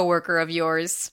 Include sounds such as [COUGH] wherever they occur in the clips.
coworker of yours.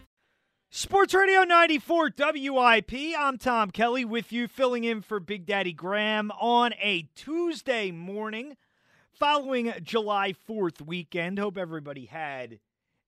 Sports Radio 94 WIP. I'm Tom Kelly with you, filling in for Big Daddy Graham on a Tuesday morning following July 4th weekend. Hope everybody had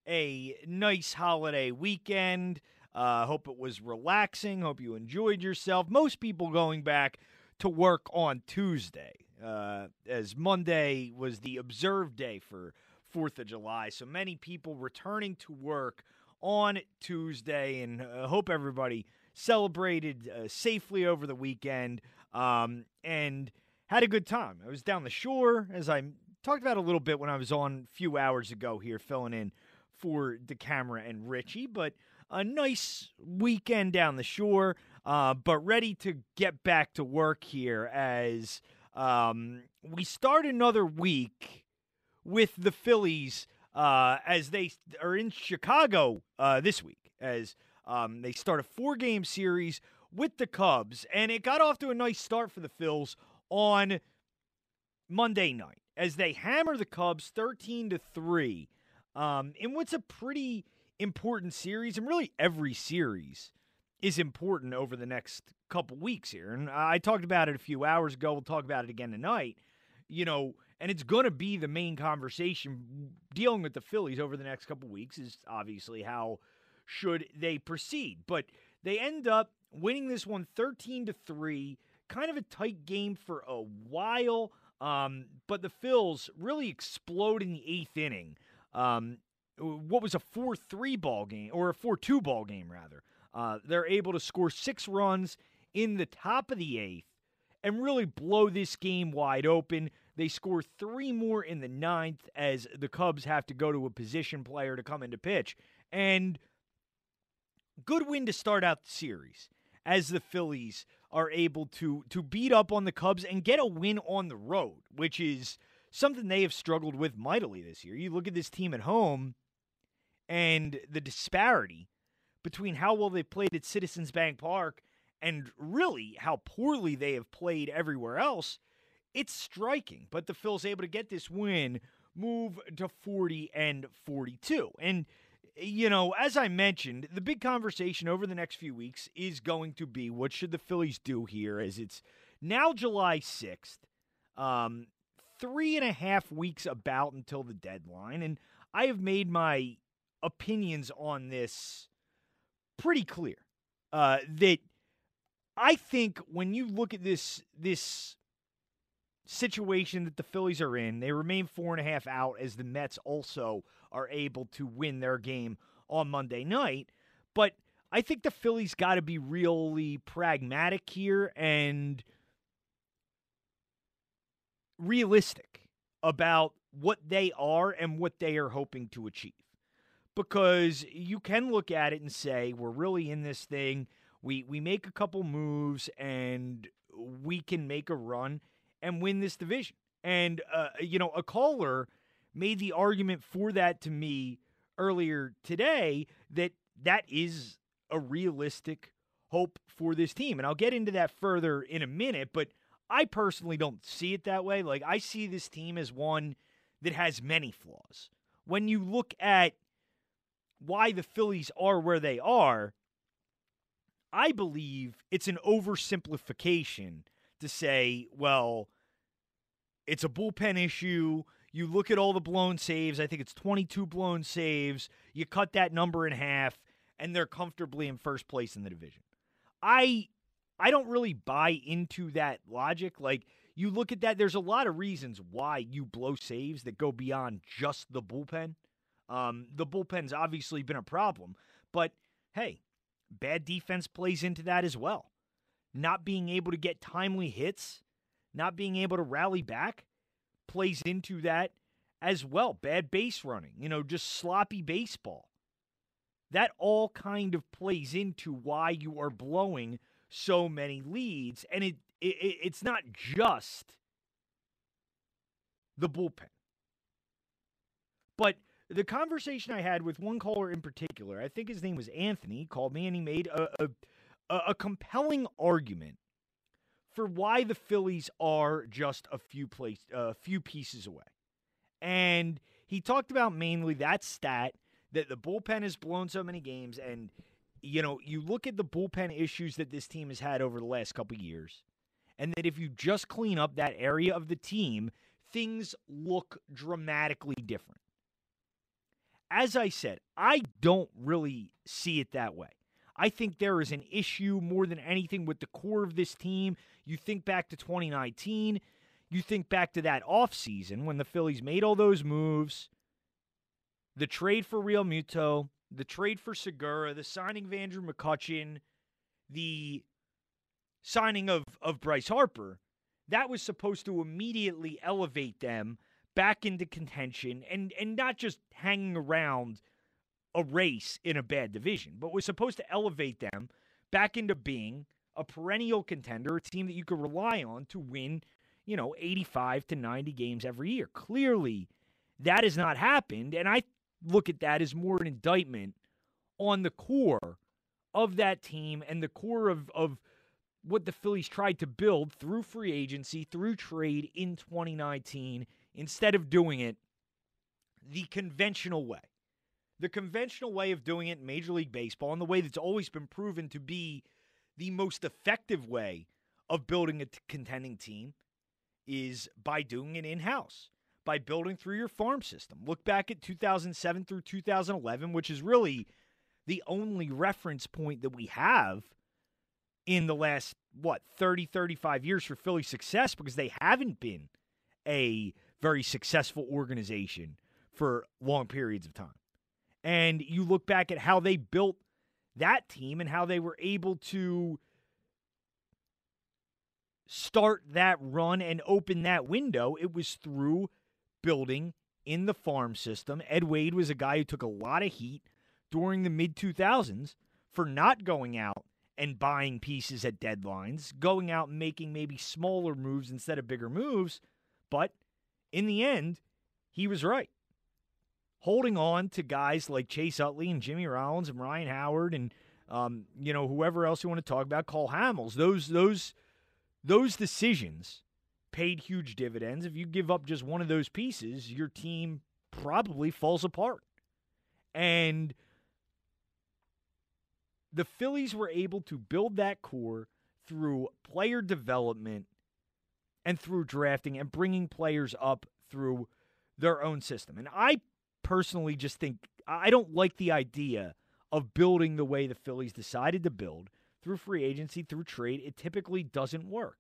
a nice holiday weekend. Uh, hope it was relaxing. Hope you enjoyed yourself. Most people going back to work on Tuesday, uh, as Monday was the observed day for 4th of July. So many people returning to work on Tuesday, and uh, hope everybody celebrated uh, safely over the weekend um, and had a good time. I was down the shore, as I talked about a little bit when I was on a few hours ago here, filling in for the camera and Richie, but a nice weekend down the shore, uh, but ready to get back to work here as um, we start another week with the Phillies uh, as they are in Chicago uh, this week, as um, they start a four game series with the Cubs. And it got off to a nice start for the Phils on Monday night as they hammer the Cubs 13 to 3 um, in what's a pretty important series. And really, every series is important over the next couple weeks here. And I talked about it a few hours ago. We'll talk about it again tonight. You know, and it's going to be the main conversation dealing with the Phillies over the next couple weeks is obviously how should they proceed. But they end up winning this one 13 to 3, kind of a tight game for a while. Um, but the Phils really explode in the eighth inning. Um, what was a 4 3 ball game, or a 4 2 ball game, rather. Uh, they're able to score six runs in the top of the eighth and really blow this game wide open. They score three more in the ninth as the Cubs have to go to a position player to come into pitch. And good win to start out the series as the Phillies are able to to beat up on the Cubs and get a win on the road, which is something they have struggled with mightily this year. You look at this team at home and the disparity between how well they played at Citizens Bank Park and really how poorly they have played everywhere else it's striking. But the Phil's able to get this win, move to 40 and 42. And, you know, as I mentioned, the big conversation over the next few weeks is going to be what should the Phillies do here as it's now July 6th, um, three and a half weeks about until the deadline. And I have made my opinions on this pretty clear. Uh, that I think when you look at this this situation that the Phillies are in. They remain four and a half out as the Mets also are able to win their game on Monday night. But I think the Phillies got to be really pragmatic here and realistic about what they are and what they are hoping to achieve. Because you can look at it and say, we're really in this thing. We, we make a couple moves and we can make a run and win this division. And, uh, you know, a caller made the argument for that to me earlier today that that is a realistic hope for this team. And I'll get into that further in a minute, but I personally don't see it that way. Like, I see this team as one that has many flaws. When you look at why the Phillies are where they are, I believe it's an oversimplification to say, well, it's a bullpen issue. You look at all the blown saves. I think it's 22 blown saves. You cut that number in half, and they're comfortably in first place in the division. I I don't really buy into that logic. Like you look at that, there's a lot of reasons why you blow saves that go beyond just the bullpen. Um, the bullpen's obviously been a problem, but hey, bad defense plays into that as well. Not being able to get timely hits, not being able to rally back plays into that as well. Bad base running, you know, just sloppy baseball. That all kind of plays into why you are blowing so many leads. And it, it it's not just the bullpen. But the conversation I had with one caller in particular, I think his name was Anthony, called me and he made a, a, a compelling argument for why the Phillies are just a few place a few pieces away. And he talked about mainly that stat that the bullpen has blown so many games and you know, you look at the bullpen issues that this team has had over the last couple years and that if you just clean up that area of the team, things look dramatically different. As I said, I don't really see it that way. I think there is an issue more than anything with the core of this team. You think back to 2019, you think back to that offseason when the Phillies made all those moves, the trade for Realmuto, the trade for Segura, the signing of Andrew McCutchen, the signing of, of Bryce Harper, that was supposed to immediately elevate them back into contention and, and not just hanging around a race in a bad division, but was supposed to elevate them back into being a perennial contender, a team that you could rely on to win, you know, 85 to 90 games every year. Clearly, that has not happened. And I look at that as more an indictment on the core of that team and the core of, of what the Phillies tried to build through free agency, through trade in 2019, instead of doing it the conventional way. The conventional way of doing it in Major League Baseball, and the way that's always been proven to be the most effective way of building a t- contending team, is by doing it in house, by building through your farm system. Look back at 2007 through 2011, which is really the only reference point that we have in the last, what, 30, 35 years for Philly success because they haven't been a very successful organization for long periods of time. And you look back at how they built that team and how they were able to start that run and open that window, it was through building in the farm system. Ed Wade was a guy who took a lot of heat during the mid 2000s for not going out and buying pieces at deadlines, going out and making maybe smaller moves instead of bigger moves. But in the end, he was right. Holding on to guys like Chase Utley and Jimmy Rollins and Ryan Howard and um, you know whoever else you want to talk about, Cole Hamels. Those those those decisions paid huge dividends. If you give up just one of those pieces, your team probably falls apart. And the Phillies were able to build that core through player development and through drafting and bringing players up through their own system. And I personally just think I don't like the idea of building the way the Phillies decided to build through free agency, through trade. It typically doesn't work.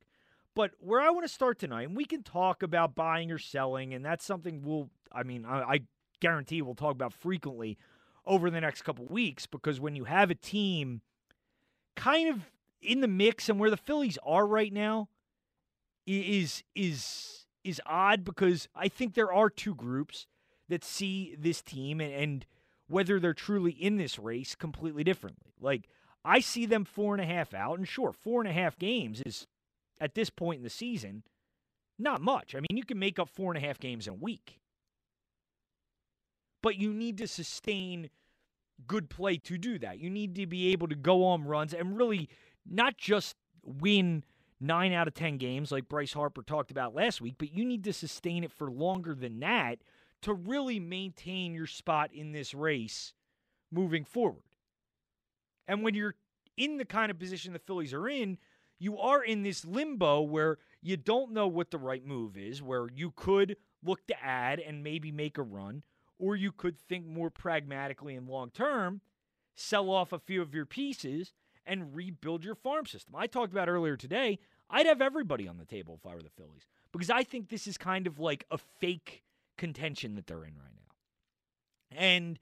But where I want to start tonight, and we can talk about buying or selling, and that's something we'll, I mean, I, I guarantee we'll talk about frequently over the next couple weeks because when you have a team kind of in the mix and where the Phillies are right now is is is odd because I think there are two groups that see this team and, and whether they're truly in this race completely differently. Like I see them four and a half out, and sure, four and a half games is at this point in the season not much. I mean, you can make up four and a half games in a week but you need to sustain good play to do that. You need to be able to go on runs and really not just win nine out of 10 games like Bryce Harper talked about last week, but you need to sustain it for longer than that to really maintain your spot in this race moving forward. And when you're in the kind of position the Phillies are in, you are in this limbo where you don't know what the right move is, where you could look to add and maybe make a run, or you could think more pragmatically and long term, sell off a few of your pieces and rebuild your farm system. I talked about earlier today, I'd have everybody on the table if I were the Phillies because I think this is kind of like a fake contention that they're in right now. And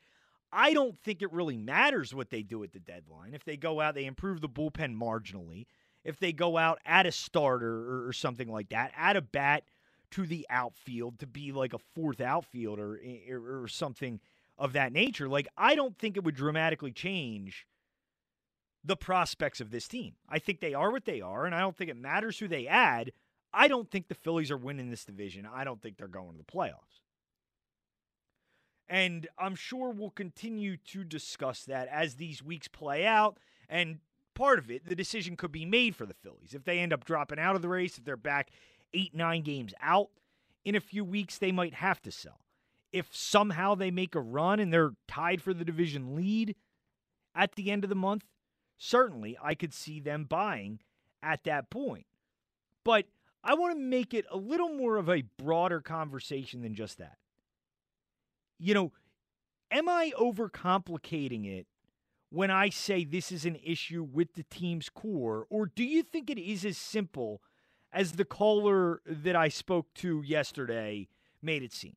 I don't think it really matters what they do at the deadline. If they go out, they improve the bullpen marginally. If they go out, add a starter or, something like that, add a bat to the outfield to be like a fourth outfielder or, or something of that nature. Like, I don't think it would dramatically change the prospects of this team. I think they are what they are, and I don't think it matters who they add. I don't think the Phillies are winning this division. I don't think they're going to the playoffs. And I'm sure we'll continue to discuss that as these weeks play out. And part of it, the decision could be made for the Phillies. If they end up dropping out of the race, if they're back eight, nine games out in a few weeks, they might have to sell. If somehow they make a run and they're tied for the division lead at the end of the month, certainly I could see them buying at that point. But I want to make it a little more of a broader conversation than just that you know, am I overcomplicating it when I say this is an issue with the team's core? Or do you think it is as simple as the caller that I spoke to yesterday made it seem?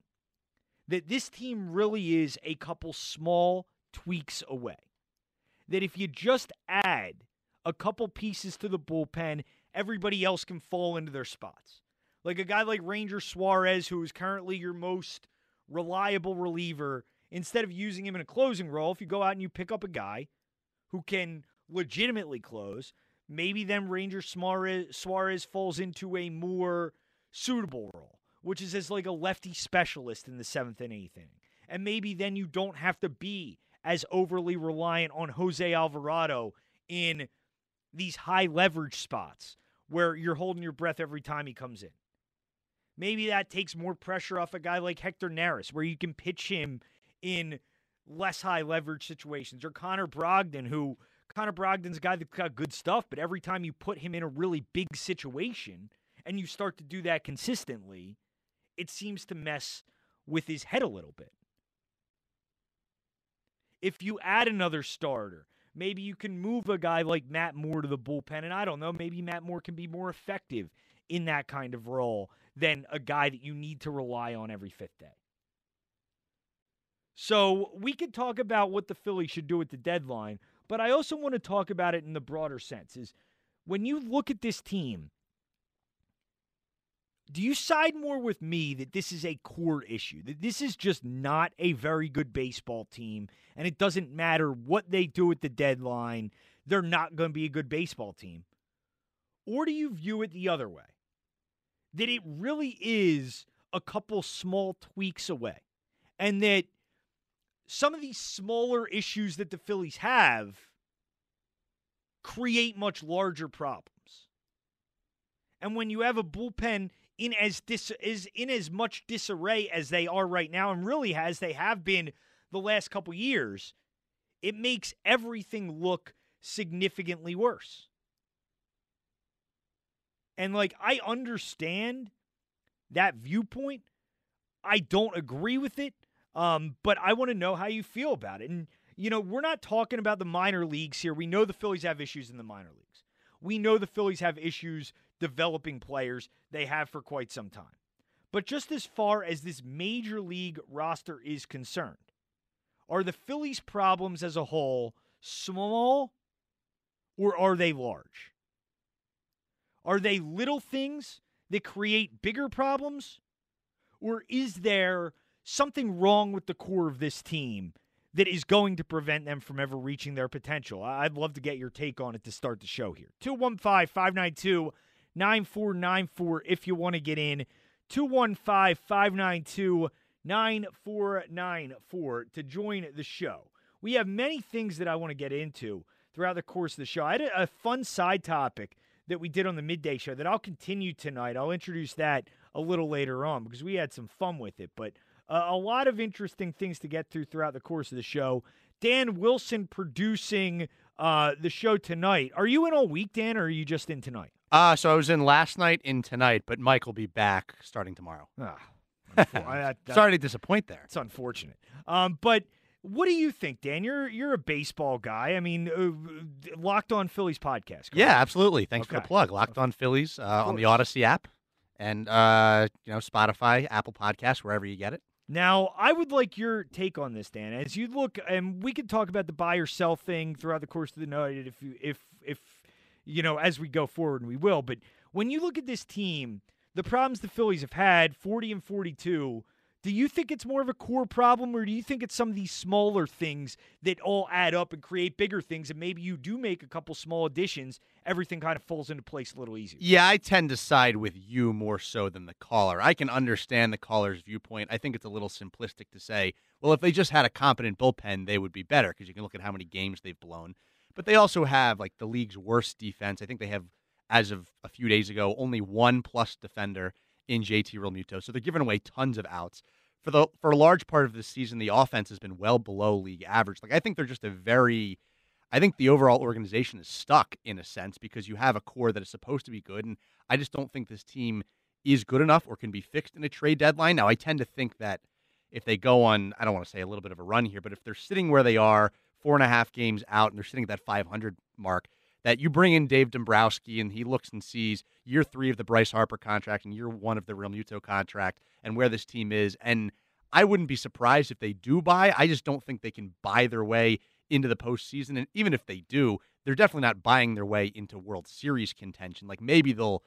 That this team really is a couple small tweaks away. That if you just add a couple pieces to the bullpen, everybody else can fall into their spots. Like a guy like Ranger Suarez, who is currently your most reliable reliever instead of using him in a closing role. If you go out and you pick up a guy who can legitimately close, maybe then Ranger Suarez, falls into a more suitable role, which is as like a lefty specialist in the seventh and eighth inning. And maybe then you don't have to be as overly reliant on Jose Alvarado in these high leverage spots where you're holding your breath every time he comes in. Maybe that takes more pressure off a guy like Hector Neris, where you can pitch him in less high leverage situations, or Connor Brogdon, who Connor Brogdon's a guy that's got good stuff, but every time you put him in a really big situation and you start to do that consistently, it seems to mess with his head a little bit. If you add another starter, maybe you can move a guy like Matt Moore to the bullpen, and I don't know, maybe Matt Moore can be more effective in that kind of role than a guy that you need to rely on every fifth day. So we could talk about what the Phillies should do at the deadline, but I also want to talk about it in the broader sense. Is when you look at this team, do you side more with me that this is a core issue? That this is just not a very good baseball team, and it doesn't matter what they do at the deadline, they're not going to be a good baseball team? Or do you view it the other way? That it really is a couple small tweaks away. And that some of these smaller issues that the Phillies have create much larger problems. And when you have a bullpen in as dis is in as much disarray as they are right now, and really as they have been the last couple years, it makes everything look significantly worse. And like I understand that viewpoint. I don't agree with it. Um, but I want to know how you feel about it. And you know, we're not talking about the minor leagues here. We know the Phillies have issues in the minor leagues. We know the Phillies have issues developing players. They have for quite some time. But just as far as this major league roster is concerned, are the Phillies' problems as a whole small or are they large? Are they little things that create bigger problems? Or is there something wrong with the core of this team that is going to prevent them from ever reaching their potential? I'd love to get your take on it to start the show here. 215 592 9494 if you want to get in. 215 592 9494 to join the show. We have many things that I want to get into throughout the course of the show. I had a, a fun side topic that we did on the midday show that I'll continue tonight. I'll introduce that a little later on because we had some fun with it. But uh, a lot of interesting things to get through throughout the course of the show. Dan Wilson producing uh, the show tonight. Are you in all week, Dan, or are you just in tonight? Uh, so I was in last night, in tonight, but Mike will be back starting tomorrow. Ah, [LAUGHS] I- I- Sorry to disappoint there. It's unfortunate. Um, but what do you think, Dan? You're you're a baseball guy. I mean, uh, Locked On Phillies podcast. Yeah, absolutely. Thanks for the plug. Locked on Phillies uh, on the. Odyssey app and uh, you know Spotify, Apple Podcasts, wherever you get it. Now, I would like your take on this, Dan. As you look, and we can talk about the buy or sell thing throughout the course of the night, if you, if if you know, as we go forward, and we will. But when you look at this team, the problems the Phillies have had, forty and forty-two. Do you think it's more of a core problem, or do you think it's some of these smaller things that all add up and create bigger things? And maybe you do make a couple small additions, everything kind of falls into place a little easier. Yeah, I tend to side with you more so than the caller. I can understand the caller's viewpoint. I think it's a little simplistic to say, well, if they just had a competent bullpen, they would be better because you can look at how many games they've blown. But they also have like the league's worst defense. I think they have, as of a few days ago, only one plus defender in JT Realmuto. So they're giving away tons of outs. For the for a large part of the season, the offense has been well below league average. Like I think they're just a very I think the overall organization is stuck in a sense because you have a core that is supposed to be good, and I just don't think this team is good enough or can be fixed in a trade deadline. Now, I tend to think that if they go on, I don't want to say a little bit of a run here, but if they're sitting where they are, four and a half games out, and they're sitting at that 500 mark, that you bring in Dave Dombrowski and he looks and sees year three of the Bryce Harper contract and year one of the Realmuto contract and where this team is. And I wouldn't be surprised if they do buy. I just don't think they can buy their way into the postseason. And even if they do, they're definitely not buying their way into World Series contention. Like maybe they'll,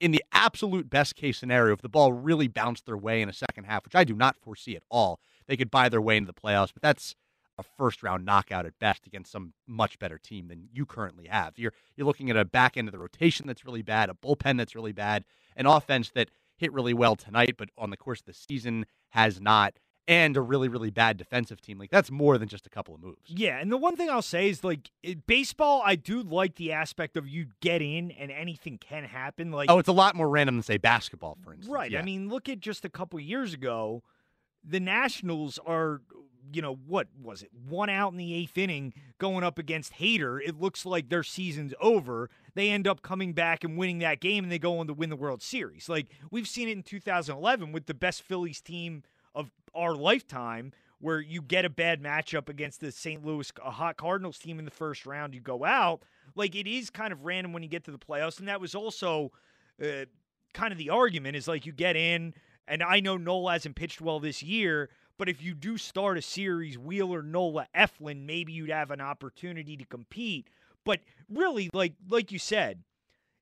in the absolute best case scenario, if the ball really bounced their way in a second half, which I do not foresee at all, they could buy their way into the playoffs. But that's a first round knockout at best against some much better team than you currently have. You're you're looking at a back end of the rotation that's really bad, a bullpen that's really bad, an offense that hit really well tonight, but on the course of the season has not, and a really really bad defensive team. Like that's more than just a couple of moves. Yeah, and the one thing I'll say is like baseball, I do like the aspect of you get in and anything can happen. Like, Oh, it's a lot more random than say basketball, for instance. right. Yeah. I mean, look at just a couple years ago, the Nationals are, you know, what was it? One out in the eighth inning, going up against Hader. It looks like their season's over. They end up coming back and winning that game, and they go on to win the World Series. Like we've seen it in 2011 with the best Phillies team of our lifetime, where you get a bad matchup against the St. Louis a hot Cardinals team in the first round, you go out. Like it is kind of random when you get to the playoffs, and that was also uh, kind of the argument is like you get in, and I know Nola hasn't pitched well this year, but if you do start a series, Wheeler, Nola, Eflin, maybe you'd have an opportunity to compete. But really, like like you said,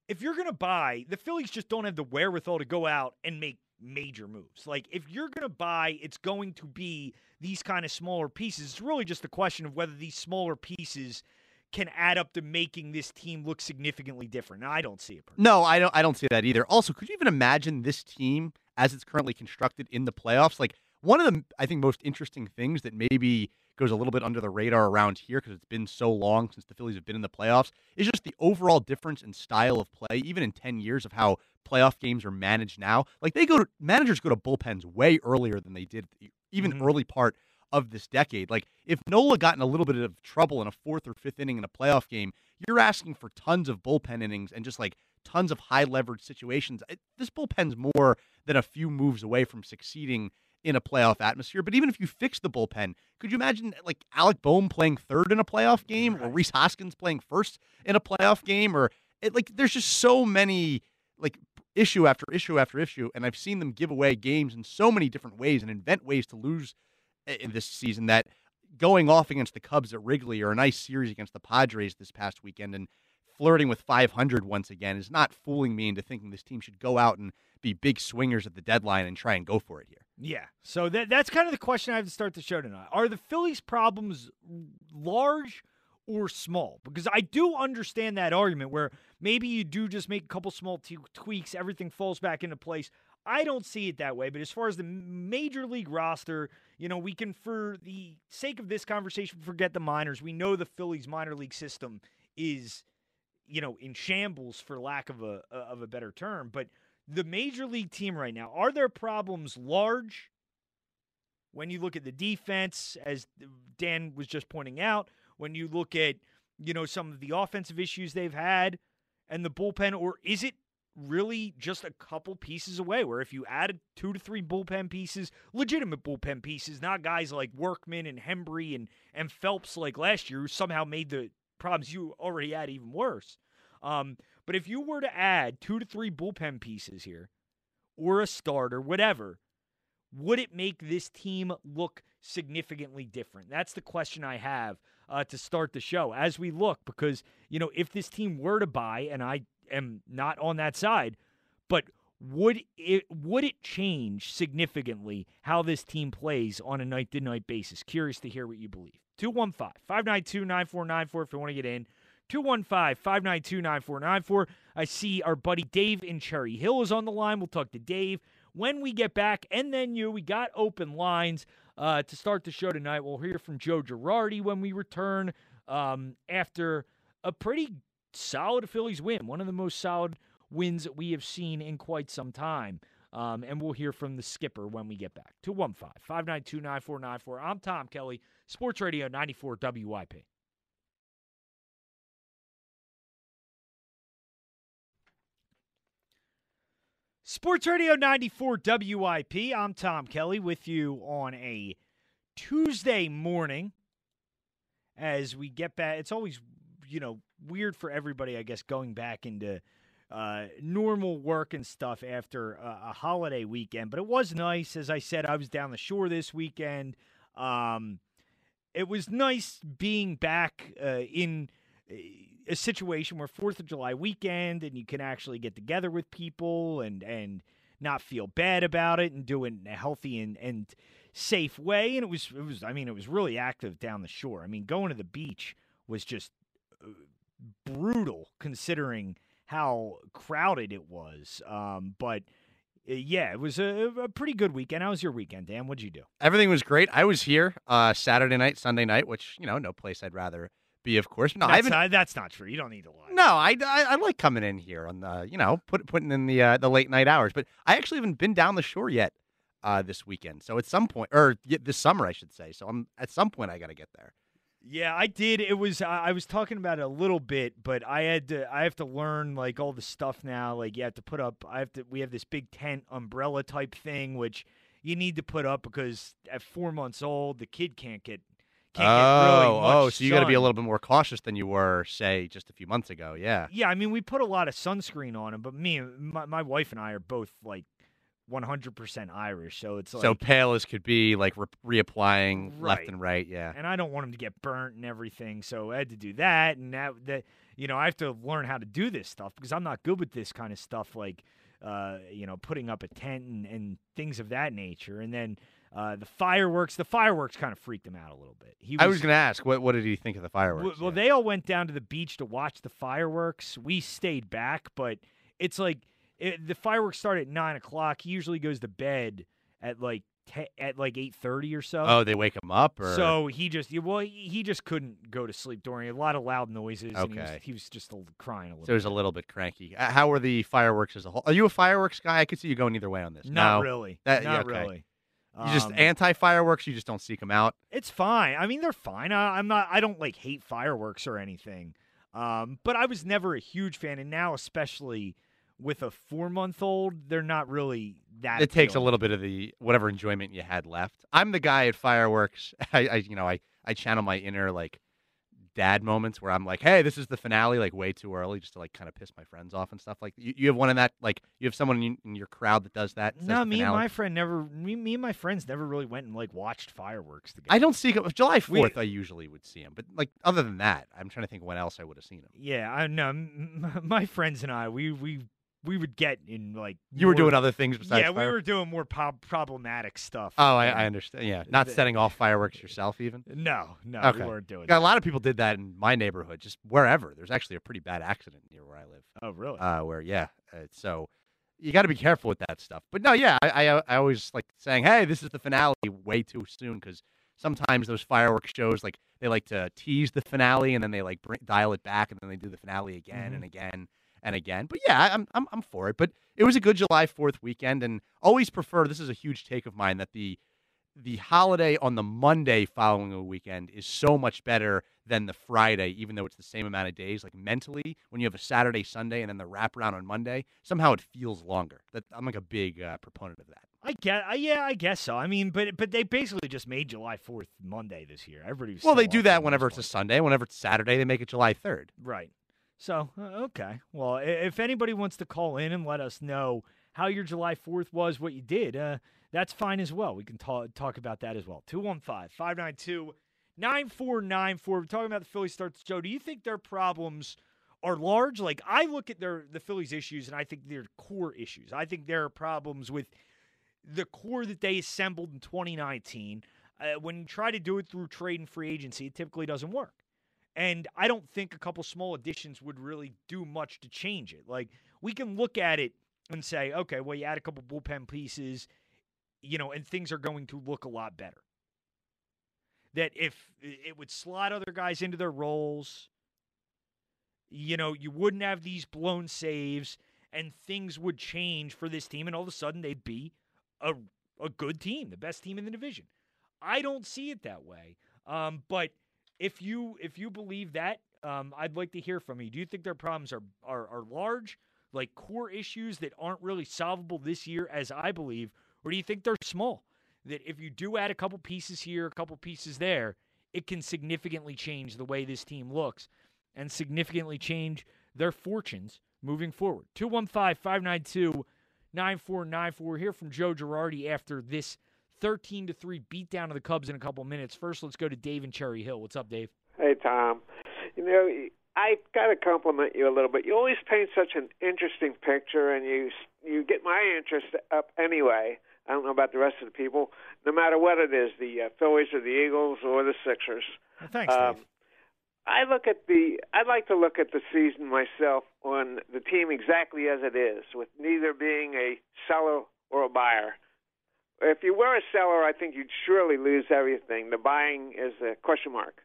if you're gonna buy, the Phillies just don't have the wherewithal to go out and make major moves. Like if you're gonna buy, it's going to be these kind of smaller pieces. It's really just a question of whether these smaller pieces can add up to making this team look significantly different. And I don't see it. personally. No, I don't. I don't see that either. Also, could you even imagine this team as it's currently constructed in the playoffs? Like one of the, I think, most interesting things that maybe goes a little bit under the radar around here because it's been so long since the Phillies have been in the playoffs is just the overall difference in style of play, even in ten years of how playoff games are managed now. Like they go to managers go to bullpens way earlier than they did even Mhm. early part of this decade. Like if Nola got in a little bit of trouble in a fourth or fifth inning in a playoff game, you're asking for tons of bullpen innings and just like tons of high leverage situations. It, this bullpen's more than a few moves away from succeeding in a playoff atmosphere. But even if you fix the bullpen, could you imagine like Alec Bohm playing third in a playoff game, or Rhys Hoskins playing first in a playoff game, or it, like there's just so many like issue after issue after issue, and I've seen them give away games in so many different ways and invent ways to lose eh, in this season that going off against the Cubs at Wrigley or a nice series against the Padres this past weekend and flirting with 500 once again is not fooling me into thinking this team should go out and be big swingers at the deadline and try and go for it here. Yeah. So that that's kind of the question I have to start the show tonight. Are the Phillies' problems large or small? Because I do understand that argument where maybe you do just make a couple small t- tweaks, everything falls back into place. I don't see it that way. But as far as the major league roster, you know, we can, for the sake of this conversation, forget the minors. We know the Phillies minor league system is, you know, in shambles for lack of a uh, of a better term. But the major league team right now, are their problems large? When you look at the defense, as Dan was just pointing out, when you look at, you know, some of the offensive issues they've had and the bullpen, or is it really just a couple pieces away. Where if you added two to three bullpen pieces, legitimate bullpen pieces, not guys like Workman and Hembree and and Phelps like last year, who somehow made the problems you already had even worse. Um, but if you were to add two to three bullpen pieces here, or a starter, whatever, would it make this team look significantly different? That's the question I have uh, to start the show as we look, because, you know, if this team were to buy, and I am not on that side, but would it would it change significantly how this team plays on a night to night basis? Curious to hear what you believe. 215 592 9494 if you want to get in. 215 592 9494. I see our buddy Dave in Cherry Hill is on the line. We'll talk to Dave when we get back. And then you, we got open lines uh, to start the show tonight. We'll hear from Joe Girardi when we return um, after a pretty solid Phillies win, one of the most solid wins that we have seen in quite some time. Um, and we'll hear from the skipper when we get back. 215 592 9494. I'm Tom Kelly, Sports Radio 94 WIP. Sports Radio 94 WIP. I'm Tom Kelly with you on a Tuesday morning as we get back. It's always, you know, weird for everybody, I guess, going back into uh, normal work and stuff after a, a, holiday weekend. But it was nice. As I said, I was down the shore this weekend. Um, it was nice being back uh, in a situation where Fourth of July weekend and you can actually get together with people and and not feel bad about it and do it in a healthy and, and safe way. And it was it was I mean it was really active down the shore. I mean going to the beach was just uh, brutal considering how crowded it was. Um, but uh, yeah, it was a, a, pretty good weekend. How was your weekend, Dan? What'd you do? Everything was great. I was here uh, Saturday night, Sunday night, which you know, no place I'd rather be, of course. No, that's I haven't. Not, that's not true. You don't need to lie. No, I, I, I like coming in here on the you know put, putting in the uh, the late night hours, but I actually haven't been down the shore yet uh, this weekend. So at some point, or this summer, I should say. So I'm at some point I got to get there. Yeah, I did. It was I was talking about it a little bit, but I had to I have to learn like all the stuff now. Like you have to put up I have to we have this big tent umbrella type thing which you need to put up because at 4 months old the kid can't get can't oh, really oh, so you got to be a little bit more cautious than you were, say, just a few months ago. Yeah. Yeah, I mean, we put a lot of sunscreen on him, but me, my, my wife and I are both like 100% Irish, so it's like so pale as could be, like re- reapplying right. left and right. Yeah. And I don't want him to get burnt and everything, so I had to do that, and that that you know I have to learn how to do this stuff because I'm not good with this kind of stuff, like uh, you know, putting up a tent and, and things of that nature, and then uh, the fireworks, the fireworks kind of freaked him out a little bit. He was, I was going to ask, what what did he think of the fireworks? Well, yeah. they all went down to the beach to watch the fireworks. We stayed back, but it's like it, the fireworks start at nine o'clock. He usually goes to bed at like te- at like eight thirty or so. Oh, they wake him up, or so he just well he just couldn't go to sleep during a lot of loud noises. Okay, he was, he was, just crying a little. So he was a little bit cranky. Uh, how were the fireworks as a whole? Are you a fireworks guy? I could see you going either way on this. Not no. really. That, Not yeah, okay. really. You just um, anti fireworks. You just don't seek them out. It's fine. I mean, they're fine. I, am not. I don't like hate fireworks or anything. Um, but I was never a huge fan, and now especially with a four month old, they're not really that. It takes a little bit of the whatever enjoyment you had left. I'm the guy at fireworks. [LAUGHS] I, I you know, I I channel my inner like dad moments where I'm like, hey, this is the finale, like way too early, just to like kind of piss my friends off and stuff. Like you, you have one in that, like you have someone in, in your crowd that does that. No, me and my friend never, me, me and my friends never really went and like watched fireworks together. I don't see July Fourth. I usually would see him, but like other than that, I'm trying to think when else I would have seen him. Yeah, I know. [LAUGHS] My friends and I, we we we would get in like you more, were doing other things besides yeah fire? we were doing more po- problematic stuff oh I, I, understand yeah not the, setting off fireworks yourself even no no okay. we weren't doing yeah, that. a lot of people did that in my neighborhood just wherever there's actually a pretty bad accident near where i live oh really uh, where yeah uh, so you got to be careful with that stuff but no yeah I, I, I always like saying hey this is the finale way too soon because sometimes those fireworks shows like they like to tease the finale and then they like bring, dial it back and then they do the finale again mm-hmm. and again and again. But yeah, I'm, I'm I'm for it. But it was a good July Fourth weekend, and always prefer. This is a huge take of mine that the the holiday on the Monday following a weekend is so much better than the Friday, even though it's the same amount of days. Like mentally, when you have a Saturday, Sunday, and then the wraparound on Monday, somehow it feels longer. That I'm like a big uh, proponent of that. I get, uh, yeah, I guess so. I mean, but but they basically just made July Fourth Monday this year. Everybody. well, they do that whenever it's a Sunday. Whenever it's Saturday, they make it July Third. Right. So uh, okay. Well, if anybody wants to call in and let us know how your July Fourth was, what you did, uh, that's fine as well. We can talk talk about that as well. 215 592 9494. We're talking about the Phillies starts. Joe, do you think their problems are large? Like I look at their the Phillies issues and I think they're core issues. I think there are problems with the core that they assembled in 2019, uh, when you try to do it through trade and free agency, it typically doesn't work. And I don't think a couple small additions would really do much to change it. Like, we can look at it and say, okay, well, you add a couple bullpen pieces, you know, and things are going to look a lot better. That if it would slot other guys into their roles, you know, you wouldn't have these blown saves and things would change for this team, and all of a sudden they'd be a, a good team, the best team in the division. I don't see it that way. Um, but if you if you believe that, um, I'd like to hear from you. Do you think their problems are, are are large, like core issues that aren't really solvable this year, as I believe, or do you think they're small? That if you do add a couple pieces here, a couple pieces there, it can significantly change the way this team looks and significantly change their fortunes moving forward. 215 592 9494. Hear from Joe Girardi after this 13 to 3 beatdown of the Cubs in a couple minutes. First, let's go to Dave in Cherry Hill. What's up, Dave? Hey, Tom. You know, I got to compliment you a little bit. You always paint such an interesting picture, and you you get my interest up anyway. I don't know about the rest of the people. No matter what it is, the uh, Phillies or the Eagles or the Sixers. Well, thanks, um, Dave. I look at the. I'd like to look at the season myself on the team exactly as it is, with neither being a seller or a buyer. If you were a seller, I think you'd surely lose everything. The buying is a question mark.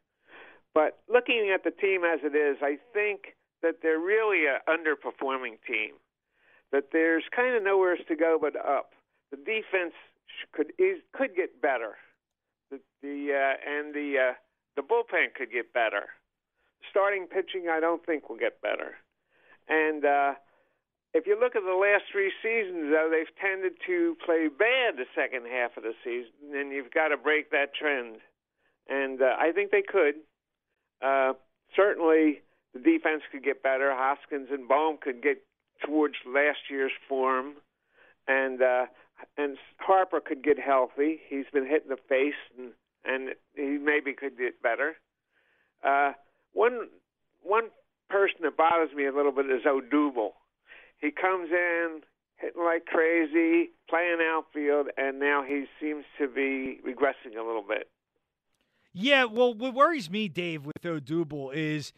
But looking at the team as it is, I think that they're really an underperforming team. That there's kind of nowhere to go but up. The defense could could get better. The, the uh, and the uh, the bullpen could get better starting pitching, I don't think will get better. And uh, if you look at the last three seasons, though, they've tended to play bad the second half of the season, and you've got to break that trend. And uh, I think they could. Uh, certainly, the defense could get better. Hoskins and Bohm could get towards last year's form, and uh, and Harper could get healthy. He's been hit in the face, and and he maybe could get better. Uh, one one person that bothers me a little bit is Odubel. He comes in hitting like crazy, playing outfield, and now he seems to be regressing a little bit. Yeah, well, what worries me, Dave, with Odubel is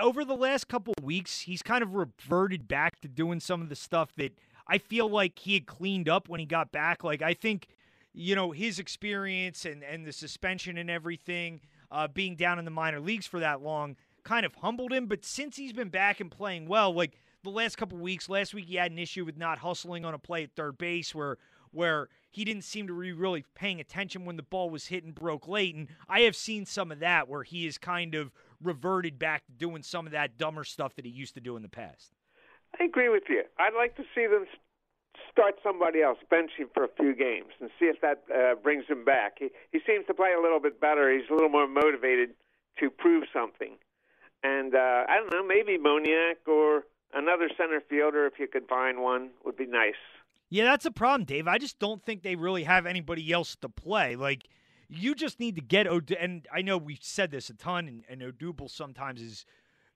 over the last couple weeks, he's kind of reverted back to doing some of the stuff that I feel like he had cleaned up when he got back. Like I think, you know, his experience and and the suspension and everything uh, being down in the minor leagues for that long kind of humbled him. But since he's been back and playing well, like the last couple weeks, last week he had an issue with not hustling on a play at third base where where he didn't seem to be really paying attention when the ball was hit and broke late. And I have seen some of that where he has kind of reverted back to doing some of that dumber stuff that he used to do in the past. I agree with you. I'd like to see them start somebody else, bench him for a few games, and see if that uh, brings him back. He he seems to play a little bit better. He's a little more motivated to prove something, and uh, I don't know, maybe Moniak or another center fielder, if you could find one, would be nice. Yeah, that's a problem, Dave. I just don't think they really have anybody else to play. Like, you just need to get Od. And I know we've said this a ton, and, and Odubel sometimes is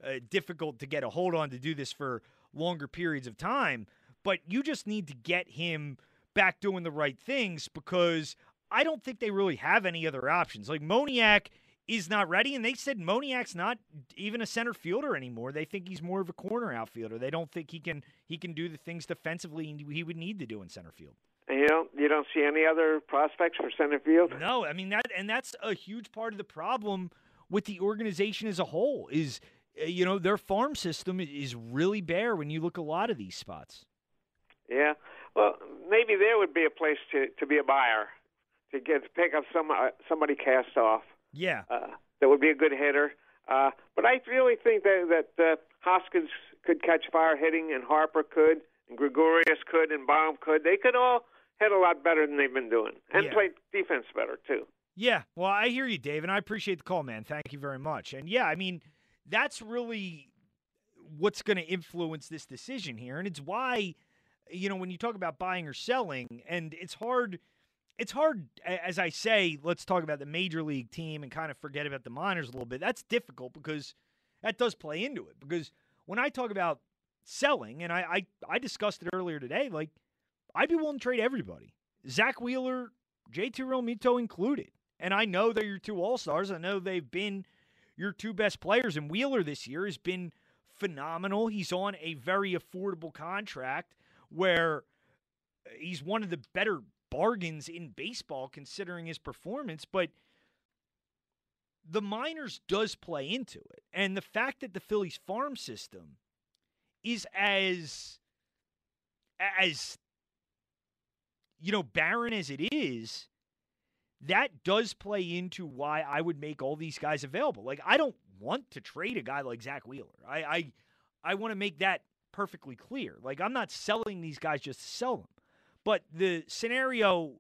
uh, difficult to get a hold on to do this for longer periods of time but you just need to get him back doing the right things because I don't think they really have any other options. Like Moniak is not ready, and they said Moniak's not even a center fielder anymore. They think he's more of a corner outfielder. They don't think he can he can do the things defensively he would need to do in center field. And you don't you don't see any other prospects for center field? No, I mean that, and that's a huge part of the problem with the organization as a whole. Is uh, you know their farm system is really bare when you look a lot of these spots. Yeah. Well, maybe there would be a place to to be a buyer to get to pick up some uh, somebody cast off. Yeah. Uh, that would be a good hitter. Uh, but I really think that that uh, Hoskins could catch fire hitting, and Harper could, and Gregorius could, and Bohm could. They could all hit a lot better than they've been doing, and Yeah. play defense better too. Yeah, well, I hear you, Dave, and I appreciate the call, man. Thank you very much. And yeah, I mean, that's really what's going to influence this decision here, and it's why, you know, when you talk about buying or selling, and it's hard. It's hard, as I say. Let's talk about the major league team and kind of forget about the minors a little bit. That's difficult because that does play into it. Because when I talk about selling, and I I, I discussed it earlier today, like I'd be willing to trade everybody. Zack Wheeler, J.T. Realmuto included. And I know they're your two all stars. I know they've been your two best players. And Wheeler this year has been phenomenal. He's on a very affordable contract where uh, he's one of the better bargains in baseball considering his performance. But the minors does play into it. And the fact that the Phillies farm system is as as you know barren as it is that does play into why I would make all these guys available. Like I don't want to trade a guy like Zack Wheeler. I I, I want to make that perfectly clear. Like I'm not selling these guys just to sell them. But the scenario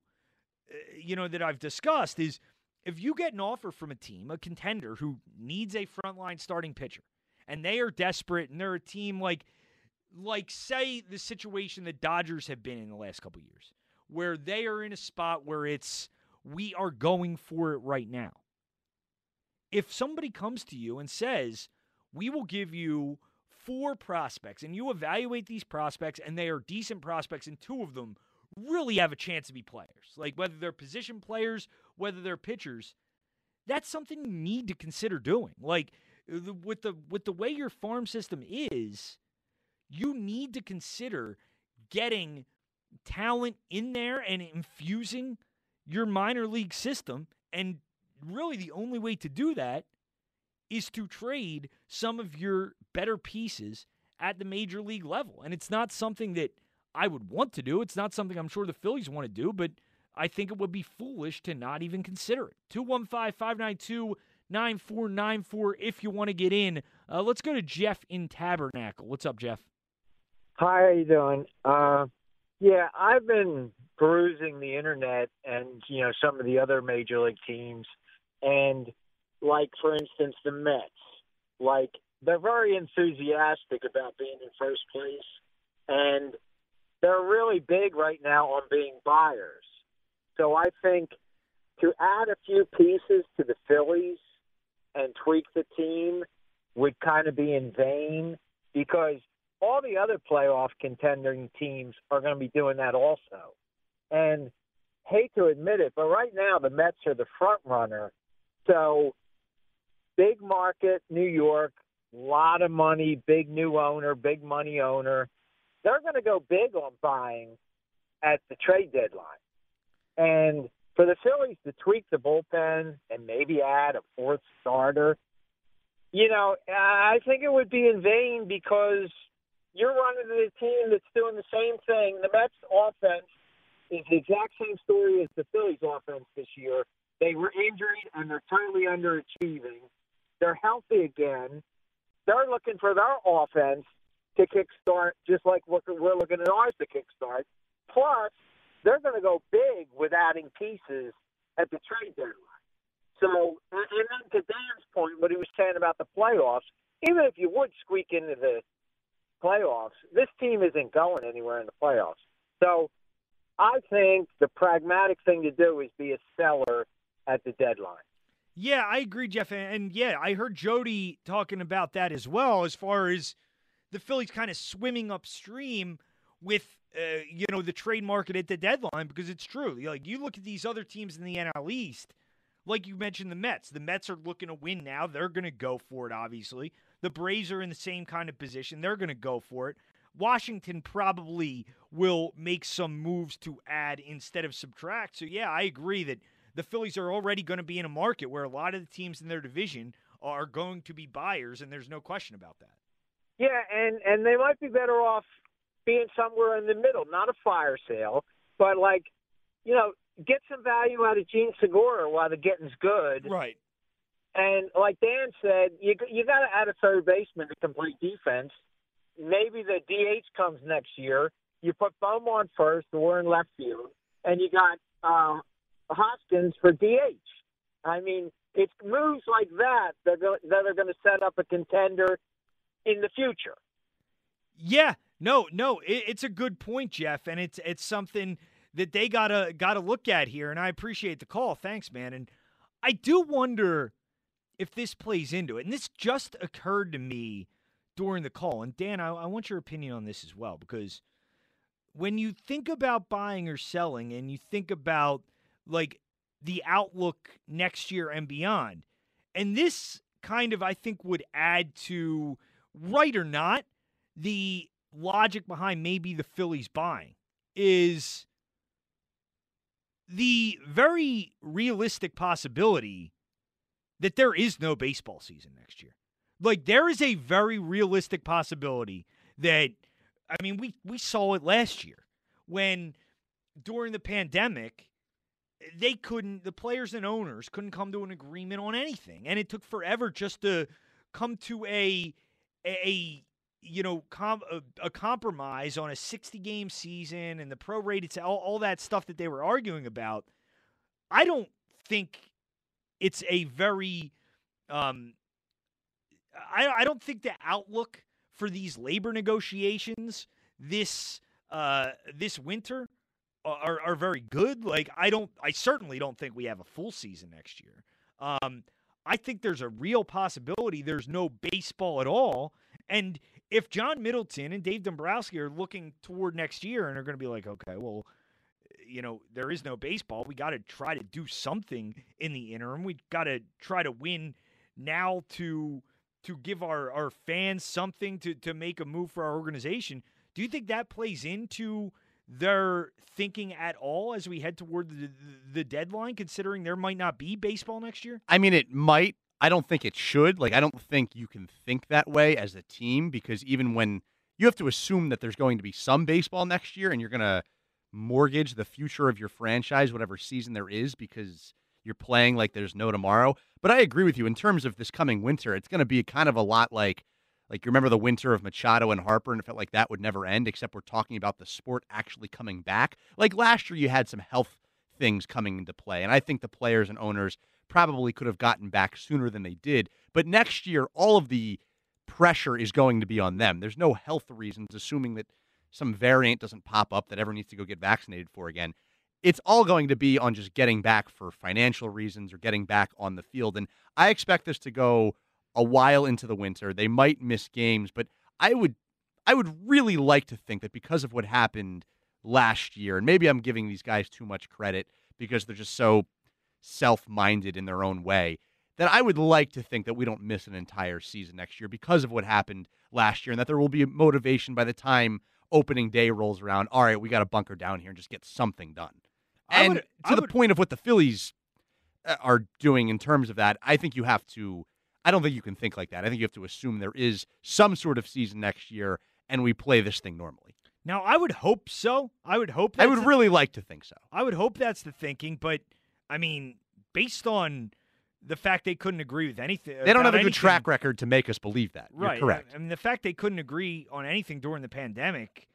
uh, you know that I've discussed is if you get an offer from a team, a contender who needs a frontline starting pitcher, and they are desperate and they're a team like like say the situation the Dodgers have been in the last couple years, where they are in a spot where it's we are going for it right now. If somebody comes to you and says, "We will give you four prospects," and you evaluate these prospects and they are decent prospects and two of them really have a chance to be players, like whether they're position players, whether they're pitchers, that's something you need to consider doing. Like uh, the- with the with the way your farm system is, you need to consider getting talent in there and infusing your minor league system. And really, the only way to do that is to trade some of your better pieces at the major league level. And it's not something that I would want to do. It's not something I'm sure the Phillies want to do, but I think it would be foolish to not even consider it. 215 592 9494 if you want to get in. Uh, let's go to Jeff in Tabernacle. What's up, Jeff? Hi, how you doing? Uh, yeah, I've been perusing the internet and you know some of the other major league teams, and like for instance the Mets, like they're very enthusiastic about being in first place, and they're really big right now on being buyers. So I think to add a few pieces to the Phillies and tweak the team would kind of be in vain because all the other playoff contending teams are going to be doing that also. And hate to admit it, but right now the Mets are the front runner. So big market, New York, lot of money, big new owner, big money owner. They're going to go big on buying at the trade deadline. And for the Phillies to tweak the bullpen and maybe add a fourth starter, you know, I think it would be in vain because you're running a team that's doing the same thing. The Mets offense is the exact same story as the Phillies offense this year. They were injured and they're totally underachieving. They're healthy again. They're looking for their offense to kickstart, just like we're we're looking at ours to kickstart. Plus, they're going to go big with adding pieces at the trade deadline. So, and and then to Dan's point, what he was saying about the playoffs, even if you would squeak into the playoffs, this team isn't going anywhere in the playoffs. So, I think the pragmatic thing to do is be a seller at the deadline. Yeah, I agree, Jeff. And, and yeah, I heard Jody talking about that as well, as far as the Phillies kind of swimming upstream with, uh, you know, the trade market at the deadline, because it's true. Like, you look at these other teams in the NL East, like you mentioned the Mets. The Mets are looking to win now. They're going to go for it, obviously. The Braves are in the same kind of position. They're going to go for it. Washington probably will make some moves to add instead of subtract. So, yeah, I agree that the Phillies are already going to be in a market where a lot of the teams in their division are going to be buyers, and there's no question about that. Yeah, and and they might be better off being somewhere in the middle, not a fire sale, but like, you know, get some value out of Jean Segura while the getting's good, Right. And like Dan said, you you got to add a third baseman to complete defense. Maybe the DH comes next year. You put Beaumont first or in left field, and you got uh, Hoskins for DH. I mean, it's moves like that that that are going to set up a contender in the future. Yeah, no, no, it, it's a good point, Jeff, and it's it's something that they gotta gotta look at here. And I appreciate the call. Thanks, man. And I do wonder if this plays into it. And this just occurred to me during the call. And Dan, I, I want your opinion on this as well because when you think about buying or selling, and you think about like the outlook next year and beyond, and this kind of I think would add to right or not the logic behind maybe the Phillies buying is the very realistic possibility that there is no baseball season next year. Like there is a very realistic possibility that I mean we we saw it last year when during the pandemic they couldn't the players and owners couldn't come to an agreement on anything and it took forever just to come to a a you know, com- a, a, compromise on a 60 game season and the prorated, all, all that stuff that they were arguing about, I don't think it's a very, um, I, I don't think the outlook for these labor negotiations this uh, this winter are, are very good. Like I don't, I certainly don't think we have a full season next year. Um, I think there's a real possibility there's no baseball at all, and if John Middleton and Dave Dombrowski are looking toward next year and are going to be like, okay, well, you know, there is no baseball. We got to try to do something in the interim. We got to try to win now to to give our, our fans something to, to make a move for our organization. Do you think that plays into their thinking at all as we head toward the, the deadline, considering there might not be baseball next year? I mean, it might. I don't think it should. Like, I don't think you can think that way as a team because even when you have to assume that there's going to be some baseball next year and you're going to mortgage the future of your franchise, whatever season there is, because you're playing like there's no tomorrow. But I agree with you in terms of this coming winter. It's going to be kind of a lot like, like you remember the winter of Machado and Harper, and it felt like that would never end. Except we're talking about the sport actually coming back. Like last year, you had some health things coming into play, and I think the players and owners probably could have gotten back sooner than they did. But next year, all of the pressure is going to be on them. There's no health reasons, assuming that some variant doesn't pop up that everyone needs to go get vaccinated for again. It's all going to be on just getting back for financial reasons or getting back on the field. And I expect this to go a while into the winter. They might miss games, but I would I would really like to think that because of what happened last year, and maybe I'm giving these guys too much credit because they're just so self minded in their own way, that I would like to think that we don't miss an entire season next year because of what happened last year and that there will be motivation by the time opening day rolls around. All right, we got to bunker down here and just get something done. And would, to the would... point of what the Phillies uh, are doing in terms of that, I think you have to. I don't think you can think like that. I think you have to assume there is some sort of season next year and we play this thing normally. Now, I would hope so. I would hope. I would really like to think so. I would hope that's the thinking, but I mean, based on the fact they couldn't agree with anything, they don't have a anything, good track record to make us believe that. Right, You're correct. I mean, the fact they couldn't agree on anything during the pandemic,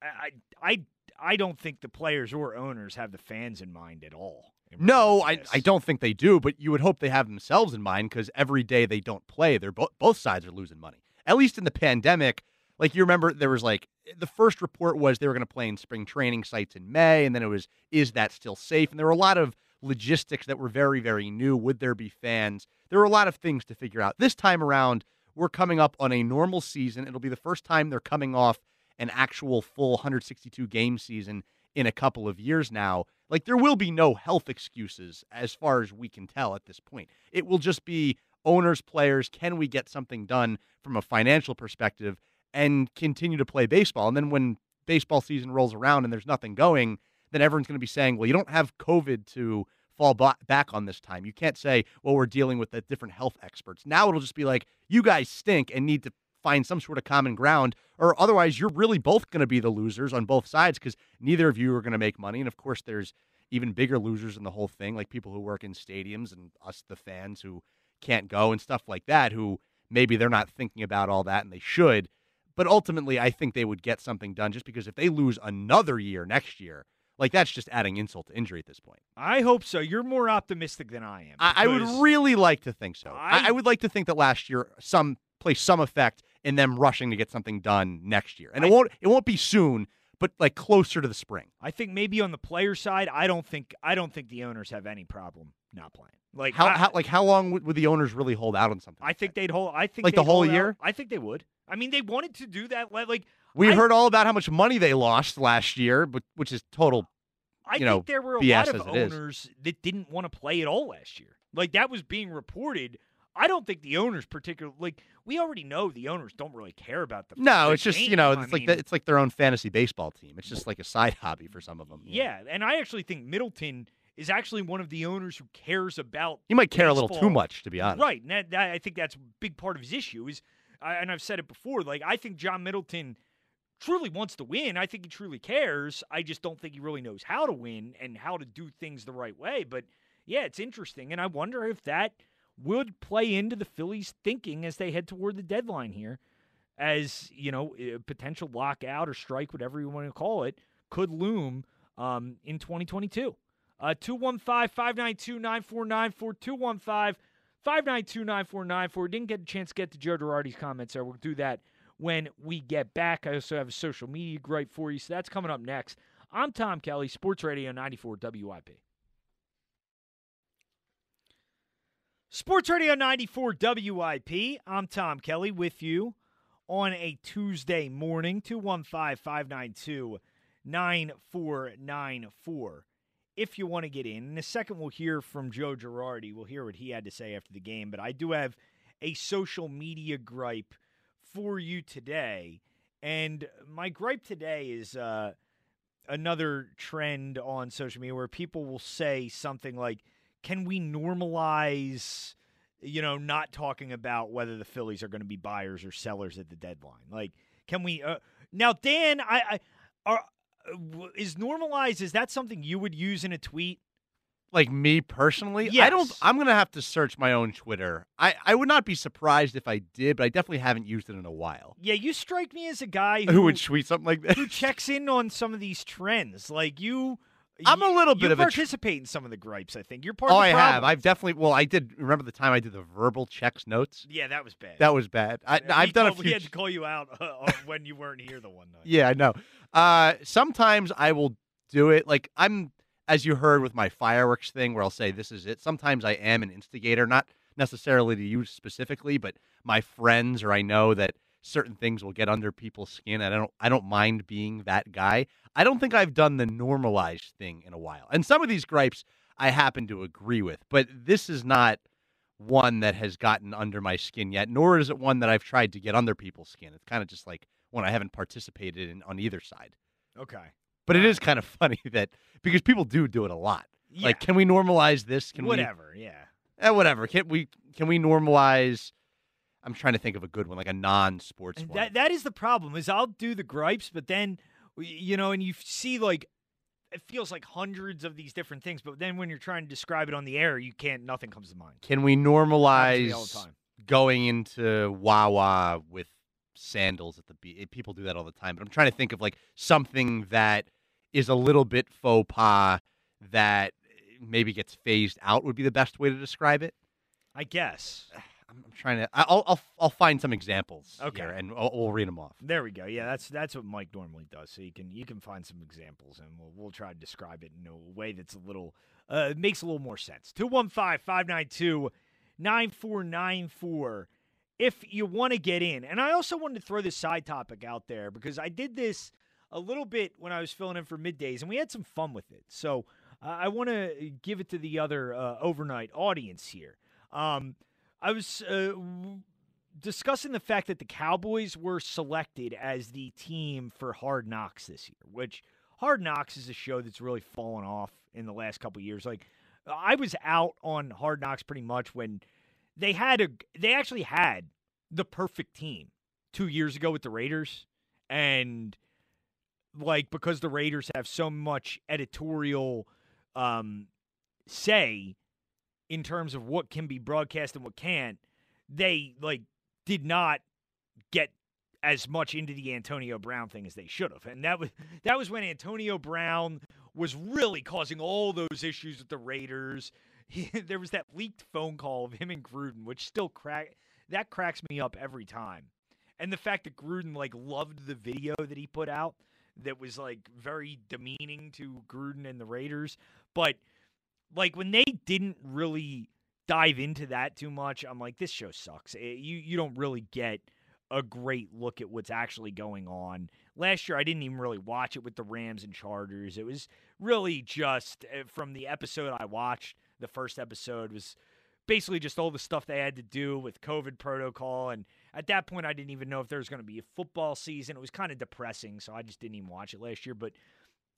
I, I, I don't think the players or owners have the fans in mind at all. No, I, I don't think they do, but you would hope they have themselves in mind because every day they don't play, they're bo- both sides are losing money. At least in the pandemic, like you remember, there was like the first report was they were going to play in spring training sites in May, and then it was is that still safe? And there were a lot of logistics that were very, very new. Would there be fans? There were a lot of things to figure out. This time around, we're coming up on a normal season. It'll be the first time they're coming off an actual full 162 game season in a couple of years now. Like, there will be no health excuses as far as we can tell at this point. It will just be owners, players, can we get something done from a financial perspective and continue to play baseball? And then when baseball season rolls around and there's nothing going, then everyone's going to be saying, well, you don't have COVID to fall back on this time. You can't say, well, we're dealing with the different health experts. Now it'll just be like, you guys stink and need to find some sort of common ground, or otherwise you're really both going to be the losers on both sides because neither of you are going to make money. And of course, there's even bigger losers in the whole thing, like people who work in stadiums and us, the fans, who can't go and stuff like that, who maybe they're not thinking about all that and they should. But ultimately, I think they would get something done just because if they lose another year next year, like that's just adding insult to injury at this point. I hope so. You're more optimistic than I am. I, I would really like to think so. I, I- would like to think that last year some placed some effect in them rushing to get something done next year, and it won't it won't be soon, but like closer to the spring. I think maybe on the player side, I don't think I don't think the owners have any problem not playing. Like How, I, how like how long would, would the owners really hold out on something? I like think that? they'd hold. I think Like the whole hold out. year? I think they would. I mean, they wanted to do that. Like we I- heard all about how much money they lost last year, but which is total. I think know, there were a BS lot of as it is. owners that didn't want to play at all last year. Like that was being reported. I don't think the owners particularly like we already know the owners don't really care about the No, it's just game. you know I it's like mean, the, it's like their own fantasy baseball team. It's just like a side hobby for some of them. yeah, and I actually think Middleton is actually one of the owners who cares about you might care a little too much to be honest. Right, and that, that, I think that's a big part of his issue. Is I and I've said it before. Like I think John Middleton truly wants to win. I think he truly cares. I just don't think he really knows how to win and how to do things the right way. But yeah, it's interesting, and I wonder if that would play into the Phillies' thinking as they head toward the deadline here, as you know, potential lockout or strike, whatever you want to call it, could loom um, in 2022. Uh, 215 592 9494. 215 592 9494. Didn't get a chance to get to Joe Girardi's comments there. We'll do that when we get back. I also have a social media gripe for you, so that's coming up next. I'm Tom Kelly, Sports Radio 94 WIP. Sports Radio 94 WIP. I'm Tom Kelly with you on a Tuesday morning, 215 592 9494. If you want to get in, in a second, we'll hear from Joe Girardi. We'll hear what he had to say after the game, but I do have a social media gripe for you today. And my gripe today is uh, another trend on social media where people will say something like, can we normalize you know not talking about whether the phillies are going to be buyers or sellers at the deadline like can we uh, now dan i, I are is normalized is that something you would use in a tweet Like me personally, I don't. I'm gonna have to search my own Twitter. I I would not be surprised if I did, but I definitely haven't used it in a while. yeah you strike me as a guy who, Who would tweet something like that? who checks in on some of these trends like you I'm a little bit of a tr- participate in some of the gripes i think you're part Oh, of the I problem. have. I've definitely. Well, I did. Remember the time I did the verbal checks notes? yeah that was bad That was bad. I, I've done a few. we had to call you out uh, uh, when you weren't here the one night Yeah, I know. Uh, sometimes I will do it. Like I'm, as you heard with my fireworks thing, where I'll say this is it. Sometimes I am an instigator, not necessarily to you specifically, but my friends or I know that certain things will get under people's skin. And I don't, I don't mind being that guy. I don't think I've done the normalized thing in a while. And some of these gripes I happen to agree with, but this is not one that has gotten under my skin yet, nor is it one that I've tried to get under people's skin. It's kind of just like one I haven't participated in on either side. okay But it is kind of [LAUGHS] funny that because people do do it a lot. yeah. Like, can we normalize this? Can whatever yeah we? Eh, whatever. Can we? Can we normalize? I'm trying to think of a good one, like a non-sports one. That that is the problem. Is I'll do the gripes, but then you know, and you see like it feels like hundreds of these different things, but then when you're trying to describe it on the air, you can't. Nothing comes to mind. can we normalize me all the time. going into Wawa with sandals at the beach? Eh, people do that all the time, but I'm trying to think of like something that is a little bit faux pas that eh, maybe gets phased out. Would be the best way to describe it. I guess. Eh. I'm, I'm trying to. I'll I'll I'll find some examples. Okay. here, and we'll, we'll read them off. There we go. Yeah, that's that's what Mike normally does. So you can you can find some examples, and we'll we'll try to describe it in a way that's a little uh makes a little more sense. 215-592-9494 if you want to get in. And I also wanted to throw this side topic out there because I did this a little bit when I was filling in for middays, and we had some fun with it. So uh, I want to give it to the other uh, overnight audience here. Um, I was uh, discussing the fact that the Cowboys were selected as the team for Hard Knocks this year, which Hard Knocks is a show that's really fallen off in the last couple years. Like I was out on Hard Knocks pretty much when they had a they actually had the perfect team 2 years ago with the Raiders and like because the Raiders have so much editorial um say in terms of what can be broadcast and what can't, they like did not get as much into the Antonio Brown thing as they should have. And that was that was when Antonio Brown was really causing all those issues with the Raiders. He, [LAUGHS] there was that leaked phone call of him and Gruden, which still crack that cracks me up every time. And the fact that Gruden like loved the video that he put out that was like very demeaning to Gruden and the Raiders, but like when they didn't really dive into that too much, I'm like this show sucks. Eh, you you don't really get a great look at what's actually going on. Last year, I didn't even really watch it with the Rams and Chargers. It was really just eh, from the episode I watched the first episode was basically just all the stuff they had to do with COVID protocol. And at that point, I didn't even know if there was going to be a football season. It was kind of depressing, so I just didn't even watch it last year. But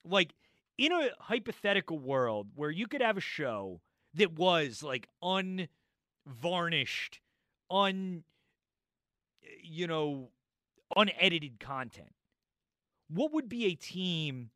like in a hypothetical world where you could have a show that was like unvarnished, un, you know, unedited content, what would be a team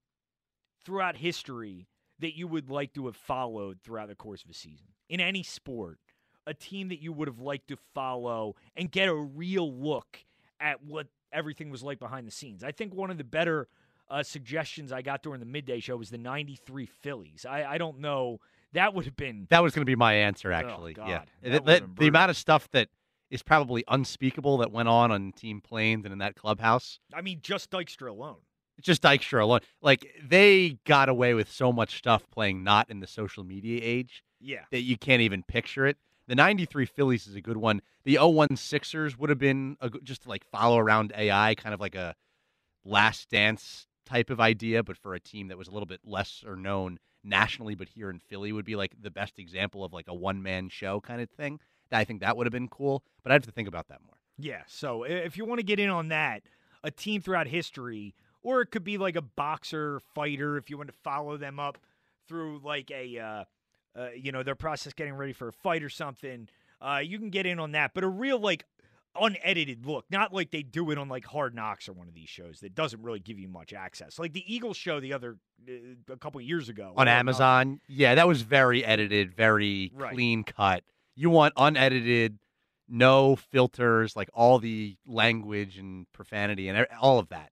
throughout history that you would like to have followed throughout the course of a season in any sport? A team that you would have liked to follow and get a real look at what everything was like behind the scenes. I think one of the better uh, suggestions I got during the midday show was the 93 Phillies. I, I don't know. That would have been. That was going to be my answer, Oh, actually. God. yeah. That The, would've the- amount of stuff that is probably unspeakable that went on on team planes and in that clubhouse. I mean, just Dykstra alone. Just Dykstra alone. Like, they got away with so much stuff playing not in the social media age Yeah. that you can't even picture it. The 93 Phillies is a good one. The 01 Sixers would have been a, just to like follow around AI, kind of like a last dance type of idea, but for a team that was a little bit less or known nationally, but here in Philly would be like the best example of like a one man show kind of thing. I think that would have been cool, but I'd have to think about that more. Yeah. So if you want to get in on that, a team throughout history, or it could be like a boxer fighter if you want to follow them up through like a, uh, uh, you know, their process getting ready for a fight or something. Uh, you can get in on that, but a real like unedited look, not like they do it on like Hard Knocks or one of these shows that doesn't really give you much access. Like the Eagles show the other uh, a couple years ago On uh, Amazon, yeah, that was very edited, very Right. clean cut. You want unedited, no filters, like all the language and profanity and all of that.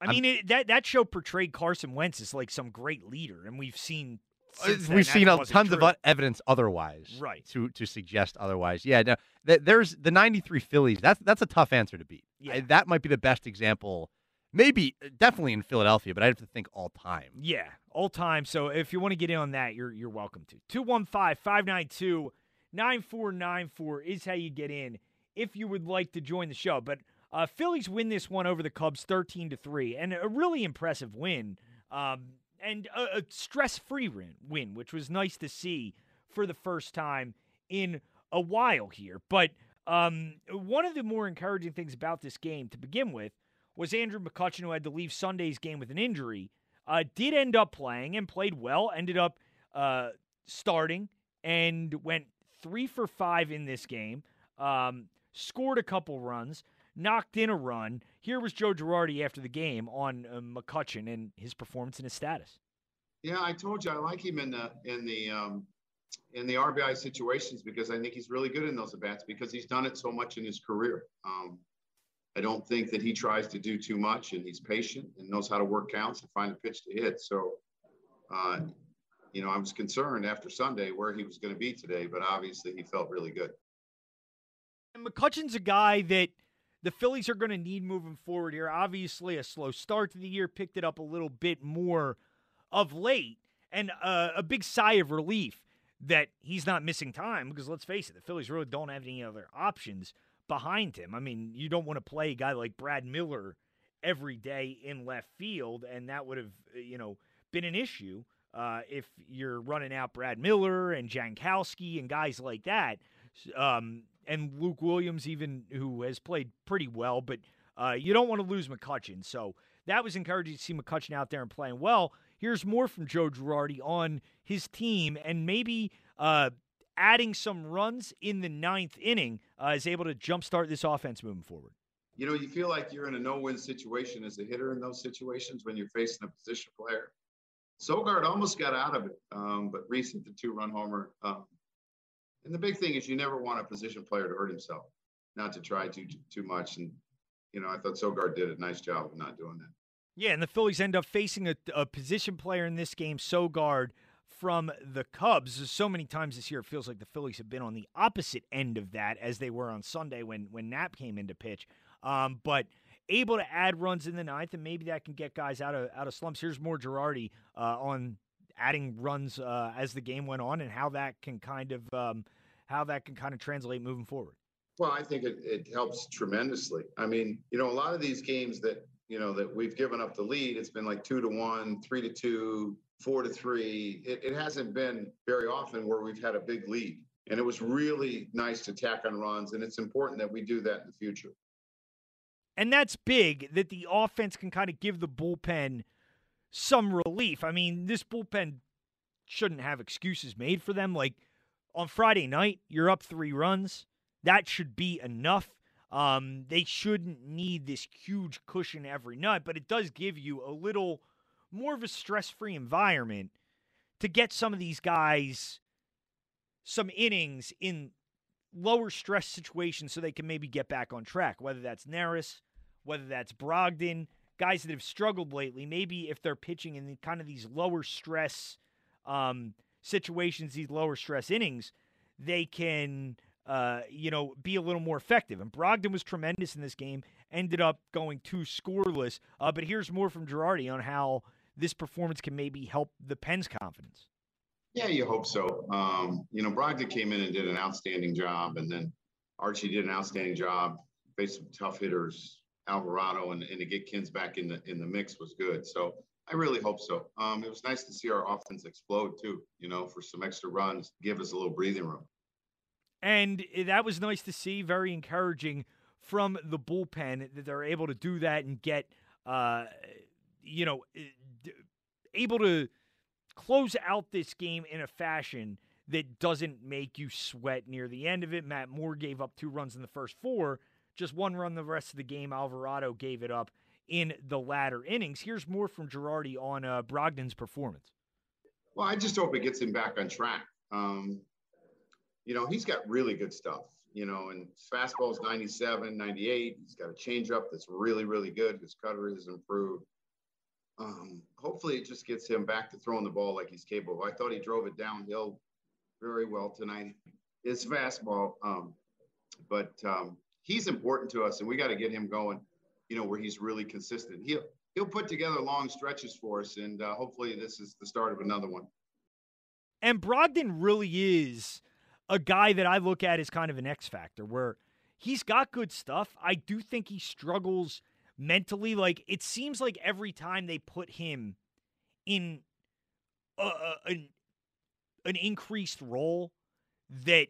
I mean, it, that that show portrayed Carson Wentz as like some great leader, and we've seen Uh, We've that seen tons of true. uh, evidence otherwise, Right. To to suggest otherwise. Yeah, no, th- there's the '93 Phillies. That's that's a tough answer to beat. I- Yeah. that might be the best example, maybe definitely in Philadelphia, but I have to think all time. Yeah, all time. So if you want to get in on that, you're you're welcome to. 215 592 9494 is how you get in if you would like to join the show. But uh, Phillies win this one over the Cubs 13 to 3, and a really impressive win. Um, and a, a stress free win, which was nice to see for the first time in a while here. But um, one of the more encouraging things about this game to begin with was Andrew McCutchen, who had to leave Sunday's game with an injury, uh, did end up playing and played well, ended up uh, starting and went three for five in this game, um, scored a couple runs, knocked in a run. Here was Joe Girardi after the game on uh, McCutchen and his performance and his status. Yeah, I told you I like him in the in the um, in the RBI situations because I think he's really good in those at bats because he's done it so much in his career. Um, I don't think that he tries to do too much, and he's patient and knows how to work counts and find a pitch to hit. So, uh, you know, I was concerned after Sunday where he was going to be today, but obviously he felt really good. And McCutchen's a guy that the Phillies are going to need moving forward here. Obviously, a slow start to the year, picked it up a little bit more of late, and uh, a big sigh of relief that he's not missing time because let's face it, the Phillies really don't have any other options behind him. I mean, you don't want to play a guy like Brad Miller every day in left field, and that would have, you know, been an issue uh, if you're running out Brad Miller and Jankowski and guys like that. Um, and Luke Williams, even who has played pretty well, but uh, you don't want to lose McCutchen. So that was encouraging to see McCutchen out there and playing well. Here's more from Joe Girardi on his team and maybe uh, adding some runs in the ninth inning uh, is able to jumpstart this offense moving forward. You know, you feel like you're in a no-win situation as a hitter in those situations when you're facing a position player. Sogard almost got out of it, um, but recent the two-run homer um, And the big thing is you never want a position player to hurt himself, not to try too too much. And you know, I thought Sogard did a nice job of not doing that. Yeah, and the Phillies end up facing a, a position player in this game, Sogard from the Cubs. So many times this year, it feels like the Phillies have been on the opposite end of that, as they were on Sunday when when Knapp came into pitch. Um, but able to add runs in the ninth, and maybe that can get guys out of out of slumps. Here's more Girardi uh, on adding runs uh, as the game went on, and how that can kind of um, how that can kind of translate moving forward. Well, I think it, it helps tremendously. I mean, you know, a lot of these games that you know that we've given up the lead, it's been like two to one, three to two, four to three. It, it hasn't been very often where we've had a big lead. And it was really nice to tack on runs, and it's important that we do that in the future. And that's big that the offense can kind of give the bullpen some relief. I mean, this bullpen shouldn't have excuses made for them. Like on Friday night, you're up three runs. That should be enough. Um, they shouldn't need this huge cushion every night, but it does give you a little more of a stress free environment to get some of these guys some innings in lower stress situations so they can maybe get back on track, whether that's Neris, whether that's Brogdon, guys that have struggled lately. Maybe if they're pitching in the, kind of these lower stress um, situations, these lower stress innings, they can, uh, you know, be a little more effective. And Brogdon was tremendous in this game, ended up going two scoreless. Uh, but here's more from Girardi on how this performance can maybe help the Pens' confidence. Yeah, you hope so. Um, you know, Brogdon came in and did an outstanding job, and then Archie did an outstanding job. Faced some tough hitters, Alvarado, and, and to get Kins back in the in the mix was good. So I really hope so. Um, it was nice to see our offense explode too. You know, for some extra runs, give us a little breathing room. And that was nice to see. Very encouraging from the bullpen that they're able to do that and get, uh, you know, able to close out this game in a fashion that doesn't make you sweat near the end of it. Matt Moore gave up two runs in the first four, just one run the rest of the game. Alvarado gave it up in the latter innings. Here's more from Girardi on uh, Brogdon's performance. Well, I just hope it gets him back on track. Um, you know, he's got really good stuff, you know, and fastball's 97, 98. He's got a changeup that's really, really good. His cutter has improved um, hopefully it just gets him back to throwing the ball like he's capable. I thought he drove it downhill very well tonight. His fastball, um, but um, he's important to us, and we got to get him going. You know where he's really consistent. He'll he'll put together long stretches for us, and uh, hopefully this is the start of another one. And Brogdon really is a guy that I look at as kind of an X factor, where he's got good stuff. I do think he struggles mentally. Like it seems like every time they put him in a, a, an an increased role, that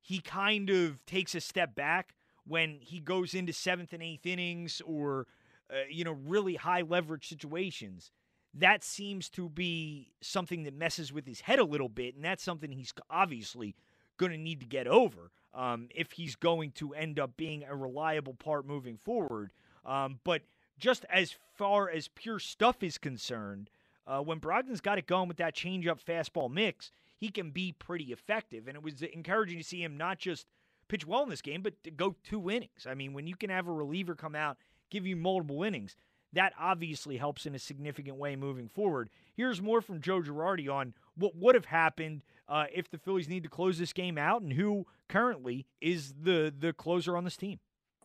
he kind of takes a step back when he goes into seventh and eighth innings or uh, you know really high leverage situations. That seems to be something that messes with his head a little bit, and that's something he's obviously going to need to get over um, if he's going to end up being a reliable part moving forward. Um, but just as far as pure stuff is concerned, uh, when Brogdon's got it going with that changeup fastball mix, he can be pretty effective. And it was encouraging to see him not just pitch well in this game, but to go two innings. I mean, when you can have a reliever come out, give you multiple innings, that obviously helps in a significant way moving forward. Here's more from Joe Girardi on what would have happened uh, if the Phillies need to close this game out and who currently is the the closer on this team.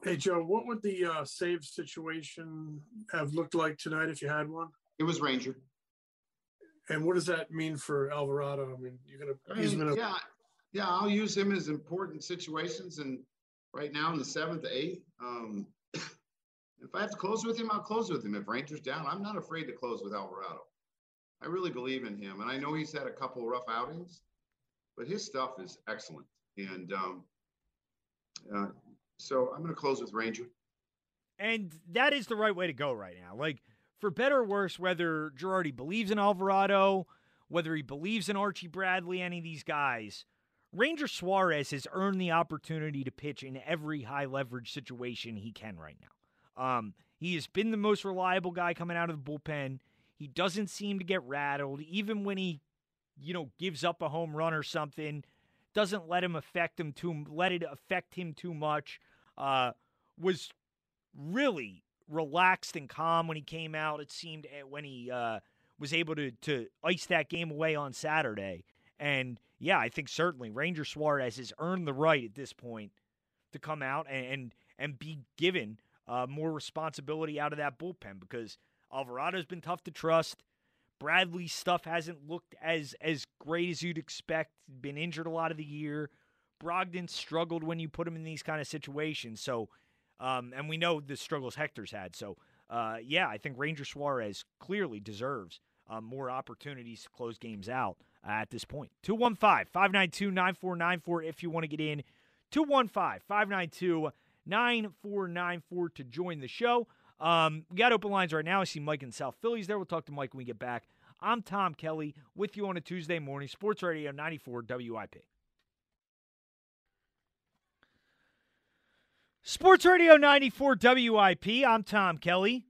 Hey, Joe, what would the uh, save situation have looked like tonight if you had one? It was Ranger. And what does that mean for Alvarado? I mean, you're going to use him in. Yeah, yeah, I'll use him as important situations. And right now in the seventh, eighth, um, [COUGHS] if I have to close with him, I'll close with him. If Ranger's down, I'm not afraid to close with Alvarado. I really believe in him. And I know he's had a couple rough outings, but his stuff is excellent. And um, uh, so I'm going to close with Ranger. And that is the right way to go right now. Like, for better or worse, whether Girardi believes in Alvarado, whether he believes in Archie Bradley, any of these guys, Ranger Suarez has earned the opportunity to pitch in every high leverage situation he can right now. Um, he has been the most reliable guy coming out of the bullpen. He doesn't seem to get rattled, even when he, you know, gives up a home run or something doesn't let him affect him too let it affect him too much. Uh, was really relaxed and calm when he came out. It seemed eh, when he uh, was able to to ice that game away on Saturday. And yeah, I think certainly Ranger Suarez has earned the right at this point to come out and and, and be given uh, more responsibility out of that bullpen because Alvarado's been tough to trust. Bradley's stuff hasn't looked as as great as you'd expect. Been injured a lot of the year. Brogdon struggled when you put him in these kind of situations. So, um, and we know the struggles Hector's had. So, uh, yeah, I think Ranger Suarez clearly deserves uh, more opportunities to close games out at this point. 215 592 9494 if you want to get in. 215 592 9494 to join the show. Um, we got open lines right now. I see Mike in South Philly's there. We'll talk to Mike when we get back. I'm Tom Kelly with you on a Tuesday morning, Sports Radio 94 WIP. Sports Radio 94 WIP. I'm Tom Kelly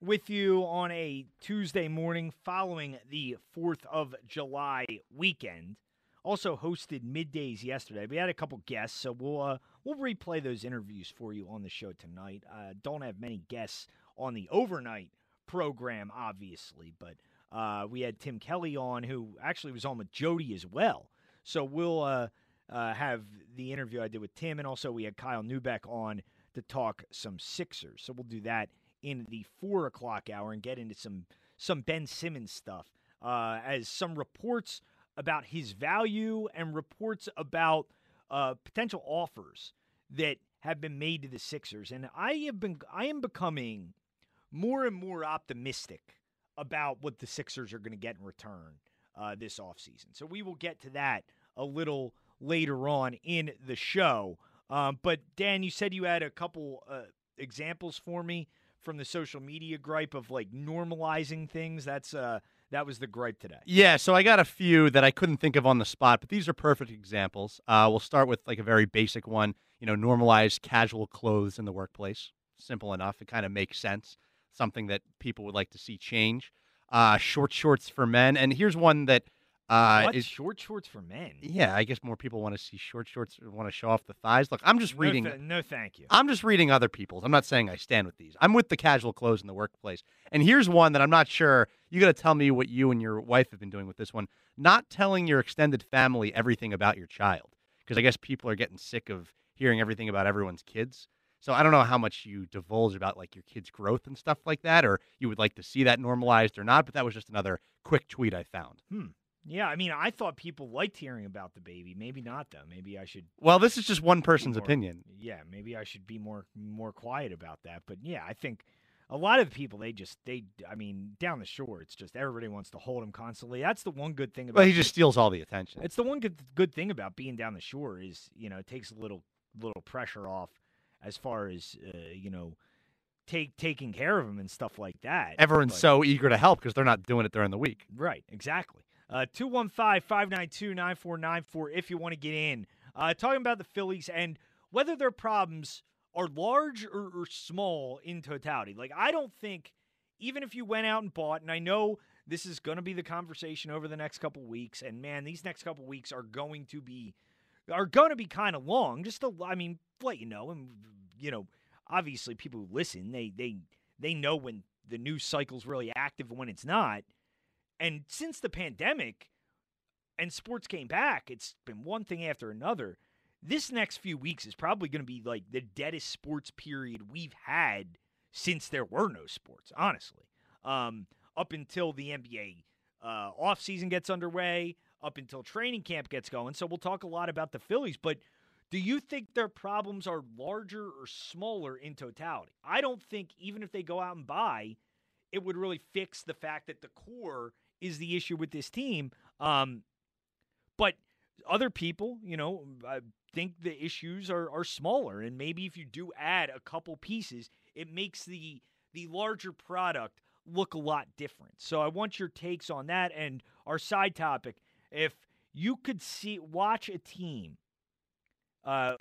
with you on a Tuesday morning following the 4th of July weekend. Also hosted middays yesterday. We had a couple guests, so we'll uh, we'll replay those interviews for you on the show tonight. Uh, don't have many guests on the overnight program, obviously, but uh, we had Tim Kelly on, who actually was on with Jody as well. So we'll uh, uh, have the interview I did with Tim, and also we had Kyle Neubeck on to talk some Sixers. So we'll do that in the four o'clock hour and get into some some Ben Simmons stuff, uh, as some reports about his value and reports about uh, potential offers that have been made to the Sixers. And I have been I am becoming more and more optimistic about what the Sixers are going to get in return uh, this offseason. So we will get to that a little later on in the show. Um, but Dan, you said you had a couple uh, examples for me from the social media gripe of like normalizing things. That's uh, that was the gripe today. Yeah, so I got a few that I couldn't think of on the spot, but these are perfect examples. Uh, we'll start with like a very basic one. You know, normalize casual clothes in the workplace. Simple enough. It kind of makes sense. Something that people would like to see change. Uh, short shorts for men, and here's one that uh, what is short shorts for men? Yeah, I guess more people want to see short shorts want to show off the thighs. Look, I'm just No reading. th- no, thank you. I'm just reading other people's. I'm not saying I stand with these. I'm with the casual clothes in the workplace. And here's one that I'm not sure. You got to tell me what you and your wife have been doing with this one. Not telling your extended family everything about your child. Because I guess people are getting sick of hearing everything about everyone's kids. So I don't know how much you divulge about like your kids' growth and stuff like that, or you would like to see that normalized or not. But that was just another quick tweet I found. Hmm. Yeah, I mean, I thought people liked hearing about the baby. Maybe not though. Maybe I should. Well, this is just one person's more- opinion. Yeah, maybe I should be more more quiet about that. But yeah, I think a lot of people they just they. I mean, down the shore, it's just everybody wants to hold him constantly. That's the one good thing about. Well, he just steals all the attention. It's the one good good thing about being down the shore is you know it takes a little little pressure off as far as uh, you know take taking care of him and stuff like that. Everyone's But- so eager to help because they're not doing it during the week. Right, exactly. Uh, 215 592 9494 if you want to get in. Uh, talking about the Phillies and whether their problems are large or, or small in totality. Like, I don't think, even if you went out and bought, and I know this is going to be the conversation over the next couple weeks, and man, these next couple weeks are going to be are going to be kind of long. Just to, I mean, let you know, and you know, obviously, people who listen, they they they know when the news cycle's really active and when it's not. And since the pandemic and sports came back, it's been one thing after another. This next few weeks is probably going to be like the deadest sports period we've had since there were no sports, honestly. Um, up until the NBA uh, offseason gets underway, up until training camp gets going. So we'll talk a lot about the Phillies, but do you think their problems are larger or smaller in totality? I don't think even if they go out and buy, it would really fix the fact that the core is the issue with this team. Um, but other people, you know, I think the issues are, are smaller, and maybe if you do add a couple pieces, it makes the the larger product look a lot different. So I want your takes on that and our side topic. If you could see watch a team, uh,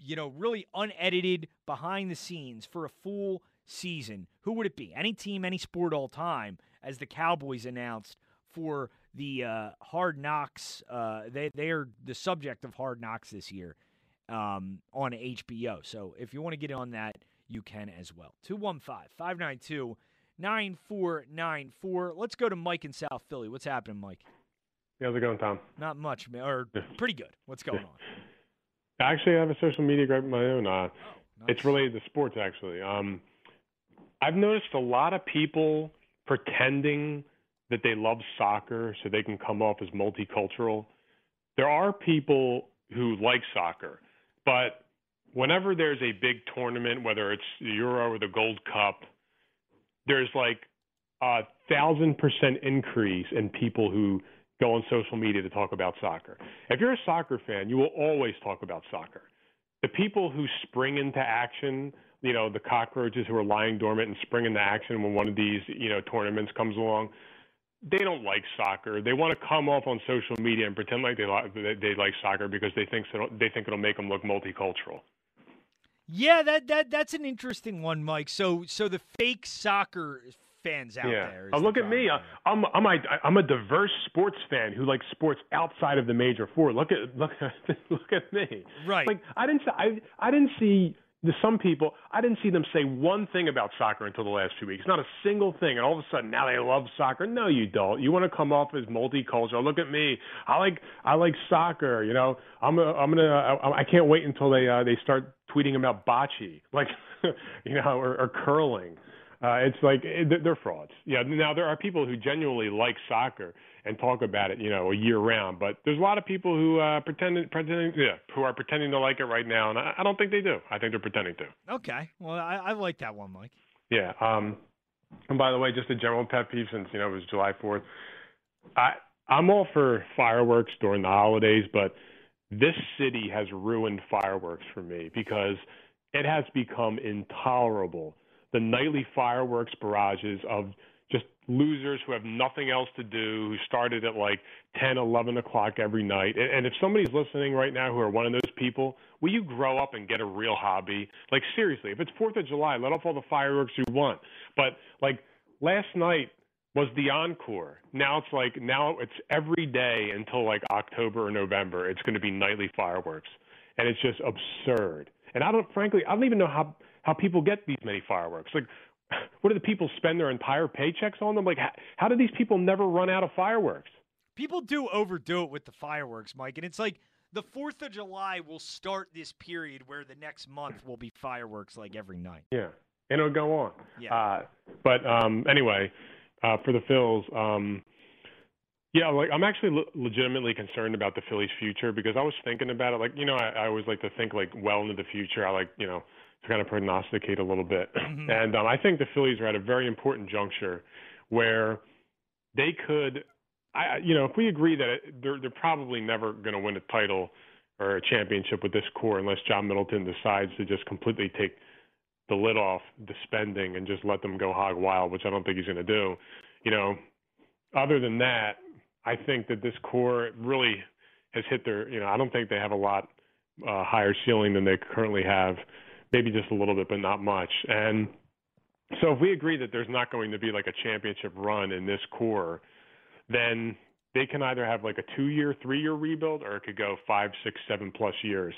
you know, really unedited behind the scenes for a full season, who would it be? Any team, any sport, all time, as the Cowboys announced for the uh, Hard Knocks. Uh, they they are the subject of Hard Knocks this year um, on HBO. So if you want to get on that, you can as well. 215 592 9494. Let's go to Mike in South Philly. What's happening, Mike? How's it going, Tom? Not much, or pretty good. What's going on? Actually, I have a social media group of my own. Uh, oh, nice. It's related to sports, actually. Um, I've noticed a lot of people pretending that they love soccer so they can come off as multicultural. There are people who like soccer, but whenever there's a big tournament, whether it's the Euro or the Gold Cup, there's like a thousand percent increase in people who go on social media to talk about soccer. If you're a soccer fan, you will always talk about soccer. The people who spring into action, you know, the cockroaches who are lying dormant and spring into action when one of these, you know, tournaments comes along, they don't like soccer. They want to come off on social media and pretend like they like they like soccer because they think so, they think it'll make them look multicultural. Yeah, that that that's an interesting one, Mike. So so the fake soccer fans out yeah. there. Uh, look at me. I'm I'm a, I'm a diverse sports fan who likes sports outside of the major four. Look at look [LAUGHS] look at me. Right. Like I didn't I I didn't see the some people I didn't see them say one thing about soccer until the last few weeks. Not a single thing. And all of a sudden now they love soccer. No, you don't. You want to come off as multicultural. Look at me. I like I like soccer. You know I'm a, I'm gonna I, I can't wait until they uh, they start tweeting about bocce [LAUGHS] like you know or, or curling. Uh, it's like eh, they're frauds. Yeah. Now there are people who genuinely like soccer and talk about it, you know, a year round. But there's a lot of people who uh, pretend, pretending, yeah, who are pretending to like it right now, and I, I don't think they do. I think they're pretending to. Okay. Well, I, I like that one, Mike. Yeah. Um, and by the way, just a general pet peeve since you know it was July 4th. I I'm all for fireworks during the holidays, but this city has ruined fireworks for me because it has become intolerable the nightly fireworks barrages of losers who have nothing else to do, who started at like 10, 11 o'clock every night. And if somebody's listening right now who are one of those people, will you grow up and get a real hobby? Like, seriously, if it's 4th of July, let off all the fireworks you want. But, like, last night was the encore. Now it's like, now it's every day until like October or November, it's going to be nightly fireworks. And it's just absurd. And I don't, frankly, I don't even know how how people get these many fireworks. Like, what do the people spend their entire paychecks on them? Like, how, how do these people never run out of fireworks? People do overdo it with the fireworks, Mike, and it's like the Fourth of July will start this period where the next month will be fireworks like every night. Yeah, and it'll go on. Yeah. Uh, but um, anyway, uh, for the Phils, um, yeah, like I'm actually le- legitimately concerned about the Phillies' future because I was thinking about it. Like, you know, I, I always like to think like well into the future. I like, you know to kind of prognosticate a little bit. Mm-hmm. [LAUGHS] And um, I think the Phillies are at a very important juncture where they could, I, you know, if we agree that it, they're they're probably never going to win a title or a championship with this core unless John Middleton decides to just completely take the lid off the spending and just let them go hog wild, which I don't think he's going to do. You know, other than that, I think that this core really has hit their. You know, I don't think they have a lot uh, higher ceiling than they currently have maybe just a little bit, but not much. And so if we agree that there's not going to be like a championship run in this core, then they can either have like a two year, three year rebuild, or it could go five, six, seven plus years.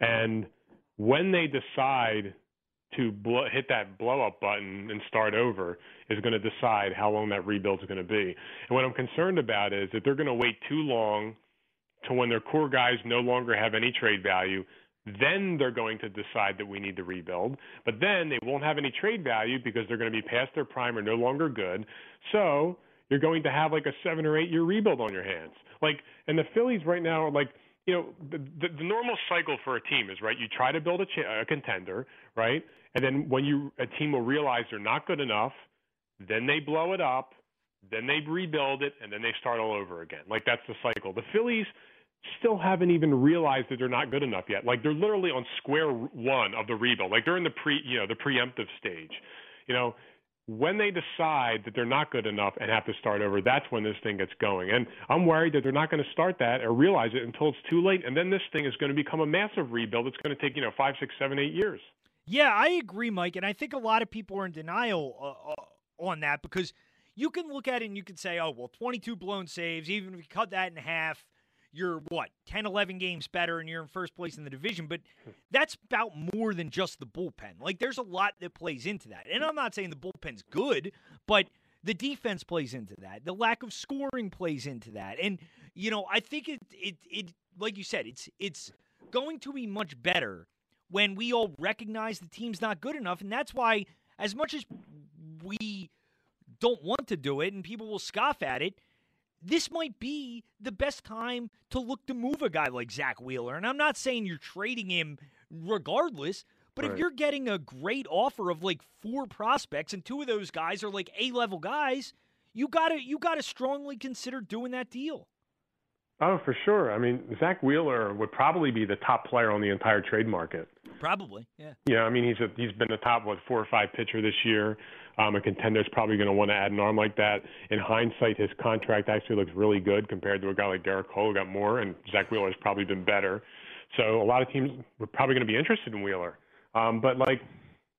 And when they decide to hit that blow up button and start over is going to decide how long that rebuild is going to be. And what I'm concerned about is that they're going to wait too long to when their core guys no longer have any trade value then they're going to decide that we need to rebuild. But then they won't have any trade value because they're going to be past their prime or no longer good. So you're going to have like a seven or eight year rebuild on your hands. Like, and the Phillies right now are like, you know, the, the, the normal cycle for a team is right. You try to build a, ch- a contender, right? And then when you a team will realize they're not good enough, then they blow it up, then they rebuild it, and then they start all over again. Like that's the cycle. The Phillies still haven't even realized that they're not good enough yet. Like they're literally on square one of the rebuild. Like they're in the pre, you know, the preemptive stage. You know, when they decide that they're not good enough and have to start over, that's when this thing gets going. And I'm worried that they're not going to start that or realize it until it's too late. And then this thing is going to become a massive rebuild. It's going to take, you know, five, six, seven, eight years. Yeah, I agree, Mike. And I think a lot of people are in denial uh, uh on that because you can look at it and you can say, oh, well, 22 blown saves, even if you cut that in half, you're what, 10, 11 games better and you're in first place in the division. But that's about more than just the bullpen. Like, there's a lot that plays into that. And I'm not saying the bullpen's good, but the defense plays into that. The lack of scoring plays into that. And, you know, I think it, it, it like you said, it's, it's going to be much better when we all recognize the team's not good enough. And that's why, as much as we don't want to do it and people will scoff at it, this might be the best time to look to move a guy like Zack Wheeler. And I'm not saying you're trading him regardless, but Right. if you're getting a great offer of like four prospects and two of those guys are like A level guys, you gotta you gotta strongly consider doing that deal. Oh, for sure. I mean, Zack Wheeler would probably be the top player on the entire trade market. Probably, yeah. Yeah, I mean he's a, he's been the top what four or five pitcher this year. Um, a contender's probably going to want to add an arm like that. In hindsight, his contract actually looks really good compared to a guy like Gerrit Cole who got more, and Zack Wheeler has probably been better. So a lot of teams were probably going to be interested in Wheeler. Um, but like,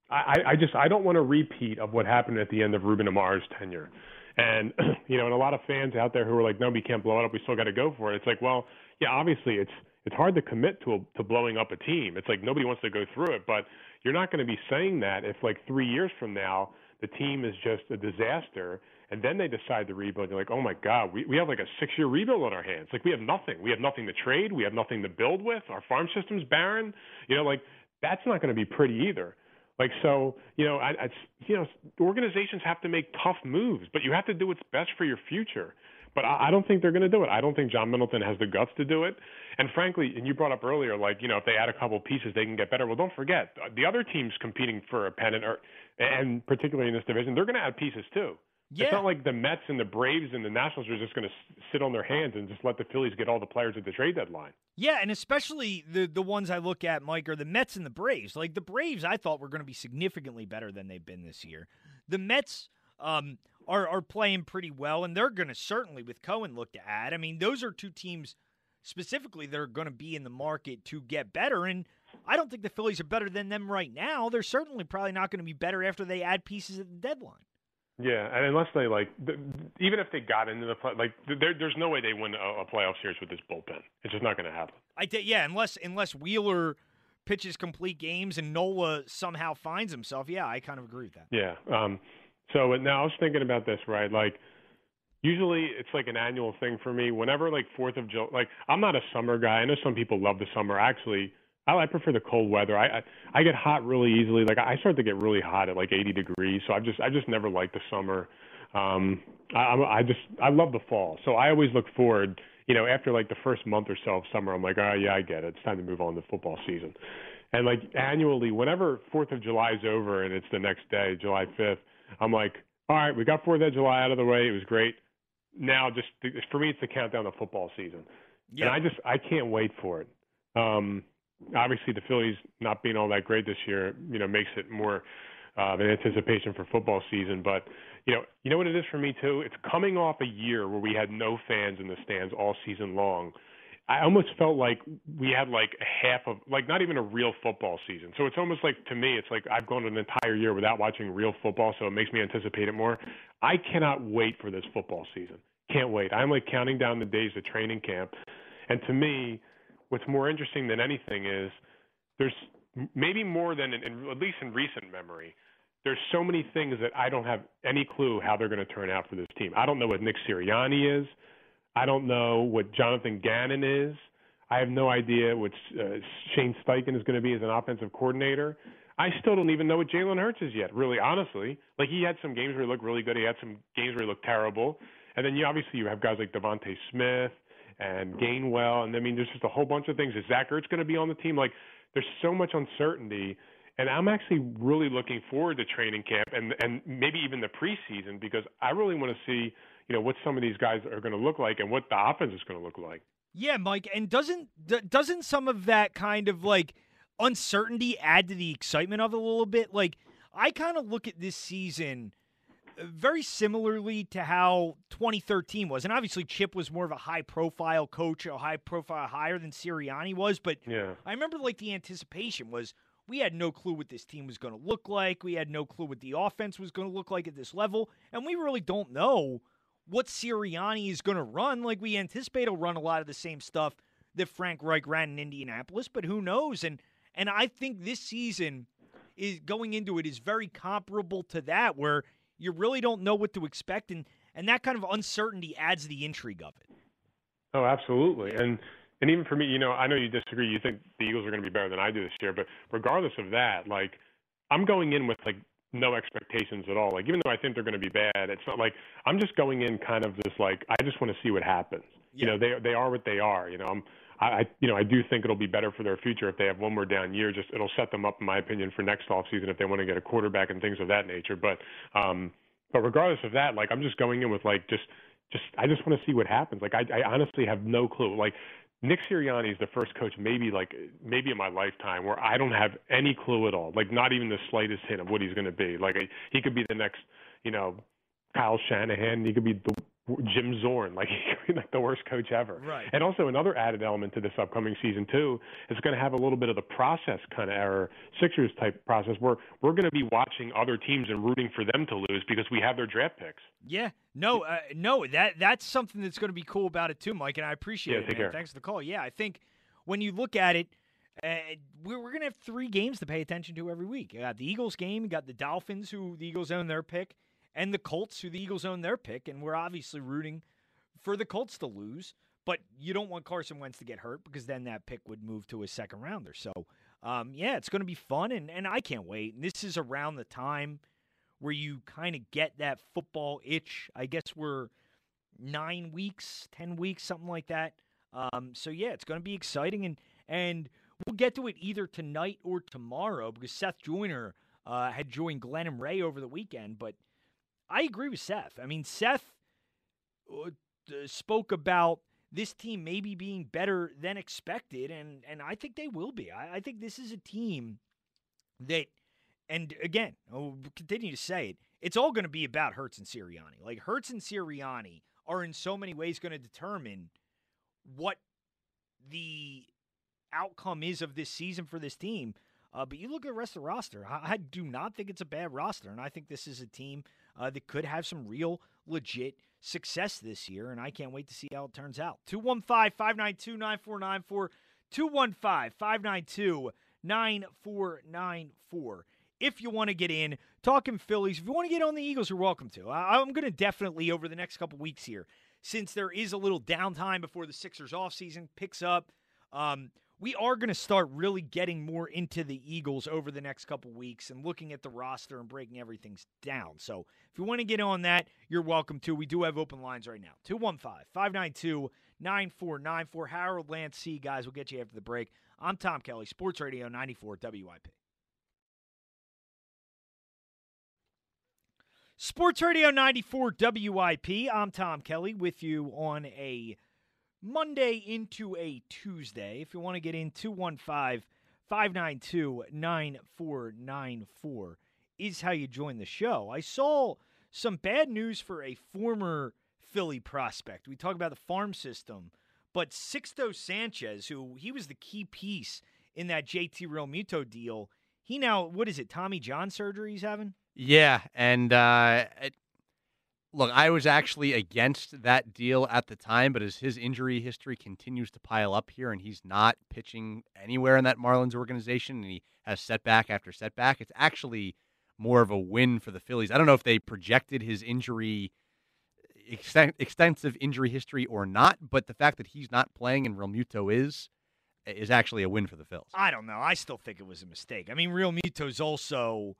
I, I just I don't want a repeat of what happened at the end of Ruben Amaro's tenure. And [CLEARS THROAT] you know, and a lot of fans out there who are like, no, we can't blow it up. We still got to go for it. It's like, well, yeah, obviously it's it's hard to commit to a, to blowing up a team. It's like nobody wants to go through it, but you're not going to be saying that if like three years from now the team is just a disaster, and then they decide to rebuild. You're like, oh my god, we we have like a six year rebuild on our hands. Like we have nothing. We have nothing to trade. We have nothing to build with. Our farm system's barren. You know, like that's not going to be pretty either. Like so, you know, I, I, you know, organizations have to make tough moves, but you have to do what's best for your future. But I, I don't think they're going to do it. I don't think John Middleton has the guts to do it. And frankly, and you brought up earlier, like you know, if they add a couple pieces, they can get better. Well, don't forget the other teams competing for a pennant, or and particularly in this division, they're going to add pieces too. Yeah. It's not like the Mets and the Braves and the Nationals are just going to sit on their hands and just let the Phillies get all the players at the trade deadline. Yeah, and especially the the ones I look at, Mike, are the Mets and the Braves. Like the Braves, I thought were going to be significantly better than they've been this year. The Mets um, are are playing pretty well, and they're going to certainly with Cohen look to add. I mean, those are two teams specifically that are going to be in the market to get better, and I don't think the Phillies are better than them right now. They're certainly probably not going to be better after they add pieces at the deadline. Yeah, and unless they like, even if they got into the play, like there, there's no way they win a, a playoff series with this bullpen. It's just not going to happen. I th- yeah, unless unless Wheeler pitches complete games and Nola somehow finds himself. Yeah, I kind of agree with that. Yeah. Um, so now I was thinking about this, right? Like, usually it's like an annual thing for me. Whenever like Fourth of July, like I'm not a summer guy. I know some people love the summer. Actually, I, I prefer the cold weather. I, I I get hot really easily. Like I start to get really hot at like 80 degrees. So I just I just never liked the summer. Um, I, I just I love the fall. So I always look forward. You know, after like the first month or so of summer, I'm like, oh yeah, I get it. It's time to move on to football season. And like annually, whenever Fourth of July is over and it's the next day, July 5th, I'm like, all right, we got Fourth of July out of the way. It was great. Now, just for me, it's the countdown to football season, and I just I can't wait for it. Um, obviously, the Phillies not being all that great this year, you know, makes it more uh, of an anticipation for football season. But you know, you know what it is for me too. It's coming off a year where we had no fans in the stands all season long. I almost felt like we had like a half of like not even a real football season. So it's almost like to me it's like I've gone an entire year without watching real football, so it makes me anticipate it more. I cannot wait for this football season. Can't wait. I'm like counting down the days to training camp. And to me, what's more interesting than anything is there's maybe more than in, in at least in recent memory. There's so many things that I don't have any clue how they're going to turn out for this team. I don't know what Nick Sirianni is. I don't know what Jonathan Gannon is. I have no idea what uh, Shane Steichen is going to be as an offensive coordinator. I still don't even know what Jalen Hurts is yet, really, honestly. Like, he had some games where he looked really good. He had some games where he looked terrible. And then you obviously you have guys like DeVonta Smith and Gainwell. And I mean, there's just a whole bunch of things. Is Zach Ertz going to be on the team? Like, there's so much uncertainty. And I'm actually really looking forward to training camp and and maybe even the preseason because I really want to see you know what some of these guys are going to look like and what the offense is going to look like. Yeah, Mike, and doesn't d- doesn't some of that kind of like uncertainty add to the excitement of it a little bit? Like I kind of look at this season uh, very similarly to how 2013 was, and obviously Chip was more of a high profile coach, a high profile higher than Sirianni was, but Yeah. I remember like the anticipation was we had no clue what this team was going to look like. We had no clue what the offense was going to look like at this level. And we really don't know what Sirianni is going to run. Like we anticipate he'll run a lot of the same stuff that Frank Reich ran in Indianapolis, but who knows? And and I think this season is going into it is very comparable to that, where you really don't know what to expect, and and that kind of uncertainty adds the intrigue of it. Oh, absolutely, and and even for me, you know, I know you disagree. You think the Eagles are going to be better than I do this year, but regardless of that, like I'm going in with like no expectations at all. Like even though I think they're going to be bad, it's not like I'm just going in kind of this like I just want to see what happens. Yeah. You know, they they are what they are. You know, I'm I, you know, I do think it'll be better for their future if they have one more down year. Just it'll set them up, in my opinion, for next off season if they want to get a quarterback and things of that nature. But, um, but regardless of that, like I'm just going in with like just, just I just want to see what happens. Like I, I honestly have no clue. Like Nick Sirianni is the first coach, maybe like maybe in my lifetime, where I don't have any clue at all. Like not even the slightest hint of what he's going to be. Like he could be the next, you know, Kyle Shanahan. He could be the Jim Zorn, like [LAUGHS] like the worst coach ever. Right. And also another added element to this upcoming season too is going to have a little bit of the process kind of error, Sixers type process where we're going to be watching other teams and rooting for them to lose because we have their draft picks. Yeah. No, uh, no, that that's something that's going to be cool about it too, Mike, and I appreciate yeah, it. Man. Care. Thanks for the call. Yeah, I think when you look at it. Uh, we're, we're going to have three games to pay attention to every week. You got the Eagles game, you got the Dolphins, who the Eagles own their pick, and the Colts, who the Eagles own their pick, and we're obviously rooting for the Colts to lose. But you don't want Carson Wentz to get hurt because then that pick would move to a second rounder. So, um, yeah, it's going to be fun, and, and I can't wait. And this is around the time where you kind of get that football itch. I guess we're nine weeks, ten weeks, something like that. Um, so yeah, it's going to be exciting, and and we'll get to it either tonight or tomorrow because Seth Joyner uh, had joined Glenn and Ray over the weekend, but I agree with Seth. I mean, Seth uh, spoke about this team maybe being better than expected, and and I think they will be. I, I think this is a team that, and again, I'll continue to say it. It's all going to be about Hurts and Sirianni. Like Hurts and Sirianni are in so many ways going to determine what the outcome is of this season for this team. Uh, but you look at the rest of the roster. I, I, do not think it's a bad roster, and I think this is a team uh, that could have some real, legit success this year, and I can't wait to see how it turns out. 215 592 9494. 215 592 9494. If you want to get in, talking Phillies, if you want to get on the Eagles, you're welcome to. I, am going to definitely, over the next couple weeks here, since there is a little downtime before the Sixers offseason picks up, um, we are going to start really getting more into the Eagles over the next couple weeks and looking at the roster and breaking everything down. So if you want to get on that, you're welcome to. We do have open lines right now 215 592 9494. Harold Lance C. Guys, we'll get you after the break. I'm Tom Kelly, Sports Radio 94 WIP. Sports Radio 94 WIP. I'm Tom Kelly with you on a Monday into a Tuesday. If you want to get in, 215 592 9494 is how you join the show. I saw some bad news for a former Philly prospect. We talk about the farm system, but Sixto Sanchez, who he was the key piece in that JT Realmuto deal, he now, what is it, Tommy John surgery he's having? Yeah, and uh, look, I was actually against that deal at the time, but as his injury history continues to pile up here and he's not pitching anywhere in that Marlins organization and he has setback after setback, it's actually more of a win for the Phillies. I don't know if they projected his injury extensive injury history or not, but the fact that he's not playing and Realmuto is is actually a win for the Phils. I don't know. I still think it was a mistake. I mean, Realmuto's also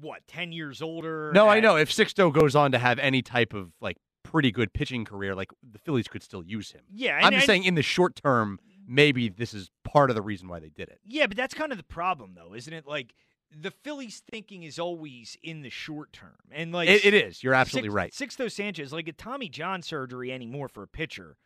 what, 10 years older? No, I know. If Sixto goes on to have any type of like pretty good pitching career, like the Phillies could still use him. Yeah. And, I'm just and, saying in the short term, maybe this is part of the reason why they did it. Yeah, but that's kind of the problem though, isn't it? Like the Phillies thinking is always in the short term. And like it, it is. You're absolutely Six, right. Sixto Sanchez, like a Tommy John surgery anymore for a pitcher,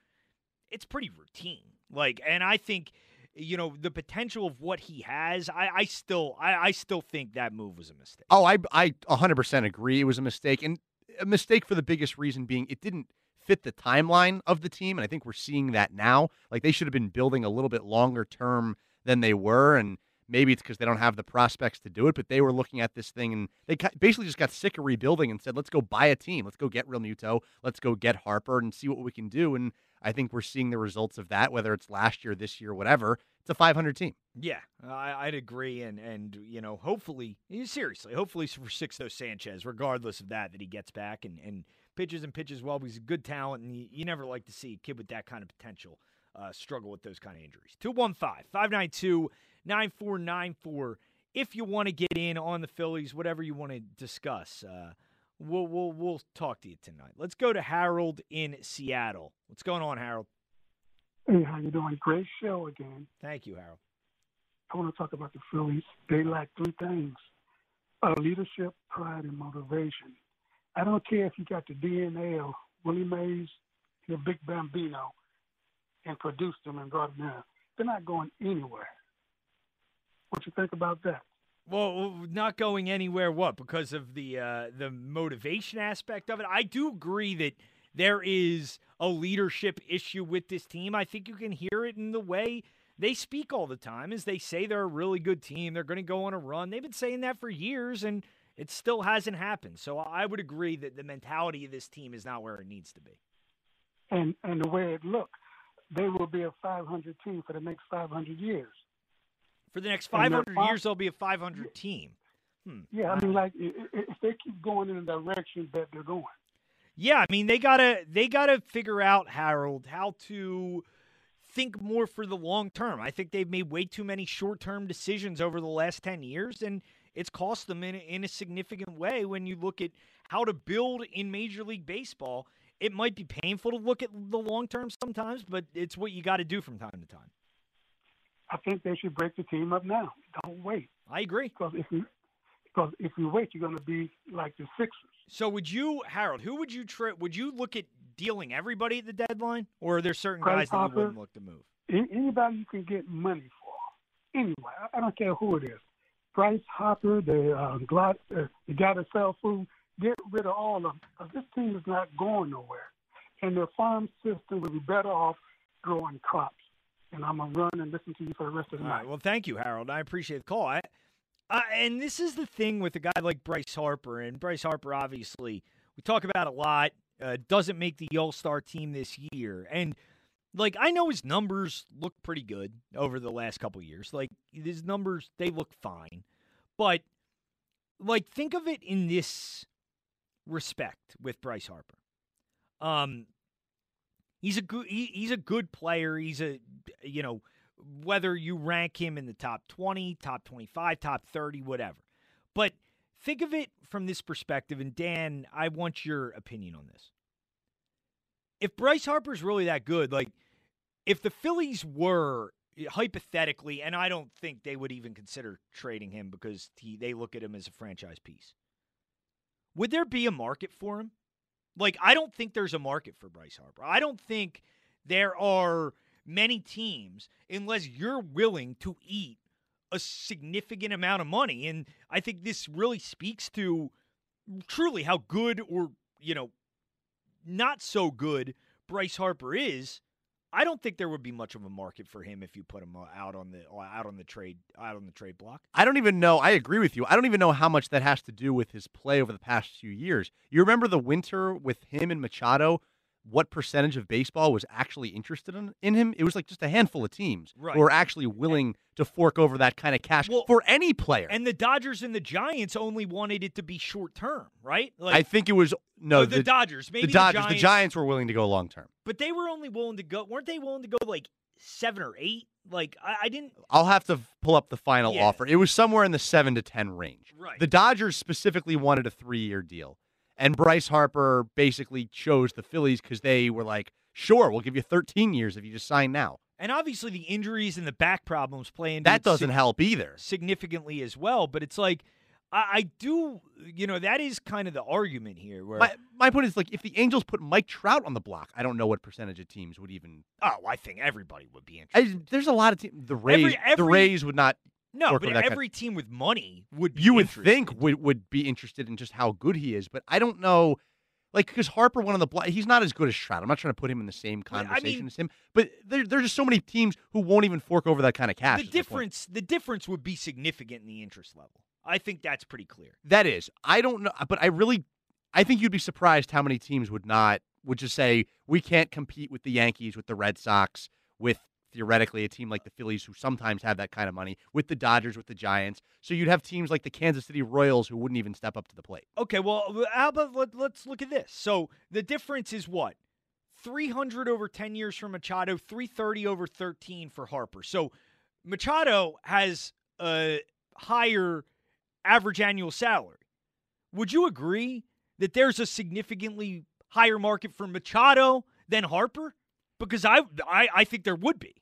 it's pretty routine. Like, and I think you know the potential of what he has i, I still I, I, still think that move was a mistake oh i i 100% agree it was a mistake and a mistake for the biggest reason being it didn't fit the timeline of the team and i think we're seeing that now like they should have been building a little bit longer term than they were and Maybe it's because they don't have the prospects to do it, but they were looking at this thing and they basically just got sick of rebuilding and said, let's go buy a team. Let's go get Realmuto. Let's go get Harper and see what we can do. And I think we're seeing the results of that, whether it's last year, this year, whatever. It's a 500 team. Yeah, I, would agree, and and you know, hopefully, seriously, hopefully for Sixto Sanchez, regardless of that, that he gets back and and pitches and pitches well. He's a good talent, and you, you never like to see a kid with that kind of potential uh, struggle with those kind of injuries. 215 592 9494. If you want to get in on the Phillies, whatever you want to discuss, uh, we'll, we'll, we'll talk to you tonight. Let's go to Harold in Seattle. What's going on, Harold? Hey, how you doing? Great show again. Thank you, Harold. I want to talk about the Phillies. They lack three things: uh, leadership, pride, and motivation. I don't care if you got the DNA of Willie Mays and the Big Bambino and produced them and brought them in. They're not going anywhere. What you think about that? Well, not going anywhere. What? Because of the uh, the motivation aspect of it. I do agree that there is a leadership issue with this team. I think you can hear it in the way they speak all the time, as they say they're a really good team. They're going to go on a run. They've been saying that for years, and it still hasn't happened. So I would agree that the mentality of this team is not where it needs to be. And and the way it looks, they will be a 500 team for the next 500 years. For the next 500 five, years, they'll be a 500 team. Hmm. Yeah, I mean, like if they keep going in the direction that they're going. Yeah, I mean they gotta they gotta figure out Harold how to think more for the long term. I think they've made way too many short term decisions over the last ten years, and it's cost them in in a significant way. When you look at how to build in Major League Baseball, it might be painful to look at the long term sometimes, but it's what you got to do from time to time. I think they should break the team up now. Don't wait. I agree. Because if you because if you wait, you're going to be like the Sixers. So would you, Harold? Who would you try? Would you look at dealing everybody at the deadline, or are there certain Bryce guys that you wouldn't look to move? Anybody you can get money for. Anyway, I don't care who it is. Bryce Harper, the uh, Glad, uh, the guy that sells food, get rid of all of them because this team is not going nowhere. And their farm system would be better off growing crops. And I'm to run and listen to you for the rest of the all night. Right, well, thank you, Harold. I appreciate the call. I, uh, and this is the thing with a guy like Bryce Harper. And Bryce Harper, obviously, we talk about a lot, uh, doesn't make the All Star team this year. And like I know his numbers look pretty good over the last couple years. Like his numbers, they look fine. But like think of it in this respect with Bryce Harper. Um, he's a good he, he's a good player. He's a you know whether you rank him in the top 20, top 25, top 30, whatever. But think of it from this perspective and Dan, I want your opinion on this. If Bryce Harper's really that good, like if the Phillies were hypothetically, and I don't think they would even consider trading him because he, they look at him as a franchise piece. Would there be a market for him? Like, I don't think there's a market for Bryce Harper. I don't think there are many teams unless you're willing to eat a significant amount of money. And I think this really speaks to truly how good or, you know, not so good Bryce Harper is I don't think there would be much of a market for him if you put him uh, out on the uh, out on the trade out on the trade block. I don't even know. I agree with you. I don't even know how much that has to do with his play over the past few years. You remember the winter with him and Machado? What percentage of baseball was actually interested in, in him? It was like just a handful of teams right. who were actually willing to fork over that kind of cash well, for any player. And the Dodgers and the Giants only wanted it to be short term, right? Like, I think it was no the, the, Dodgers. Maybe the Dodgers. The Giants, the Giants were willing to go long term, but they were only willing to go. weren't they willing to go like seven or eight? Like I, I didn't. I'll have to pull up the final yeah. offer. It was somewhere in the seven to ten range. Right. The Dodgers specifically wanted a three year deal, and Bryce Harper basically chose the Phillies because they were like, "Sure, we'll give you 13 years if you just sign now." And obviously, the injuries and the back problems play into that doesn't sig- help either significantly as well. But it's like I, I, do, you know, that is kind of the argument here. Where my, my point is like, if the Angels put Mike Trout on the block, I don't know what percentage of teams would even. Oh, I think everybody would be interested. I, there's a lot of teams. The Rays, every, every, the Rays would not. No, but every kind. team with money would. you would think would would be interested in just how good he is, but I don't know Like because Harper, one on the bl- he's not as good as Trout. I'm not trying to put him in the same I mean- conversation as him, but there, there's just so many teams who won't even fork over that kind of cash. the difference the difference would be significant in the interest level. I think that's pretty clear. That is, I don't know, but I really, I think you'd be surprised how many teams would not would just say we can't compete with the Yankees, with the Red Sox, with theoretically a team like the Phillies who sometimes have that kind of money, with the Dodgers, with the Giants. So you'd have teams like the Kansas City Royals who wouldn't even step up to the plate. Okay, well, uh, how about let, let's look at this. So the difference is what? 300 over 10 years for Machado, 330 over 13 for Harper. So Machado has a higher average annual salary. Would you agree that there's a significantly higher market for Machado than Harper? Because I I, I think there would be.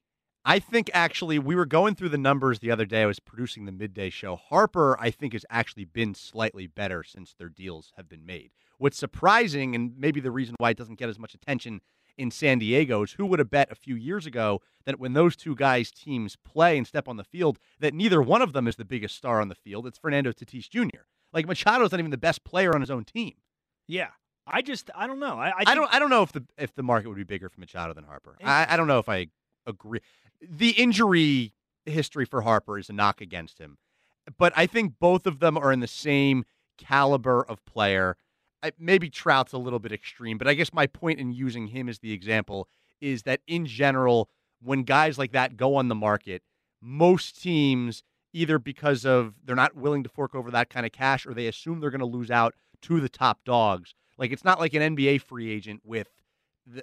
I think actually we were going through the numbers the other day. I was producing the midday show. Harper, I think, has actually been slightly better since their deals have been made. What's surprising, and maybe the reason why it doesn't get as much attention in San Diego, is who would have bet a few years ago that when those two guys' teams play and step on the field, that neither one of them is the biggest star on the field. It's Fernando Tatis Jr. Like Machado's not even the best player on his own team. Yeah. I just I don't know. I I, I, don't I don't know if the if the market would be bigger for Machado than Harper. Eh. I, I don't know if I agree. The injury history for Harper is a knock against him, but I think both of them are in the same caliber of player. I, maybe Trout's a little bit extreme, but I guess my point in using him as the example is that in general, when guys like that go on the market, most teams either because of they're not willing to fork over that kind of cash or they assume they're going to lose out to the top dogs. Like it's not like an NBA free agent with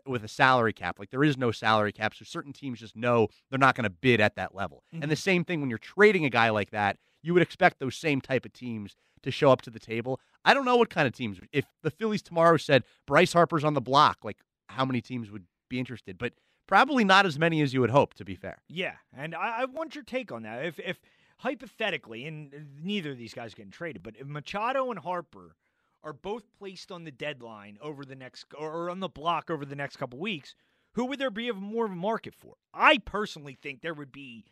with a salary cap. Like there is no salary cap, so certain teams just know they're not going to bid at that level. And the mm-hmm. same thing when you're trading a guy like that, you would expect those same type of teams to show up to the table. I don't know what kind of teams. If the Phillies tomorrow said Bryce Harper's on the block, like how many teams would be interested? But probably not as many as you would hope. To be fair. Yeah, and I, I want your take on that. If if hypothetically, and neither of these guys getting traded, but if Machado and Harper are both placed on the deadline over the next or on the block over the next couple weeks, who would there be of more of a market for? I personally think there would be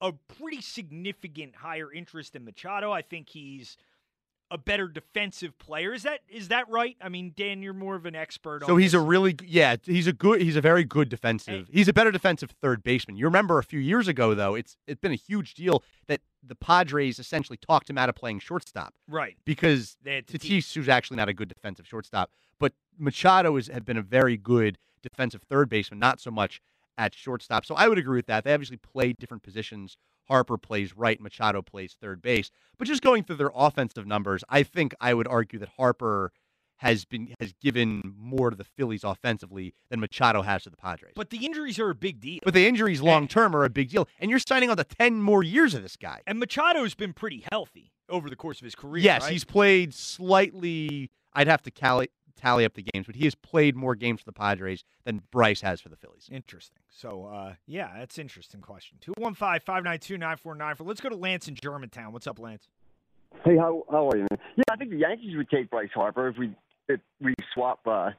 a pretty significant higher interest in Machado. I think he's a better defensive player. Is that is that right? I mean, Dan, you're more of an expert on So he's this. a really yeah, he's a good he's a very good defensive. He's a better defensive third baseman. You remember a few years ago though, it's it's been a huge deal that the Padres essentially talked him out of playing shortstop right. because Tatis, who's actually not a good defensive shortstop, but Machado has been a very good defensive third baseman, not so much at shortstop. So I would agree with that. They obviously play different positions. Harper plays right, Machado plays third base. But just going through their offensive numbers, I think I would argue that Harper has been has given more to the Phillies offensively than Machado has to the Padres. But the injuries are a big deal. But the injuries long term are a big deal, and you're signing on to ten more years of this guy. And Machado's been pretty healthy over the course of his career. Yes, right? he's played slightly. I'd have to tally, tally up the games, but he has played more games for the Padres than Bryce has for the Phillies. Interesting. So, uh, yeah, that's an interesting question. 215 592 9494. Let's go to Lance in Germantown. What's up, Lance? Hey, how how are you, man? Yeah, I think the Yankees would take Bryce Harper if we if we swap uh,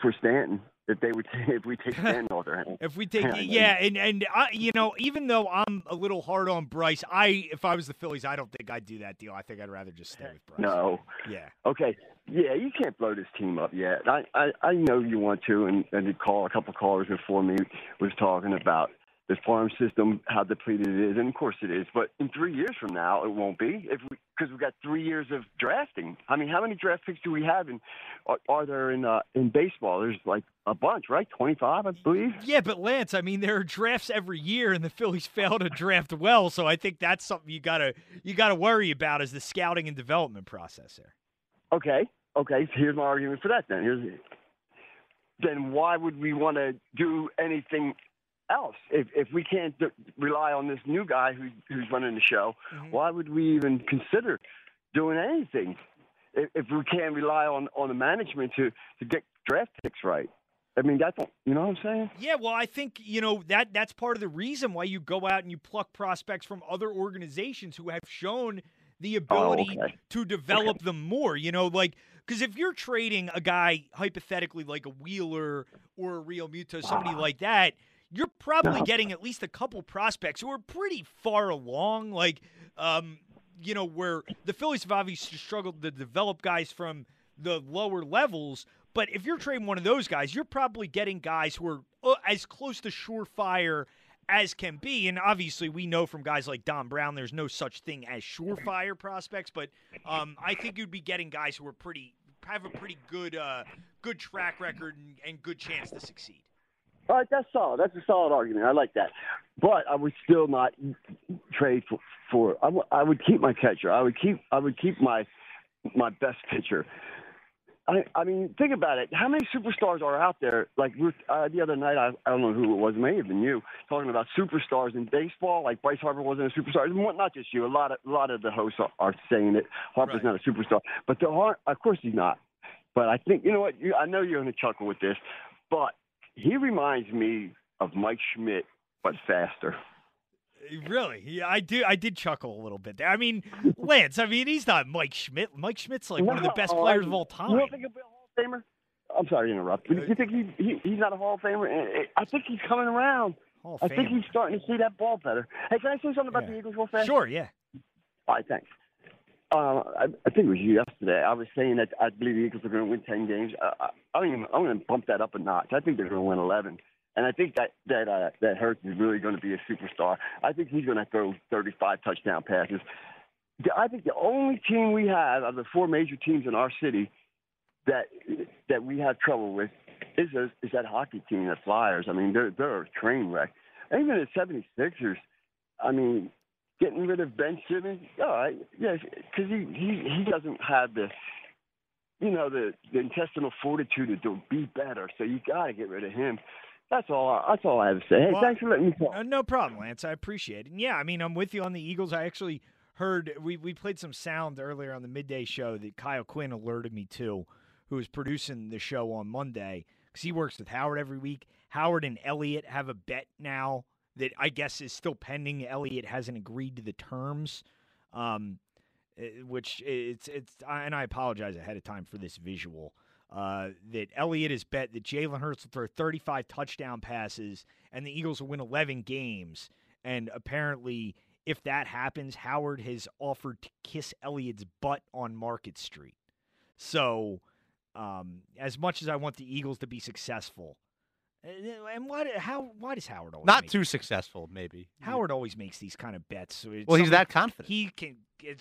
for Stanton. If they would [LAUGHS] say if we take Stanton off their hands. If we take, Yeah, yeah, and and I, you know, even though I'm a little hard on Bryce, I if I was the Phillies, I don't think I'd do that deal. I think I'd rather just stay with Bryce. No. Yeah. Okay. Yeah, you can't blow this team up yet. I I, I know you want to, and and the call a couple callers before me was talking about this farm system, how depleted it is, and of course it is. But in three years from now, it won't be if we because we've got three years of drafting. I mean, how many draft picks do we have? In are, are there in uh, in baseball? There's like a bunch, right? Twenty five, I believe. Yeah, but Lance, I mean, there are drafts every year, and the Phillies fail to draft well. So I think that's something you gotta you gotta worry about is the scouting and development process there. Okay. Okay. So here's my argument for that. Then here's then why would we want to do anything else if if we can't d- rely on this new guy who's who's running the show? Mm-hmm. Why would we even consider doing anything if, if we can't rely on on the management to to get draft picks right? I mean, that's you know what I'm saying. Yeah, well, I think you know that that's part of the reason why you go out and you pluck prospects from other organizations who have shown the oh, ability okay. to develop them more. You know, like because if you're trading a guy hypothetically like a Wheeler or a Realmuto, somebody uh-huh. like that, you're probably getting at least a couple prospects who are pretty far along. Like, um, you know, where the Phillies have obviously struggled to develop guys from the lower levels, But if you're trading one of those guys, you're probably getting guys who are uh, as close to surefire as can be. And obviously, we know from guys like Dom Brown, there's no such thing as surefire prospects. But um, I think you'd be getting guys who are pretty have a pretty good uh, good track record and, and good chance to succeed. All right, that's solid. That's a solid argument. I like that. But I would still not trade for. for I, w- I would keep my catcher. I would keep. I would keep my my best pitcher. I, I mean, think about it. How many superstars are out there? Like uh, the other night, I, I don't know who it was, it may have been you, talking about superstars in baseball. Like Bryce Harper wasn't a superstar. Not just you. A lot of a lot of the hosts are, are saying that Harper's Right. not a superstar. But there aren't. Of course, he's not. But I think you know what? You, I know you're going to chuckle with this, but he reminds me of Mike Schmidt, but faster. Really? Yeah, I do. I did chuckle a little bit there. I mean, [LAUGHS] Lance. I mean, he's not Mike Schmidt. Mike Schmidt's like one of the best No, players I- of all time. You don't think he'll be a Hall of Famer? I'm sorry to interrupt. but You think he, he he's not a Hall of Famer? I think he's coming around. I think he's starting to see that ball better. Hey, can I say something about Yeah. the Eagles real fast? Sure. Yeah. All right, thanks. Uh, I, I think it was yesterday. I was saying that I believe the Eagles are going to win ten games. Uh, I, I'm I'm going to bump that up a notch. I think they're going to win eleven, and I think that that uh, that Hurts is really going to be a superstar. I think he's going to throw 35 touchdown passes. I think the only team we have of the four major teams in our city that that we have trouble with is a, is that hockey team, the Flyers. I mean, they're they're a train wreck. Even the 76ers. I mean, getting rid of Ben Simmons, all right, yeah, because he, he he doesn't have the you know the, the intestinal fortitude to do, be better. So you got to get rid of him. That's all. That's all I have to say. Hey, Well, thanks for letting me talk. Uh, no problem, Lance. I appreciate it. And yeah, I mean, I'm with you on the Eagles. I actually heard we we played some sound earlier on the midday show that Kyle Quinn alerted me to, who was producing the show on Monday because he works with Howard every week. Howard and Elliot have a bet now that I guess is still pending. Elliot hasn't agreed to the terms. Um, eh, which it's it's and I apologize ahead of time for this visual. Uh, that Elliott has bet that Jalen Hurts will throw 35 touchdown passes and the Eagles will win 11 games. And apparently, if that happens, Howard has offered to kiss Elliott's butt on Market Street. So, um, as much as I want the Eagles to be successful, and why how why does Howard always Not make too successful, maybe. Howard always makes these kind of bets. So it's Well, he's that confident. He can is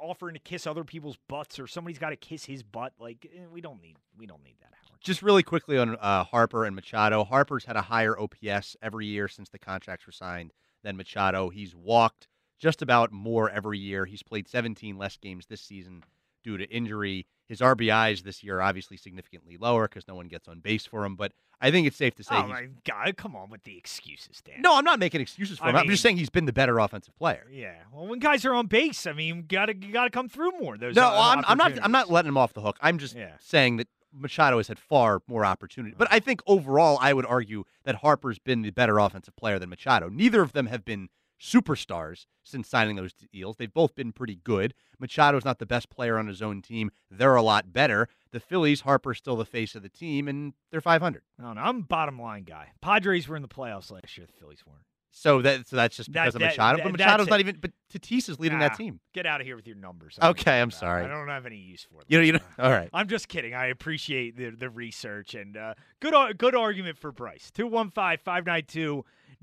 offering to kiss other people's butts, or somebody's got to kiss his butt. Like eh, we don't need we don't need that, Howard. Just really quickly on uh, Harper and Machado. Harper's had a higher OPS every year since the contracts were signed than Machado. He's walked just about more every year. He's played 17 less games this season due to injury. His RBIs this year are obviously significantly lower because no one gets on base for him. But I think it's safe to say Oh my God! Come on with the excuses, Dan. No, I'm not making excuses for I him. I'm just saying he's been the better offensive player. Yeah. Well, when guys are on base, I mean, gotta you gotta come through more. Those No, I'm, I'm not. I'm not letting him off the hook. I'm just Yeah. saying that Machado has had far more opportunity. But uh-huh. I think overall, I would argue that Harper's been the better offensive player than Machado. Neither of them have been superstars since signing those deals. They've both been pretty good. Machado's not the best player on his own team. They're a lot better. The Phillies, Harper's still the face of the team, and they're 500. I don't know. I'm bottom line guy. Padres were in the playoffs last year. The Phillies weren't. So that so that's just That- because of Machado. that- but Machado's not even. But Tatis is leading Nah, that team. Get out of here with your numbers. I don't Okay, I'm sorry. I don't have any use for them. You know, you know. All right. I'm just kidding. I appreciate the the research and uh, good good argument for Bryce.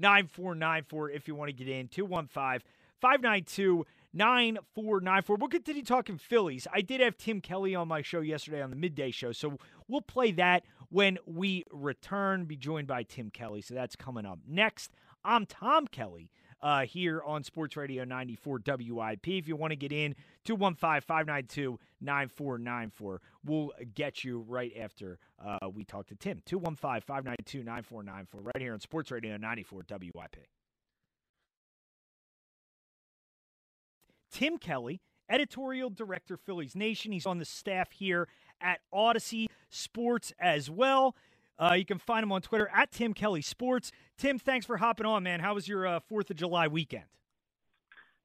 215-592-9494 if you want to get in. 215-592-9494. We'll continue talking Phillies. I did have Tim Kelly on my show yesterday on the midday show, so we'll play that when we return. Be joined by Tim Kelly, so that's coming up next. I'm Tom Kelly uh, here on Sports Radio 94 WIP. If you want to get in, 215 592 9494. We'll get you right after uh, we talk to Tim. 215 592 9494, right here on Sports Radio 94 WIP. Tim Kelly, editorial director, Phillies Nation. He's on the staff here at Audacy Sports as well. Uh, you can find him on Twitter at Tim Kelly Sports. Tim, thanks for hopping on, man. How was your uh, Fourth of July weekend?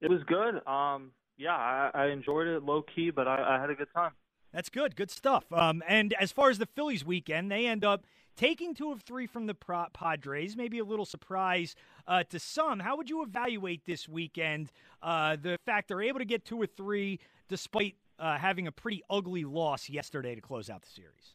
It was good. Um, yeah, I, I enjoyed it low key, but I, I had a good time. That's good. Good stuff. Um, and as far as the Phillies weekend, they end up taking two of three from the Padres. Maybe a little surprise uh, to some. How would you evaluate this weekend? Uh, the fact they're able to get two or three despite uh, having a pretty ugly loss yesterday to close out the series.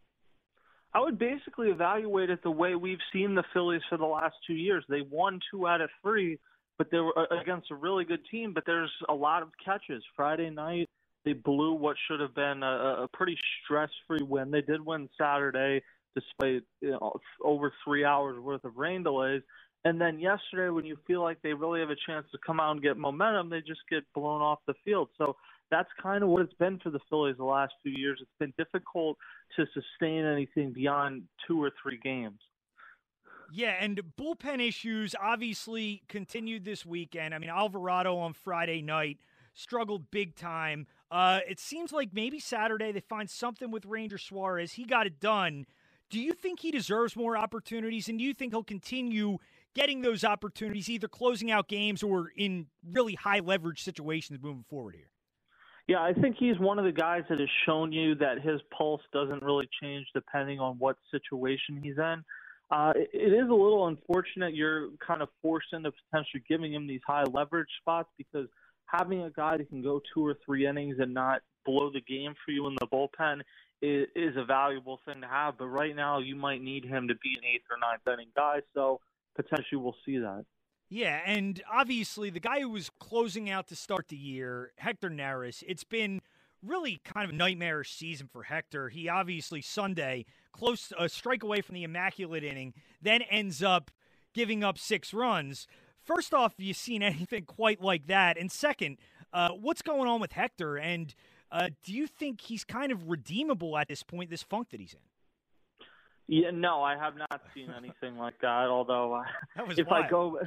I would basically evaluate it the way we've seen the Phillies for the last two years. They won two out of three, but they were uh, against a really good team. But there's a lot of catches. Friday night, they blew what should have been a, a pretty stress-free win. They did win Saturday, despite you know, over three hours worth of rain delays. And then yesterday, when you feel like they really have a chance to come out and get momentum, they just get blown off the field. So that's kind of what it's been for the Phillies the last few years. It's been difficult to sustain anything beyond two or three games. Yeah, and bullpen issues obviously continued this weekend. I mean, Alvarado on Friday night struggled big time. Uh, it seems like maybe Saturday they find something with Ranger Suarez. He got it done. Do you think he deserves more opportunities, and do you think he'll continue getting those opportunities, either closing out games or in really high leverage situations moving forward here? Yeah, I think he's one of the guys that has shown you that his pulse doesn't really change depending on what situation he's in. Uh, it, it is a little unfortunate you're kind of forced into potentially giving him these high leverage spots because having a guy that can go two or three innings and not blow the game for you in the bullpen is, is a valuable thing to have. But right now, you might need him to be an eighth or ninth inning guy. So potentially, we'll see that. Yeah, and obviously the guy who was closing out to start the year, Hector Neris, it's been really kind of a nightmarish season for Hector. He obviously Sunday close a strike away from the immaculate inning, then ends up giving up six runs. First off, have you seen [LAUGHS] anything quite like that? And second, uh, what's going on with Hector? And uh, do you think he's kind of redeemable at this point, this funk that he's in? Yeah, no, I have not seen anything like that. Although, uh, [LAUGHS] if wild. I go,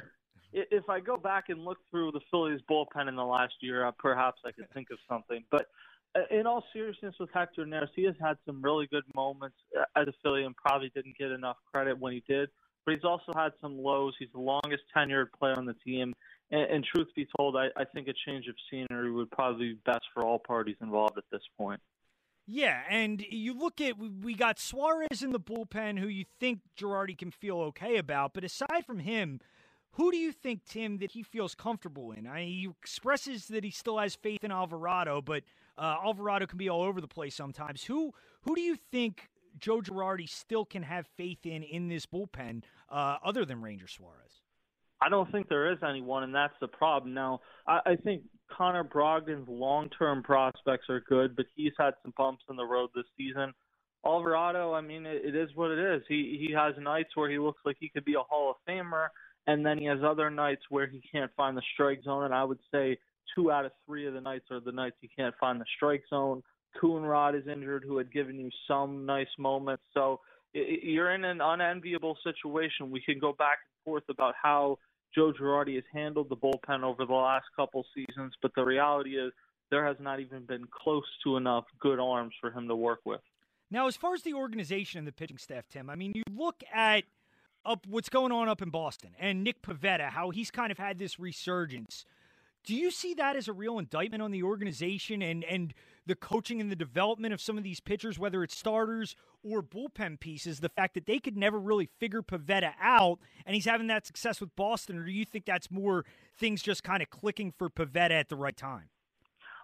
if I go back and look through the Phillies bullpen in the last year, uh, perhaps I could think of something. But uh, in all seriousness, with Hector Neris, he has had some really good moments as a Philly and probably didn't get enough credit when he did. But he's also had some lows. He's the longest tenured player on the team. And, and truth be told, I, I think a change of scenery would probably be best for all parties involved at this point. Yeah, and you look at we got Suarez in the bullpen, who you think Girardi can feel okay about, but aside from him, who do you think, Tim, that he feels comfortable in? I, he expresses that he still has faith in Alvarado, but uh, Alvarado can be all over the place sometimes. Who who do you think Joe Girardi still can have faith in in this bullpen, uh, other than Ranger Suarez? I don't think there is anyone, and that's the problem. Now, I, I think Connor Brogdon's long-term prospects are good, but he's had some bumps in the road this season. Alvarado, I mean, it, it is what it is. He he has nights where he looks like he could be a Hall of Famer, and then he has other nights where he can't find the strike zone. And I would say two out of three of the nights are the nights he can't find the strike zone. Coonrod is injured, who had given you some nice moments. So you're in an unenviable situation. We can go back and forth about how Joe Girardi has handled the bullpen over the last couple seasons, but the reality is there has not even been close to enough good arms for him to work with. Now, as far as the organization and the pitching staff, Tim, I mean, you look at up what's going on up in Boston and Nick Pivetta, how he's kind of had this resurgence. Do you see that as a real indictment on the organization and, and the coaching and the development of some of these pitchers, whether it's starters or bullpen pieces, the fact that they could never really figure Pivetta out and he's having that success with Boston? Or do you think that's more things just kind of clicking for Pivetta at the right time?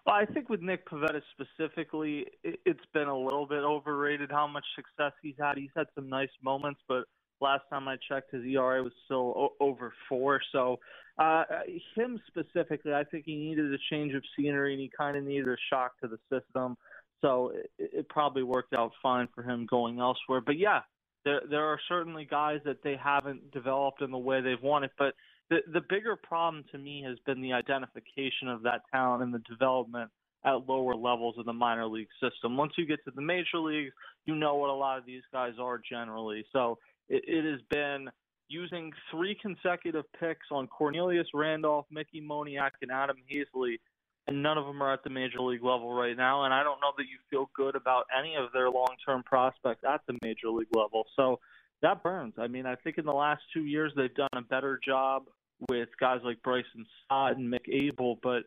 Well, I think with Nick Pivetta specifically, it's been a little bit overrated how much success he's had. He's had some nice moments, but last time I checked, his ERA was still o- over four. So uh, him specifically, I think he needed a change of scenery and he kind of needed a shock to the system. So it, it probably worked out fine for him going elsewhere. But yeah, there there are certainly guys that they haven't developed in the way they've wanted. But the the bigger problem to me has been the identification of that talent and the development at lower levels of the minor league system. Once you get to the major leagues, you know what a lot of these guys are generally. So it, it has been using three consecutive picks on Cornelius Randolph, Mickey Moniak, and Adam Haseley, and none of them are at the major league level right now. And I don't know that you feel good about any of their long-term prospects at the major league level. So that burns. I mean, I think in the last two years they've done a better job with guys like Bryson Stott and Mick but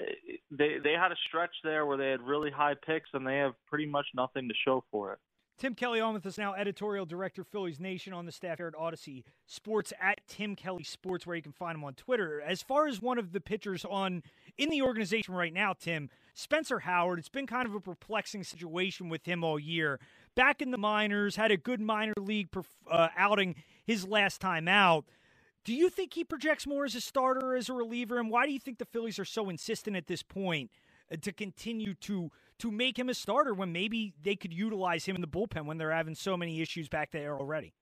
eh, they they had a stretch there where they had really high picks and they have pretty much nothing to show for it. Tim Kelly on with us now, editorial director, Phillies Nation, on the staff here at Audacy Sports at Tim Kelly Sports, where you can find him on Twitter. As far as one of the pitchers on in the organization right now, Tim, Spencer Howard, it's been kind of a perplexing situation with him all year. Back in the minors, had a good minor league uh, outing his last time out. Do you think he projects more as a starter as a reliever? And why do you think the Phillies are so insistent at this point uh, to continue to to make him a starter when maybe they could utilize him in the bullpen when they're having so many issues back there already?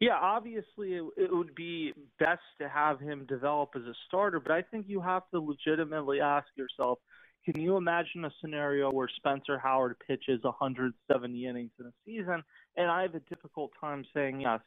Yeah, obviously it, would be best to have him develop as a starter, but I think you have to legitimately ask yourself, can you imagine a scenario where Spencer Howard pitches 170 innings in a season? And I have a difficult time saying yes.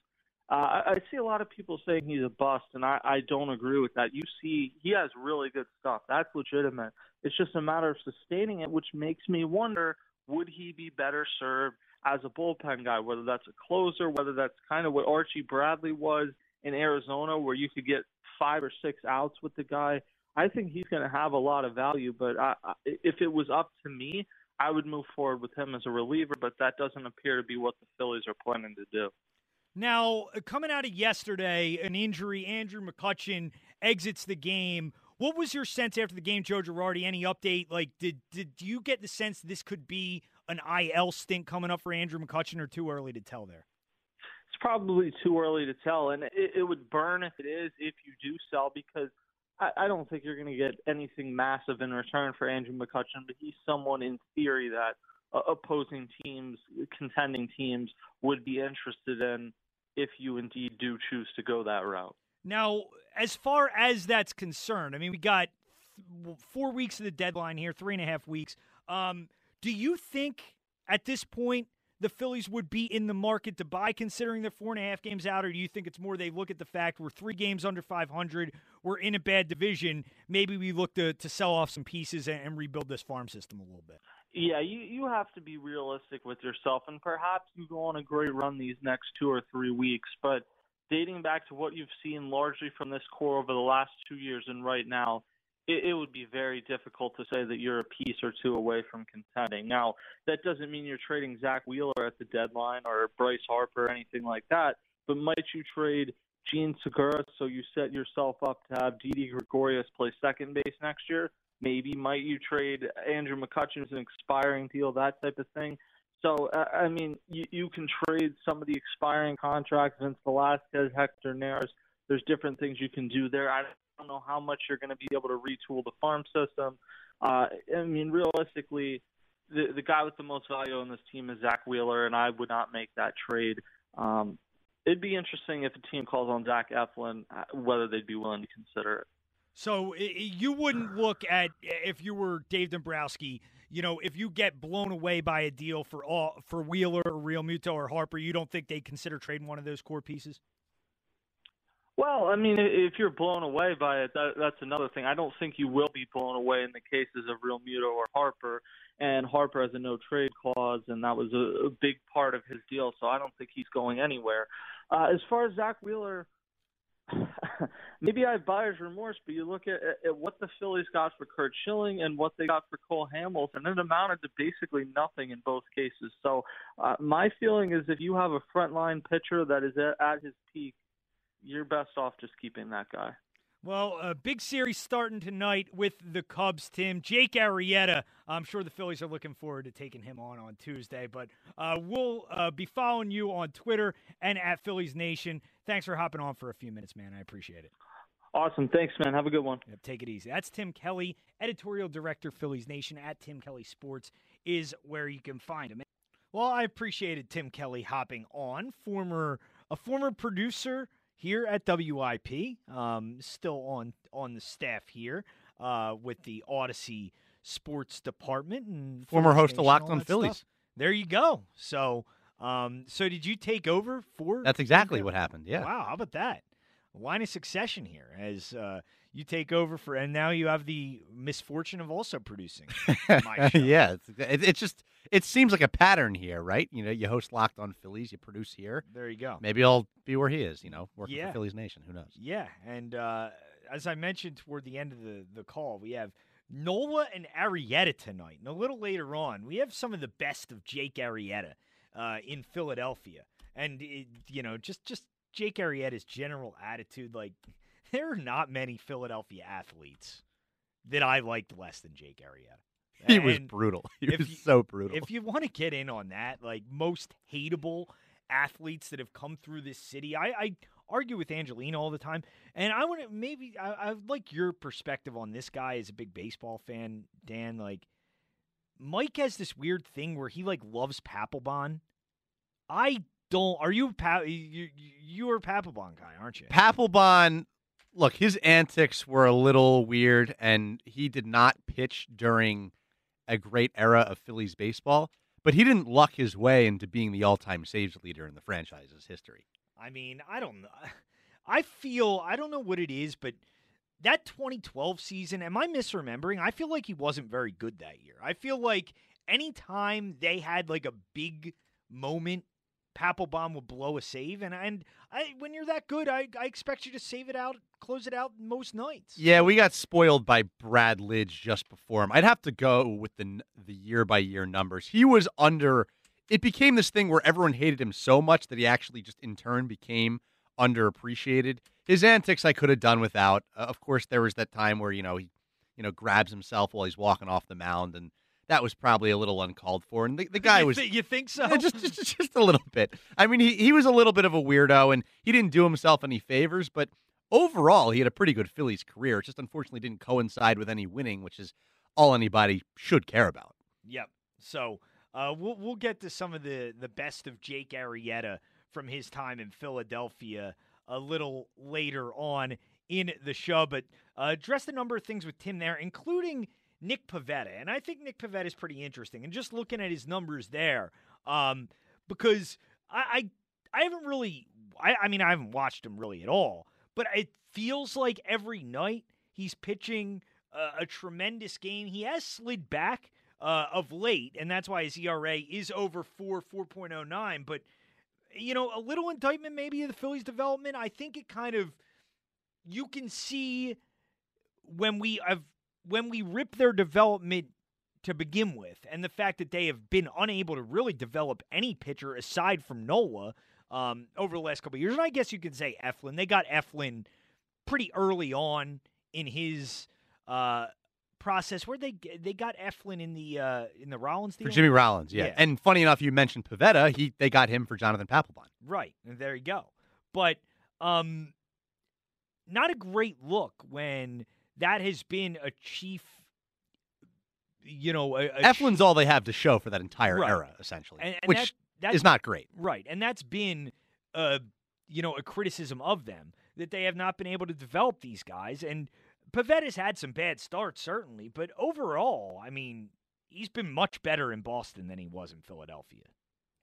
Uh, I, I see a lot of people saying he's a bust, and I, I don't agree with that. You see, he has really good stuff. That's legitimate. It's just a matter of sustaining it, which makes me wonder would he be better served as a bullpen guy, whether that's a closer, whether that's kind of what Archie Bradley was in Arizona, where you could get five or six outs with the guy. I think he's going to have a lot of value, but I, if it was up to me, I would move forward with him as a reliever, but that doesn't appear to be what the Phillies are planning to do. Now, coming out of yesterday, an injury, Andrew McCutchen exits the game. What was your sense after the game, Joe Girardi? Any update? Like, did did you get the sense this could be an IL stint coming up for Andrew McCutchen, or too early to tell there? It's probably too early to tell, and it, it would burn if it is if you do sell because I, I don't think you're going to get anything massive in return for Andrew McCutchen, but he's someone in theory that uh, opposing teams, contending teams, would be interested in if you indeed do choose to go that route. Now, as far as that's concerned, I mean, we got four weeks of the deadline here, three and a half weeks. Um, do you think at this point the Phillies would be in the market to buy, considering they're four and a half games out, or do you think it's more they look at the fact we're three games under 500, we're in a bad division, maybe we look to, to sell off some pieces and, and rebuild this farm system a little bit? Yeah, you you have to be realistic with yourself, and perhaps you go on a great run these next two or three weeks. But dating back to what you've seen largely from this core over the last two years and right now, it, it would be very difficult to say that you're a piece or two away from contending. Now, that doesn't mean you're trading Zack Wheeler at the deadline or Bryce Harper or anything like that. But might you trade Jean Segura so you set yourself up to have Didi Gregorius play second base next year? Maybe might you trade Andrew McCutchen as an expiring deal, that type of thing. So I mean, you, you can trade some of the expiring contracts, Vince Velasquez, Hector Neris. There's different things you can do there. I don't know how much you're going to be able to retool the farm system. Uh, I mean, realistically, the the guy with the most value on this team is Zack Wheeler, and I would not make that trade. Um, it'd be interesting if a team calls on Zach Eflin, uh, whether they'd be willing to consider it. So you wouldn't look at if you were Dave Dombrowski. You know, if you get blown away by a deal for all for Wheeler or Realmuto or Harper, you don't think they'd consider trading one of those core pieces? Well, I mean, if you're blown away by it, that, that's another thing. I don't think you will be blown away in the cases of Realmuto or Harper. And Harper has a no trade clause, and that was a, a big part of his deal. So I don't think he's going anywhere. Uh, as far as Zack Wheeler, maybe I have buyer's remorse, but you look at, at what the Phillies got for Curt Schilling and what they got for Cole Hamels, and it amounted to basically nothing in both cases. So uh, my feeling is if you have a frontline pitcher that is at, at his peak, you're best off just keeping that guy. Well, a big series starting tonight with the Cubs, Tim. Jake Arrieta, I'm sure the Phillies are looking forward to taking him on on Tuesday, but uh, we'll uh, be following you on Twitter and at Phillies Nation. Thanks for hopping on for a few minutes, man. I appreciate it. Awesome. Thanks, man. Have a good one. Yep, take it easy. That's Tim Kelly, editorial director, Phillies Nation, at Tim Kelly Sports is where you can find him. Well, I appreciated Tim Kelly hopping on, former a former producer here at WIP, um, still on on the staff here uh, with the Audacy Sports Department and former host of Locked On Phillies. Stuff. There you go. So, um, so did you take over for? That's exactly what happened. Yeah. Wow. How about that? Line of succession here as uh, you take over for, and now you have the misfortune of also producing. [LAUGHS] yeah, it's, it's just it seems like a pattern here, right? You know, you host Locked On Phillies, you produce here. There you go. Maybe I'll be where he is. You know, working yeah. for Phillies Nation. Who knows? Yeah, and uh, as I mentioned toward the end of the the call, we have Nola and Arrieta tonight, and a little later on, we have some of the best of Jake Arrieta uh, in Philadelphia, and it, you know, just just Jake Arrieta's general attitude, like [LAUGHS] there are not many Philadelphia athletes that I liked less than Jake Arrieta. He was brutal. He was you- so brutal. If you want to get in on that, like most hateable athletes that have come through this city, I, I argue with Angelina all the time, and I want to maybe I, I like your perspective on this guy as a big baseball fan, Dan. Like Mike has this weird thing where he like loves Papelbon. I don't. Are you pa- you you are a Papelbon guy, aren't you? Papelbon, look, his antics were a little weird, and he did not pitch during a great era of Phillies baseball, but he didn't luck his way into being the all-time saves leader in the franchise's history. I mean, I don't know. I feel I don't know what it is, but that 2012 season, am I misremembering? I feel like he wasn't very good that year. I feel like anytime they had like a big moment, Papelbon would blow a save, and and I when you're that good, I I expect you to save it out, close it out most nights. Yeah, we got spoiled by Brad Lidge just before him. I'd have to go with the the year by year numbers. He was under. It became this thing where everyone hated him so much that he actually just in turn became underappreciated. His antics I could have done without. Uh, of course, there was that time where you know he, you know, grabs himself while he's walking off the mound, and that was probably a little uncalled for. And the, the [LAUGHS] guy you was you think so? yeah, just, just just a little bit. I mean, he he was a little bit of a weirdo, and he didn't do himself any favors. But overall, he had a pretty good Phillies career. It just unfortunately didn't coincide with any winning, which is all anybody should care about. Yep. So uh, we'll we'll get to some of the the best of Jake Arrieta from his time in Philadelphia a little later on in the show, but uh, addressed a number of things with Tim there, including Nick Pivetta, and I think Nick Pivetta is pretty interesting. And just looking at his numbers there, um, because I, I I haven't really, I, I mean, I haven't watched him really at all, but it feels like every night he's pitching a, a tremendous game. He has slid back uh, of late, and that's why his ERA is over four, four point oh nine. But you know, a little indictment maybe of the Phillies' development. I think it kind of you can see when we have when we rip their development to begin with, and the fact that they have been unable to really develop any pitcher aside from Nola um, over the last couple of years. And I guess you could say Eflin. They got Eflin pretty early on in his uh, process. Where they they got Eflin in the uh, in the Rollins deal For Jimmy Rollins, yeah. Yeah. And funny enough, you mentioned Pivetta. He they got him for Jonathan Papelbon. Right. And there you go. But um not a great look when that has been a chief you know, a, a Eflin's all they have to show for that entire Right. era, essentially, And- and which that- that's- is not great. Right. And that's been uh you know, a criticism of them that they have not been able to develop these guys and Pivetta's had some bad starts certainly, but overall, I mean, he's been much better in Boston than he was in Philadelphia.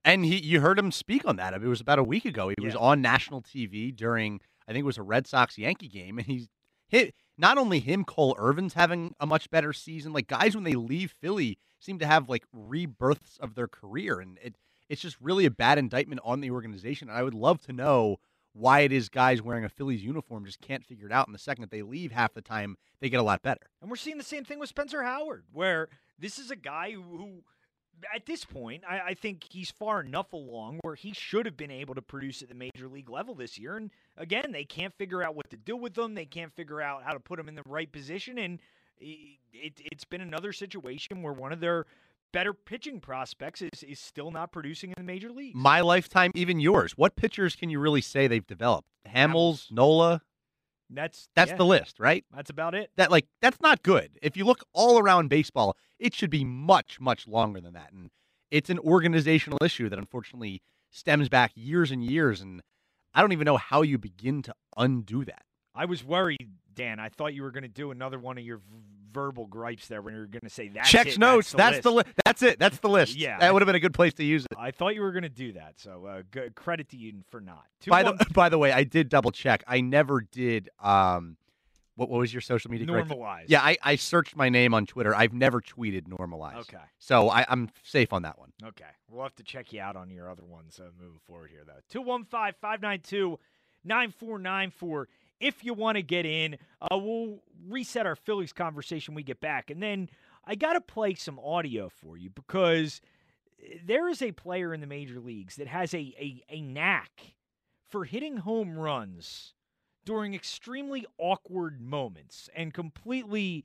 And he, you heard him speak on that. It was about a week ago. He was on national TV during, I think it was a Red Sox Yankee game, and he's hit. Not only him, Cole Irvin's having a much better season. Like guys, when they leave Philly, seem to have like rebirths of their career, and it it's just really a bad indictment on the organization. And I would love to know why it is guys wearing a Phillies uniform just can't figure it out. And the second that they leave, half the time they get a lot better. And we're seeing the same thing with Spencer Howard, where this is a guy who, who at this point, I, I think he's far enough along where he should have been able to produce at the major league level this year. And again, they can't figure out what to do with them. They can't figure out how to put him in the right position. And it, it, it's been another situation where one of their better pitching prospects is, is still not producing in the major league. My lifetime, even yours. What pitchers can you really say they've developed? Hamels, Nola. That's That's yeah, the list, right? That's about it. That like that's not good. If you look all around baseball, it should be much much longer than that. And it's an organizational issue that unfortunately stems back years and years and I don't even know how you begin to undo that. I was worried, Dan. I thought you were going to do another one of your verbal gripes there when you're going to say that. Checks notes. That's the, list. li- that's it. That's the list. Yeah, That would have been a good place to use it. I thought you were going to do that. So uh, good credit to you for not. Two By one- the [LAUGHS] by the way, I did double check. I never did um what, what was your social media? Normalize. Yeah, I, I searched my name on Twitter. I've never tweeted normalize. Okay. So I, I'm safe on that one. Okay. We'll have to check you out on your other ones uh, moving forward here, though. 215 592 9494. If you want to get in, uh, we'll reset our Phillies conversation we get back. And then I got to play some audio for you because there is a player in the major leagues that has a, a, a knack for hitting home runs during extremely awkward moments and completely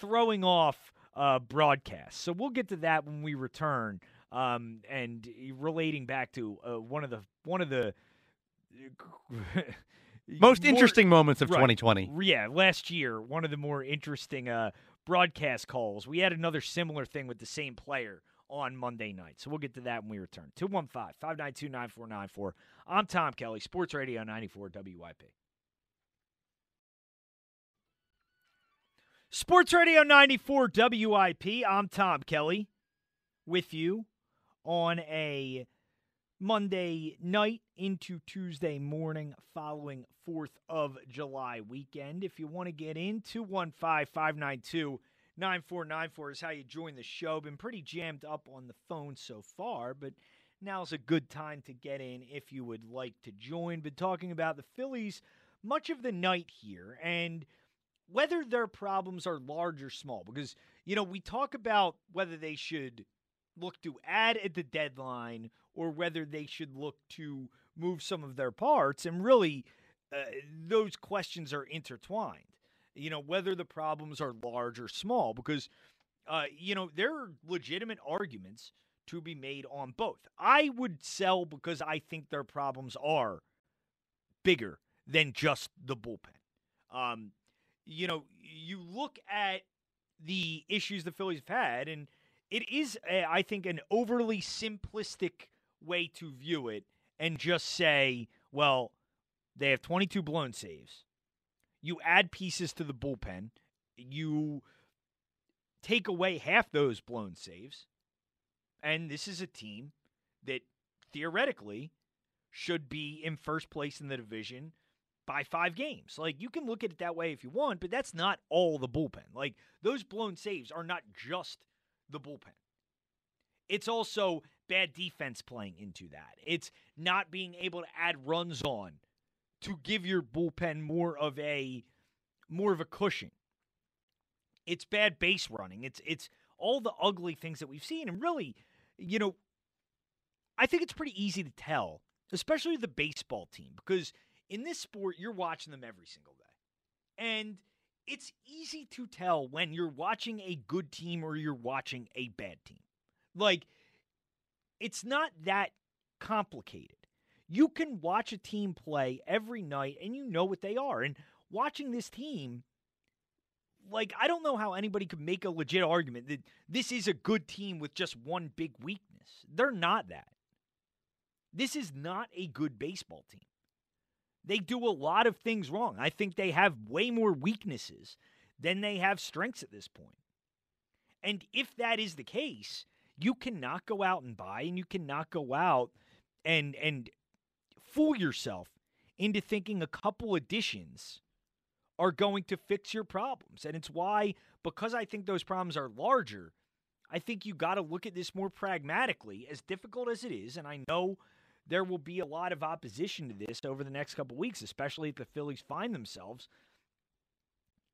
throwing off uh, broadcast. So we'll get to that when we return. Um, and relating back to uh, one of the one of the [LAUGHS] Most more- interesting moments of Right. 2020. Yeah, last year, one of the more interesting uh, broadcast calls. We had another similar thing with the same player on Monday night. So we'll get to that when we return. 215 592 9494. I'm Tom Kelly, Sports Radio 94 WIP. Sports Radio 94 WIP. I'm Tom Kelly with you on a Monday night into Tuesday morning following 4th of July weekend. If you want to get in, 215 592 9494 is how you join the show. Been pretty jammed up on the phone so far, but now's a good time to get in if you would like to join. Been talking about the Phillies much of the night here and whether their problems are large or small because you know we talk about whether they should look to add at the deadline or whether they should look to move some of their parts. And really uh, those questions are intertwined you know whether the problems are large or small because uh, you know there are legitimate arguments to be made on both. I would sell because i think their problems are bigger than just the bullpen. Um, you know, you look at the issues the Phillies have had, and it is, I think, an overly simplistic way to view it and just say, well, they have 22 blown saves. You add pieces to the bullpen. You take away half those blown saves. And this is a team that theoretically should be in first place in the division by five games. Like you can look at it that way if you want, but that's not all the bullpen. Like those blown saves are not just the bullpen. It's also bad defense playing into that. It's not being able to add runs on to give your bullpen more of a more of a cushion. It's bad base running. It's it's all the ugly things that we've seen and really, you know, I think it's pretty easy to tell, especially the baseball team because in this sport, you're watching them every single day. And it's easy to tell when you're watching a good team or you're watching a bad team. Like, it's not that complicated. You can watch a team play every night and you know what they are. And watching this team, like, I don't know how anybody could make a legit argument that this is a good team with just one big weakness. They're not that. This is not a good baseball team. They do a lot of things wrong. I think they have way more weaknesses than they have strengths at this point. And if that is the case, you cannot go out and buy and you cannot go out and and fool yourself into thinking a couple additions are going to fix your problems. And it's why because I think those problems are larger, I think you got to look at this more pragmatically as difficult as it is and I know there will be a lot of opposition to this over the next couple weeks, especially if the Phillies find themselves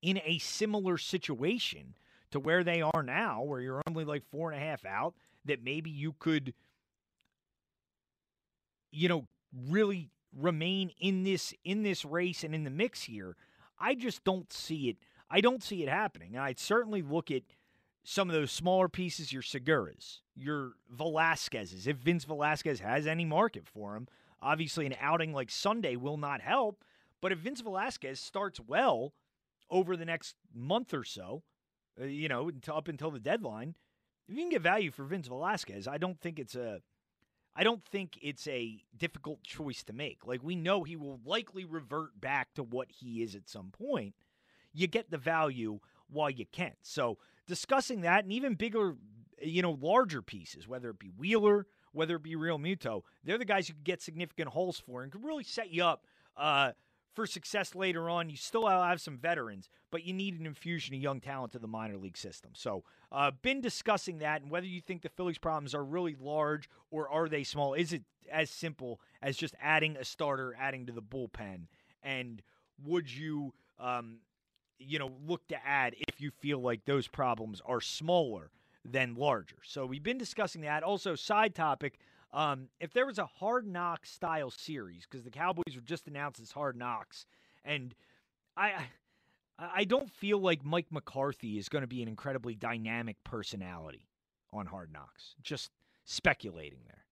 in a similar situation to where they are now, where you're only like four and a half out, that maybe you could, you know, really remain in this in this race and in the mix here. I just don't see it. I don't see it happening. I'd certainly look at some of those smaller pieces, your Seguras, your Velasquez's. If Vince Velasquez has any market for him, obviously an outing like Sunday will not help. But if Vince Velasquez starts well over the next month or so, uh, you know, up until the deadline, if you can get value for Vince Velasquez, I don't think it's a, I don't think it's a difficult choice to make. Like we know he will likely revert back to what he is at some point. You get the value while you can. So discussing that and even bigger, you know, larger pieces, whether it be Wheeler, whether it be Realmuto, they're the guys you could get significant holes for and could really set you up uh, for success later on. You still have some veterans, but you need an infusion of young talent to the minor league system. So, uh, been discussing that and whether you think the Phillies' problems are really large or are they small. Is it as simple as just adding a starter, adding to the bullpen, and would you? Um, you know, look to add if you feel like those problems are smaller than larger. So we've been discussing that. Also, side topic. Um, if there was a hard knock style series, because the Cowboys were just announced as hard knocks, and I, I I don't feel like Mike McCarthy is going to be an incredibly dynamic personality on Hard Knocks. Just speculating there.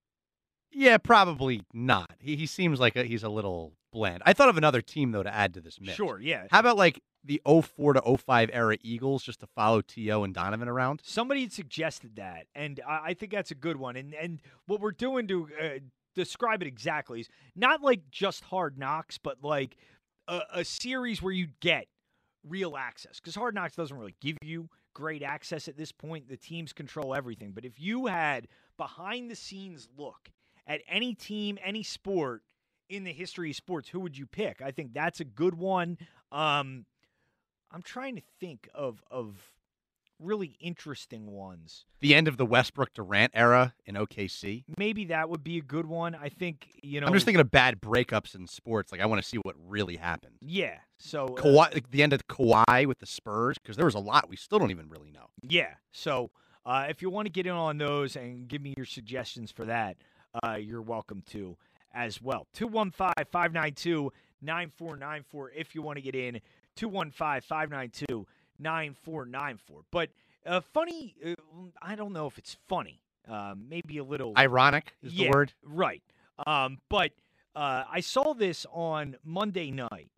Yeah, probably not. He he seems like a, he's a little bland. I thought of another team though to add to this mix. Sure, yeah. How about like the 04 to 05 era Eagles just to follow To and Donovan around? Somebody had suggested that, and I, think that's a good one. And and what we're doing to uh, describe it exactly is not like just Hard Knocks, but like a, a series where you get real access. Because Hard Knocks doesn't really give you great access at this point. The teams control everything. But if you had behind the scenes look at any team, any sport in the history of sports, who would you pick? I think that's a good one. Um, I'm trying to think of of really interesting ones. The end of the Westbrook Durant era in OKC. Maybe that would be a good one. I think you know. I'm just thinking of bad breakups in sports. Like I want to see what really happened. Yeah. So uh, Kawhi, like, the end of Kawhi with the Spurs because there was a lot we still don't even really know. Yeah. So uh, if you want to get in on those and give me your suggestions for that, uh, you're welcome to as well. 215 592 9494 if you want to get in. 215 592 9494. But uh, funny, uh, I don't know if it's funny. Uh, maybe a little Ironic is yeah, the word. Right. Um, but uh, I saw this on Monday night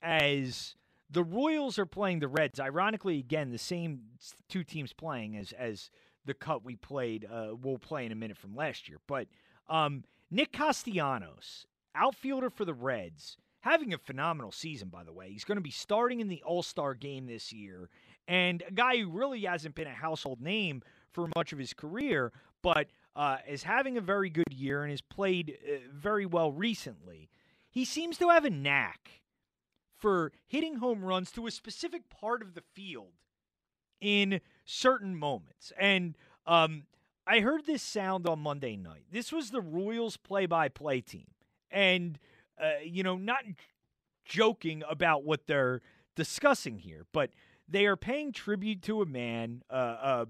as the Royals are playing the Reds. Ironically, again, the same two teams playing as as the cut we played. Uh, we'll play in a minute from last year. But um, Nick Castellanos, outfielder for the Reds, having a phenomenal season. By the way, he's going to be starting in the All Star game this year, and a guy who really hasn't been a household name for much of his career, but uh, is having a very good year and has played uh, very well recently. He seems to have a knack for hitting home runs to a specific part of the field in certain moments. And um, I heard this sound on Monday night. This was the Royals play by play team. And, uh, you know, not joking about what they're discussing here, but they are paying tribute to a man, uh,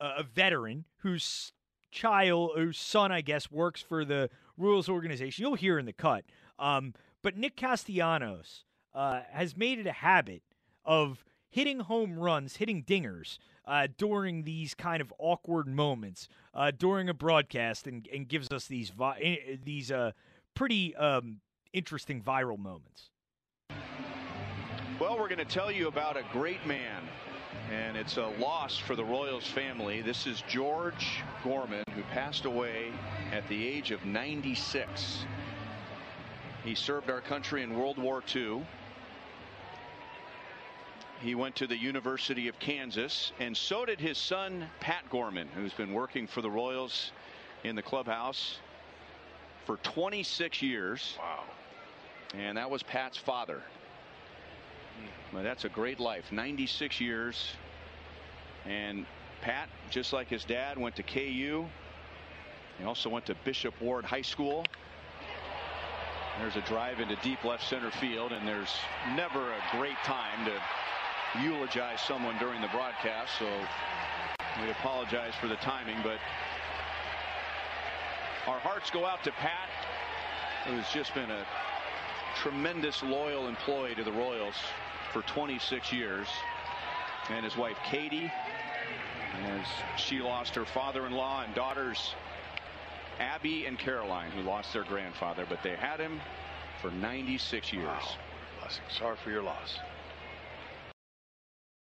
a, a veteran whose child, whose son, I guess, works for the Royals organization. You'll hear in the cut. Um, but Nick Castellanos uh, has made it a habit of hitting home runs, hitting dingers uh, during these kind of awkward moments uh, during a broadcast, and, and gives us these vi- eh, these uh, pretty um, interesting viral moments. Well, we're going to tell you about a great man, and it's a loss for the Royals family. This is George Gorman, who passed away at the age of 96. He served our country in World War II. He went to the University of Kansas, and so did his son, Pat Gorman, who's been working for the Royals in the clubhouse for 26 years. Wow. And that was Pat's father. Well, that's a great life. 96 years. And Pat, just like his dad, went to KU. He also went to Bishop Ward High School. There's a drive into deep left center field, and there's never a great time to eulogize someone during the broadcast, so we apologize for the timing, but our hearts go out to Pat, who's just been a tremendous loyal employee to the Royals for 26 years, and his wife Katie, as she lost her father-in-law and daughters Abby and Caroline, who lost their grandfather, but they had him for 96 years. Blessing. Sorry for your loss.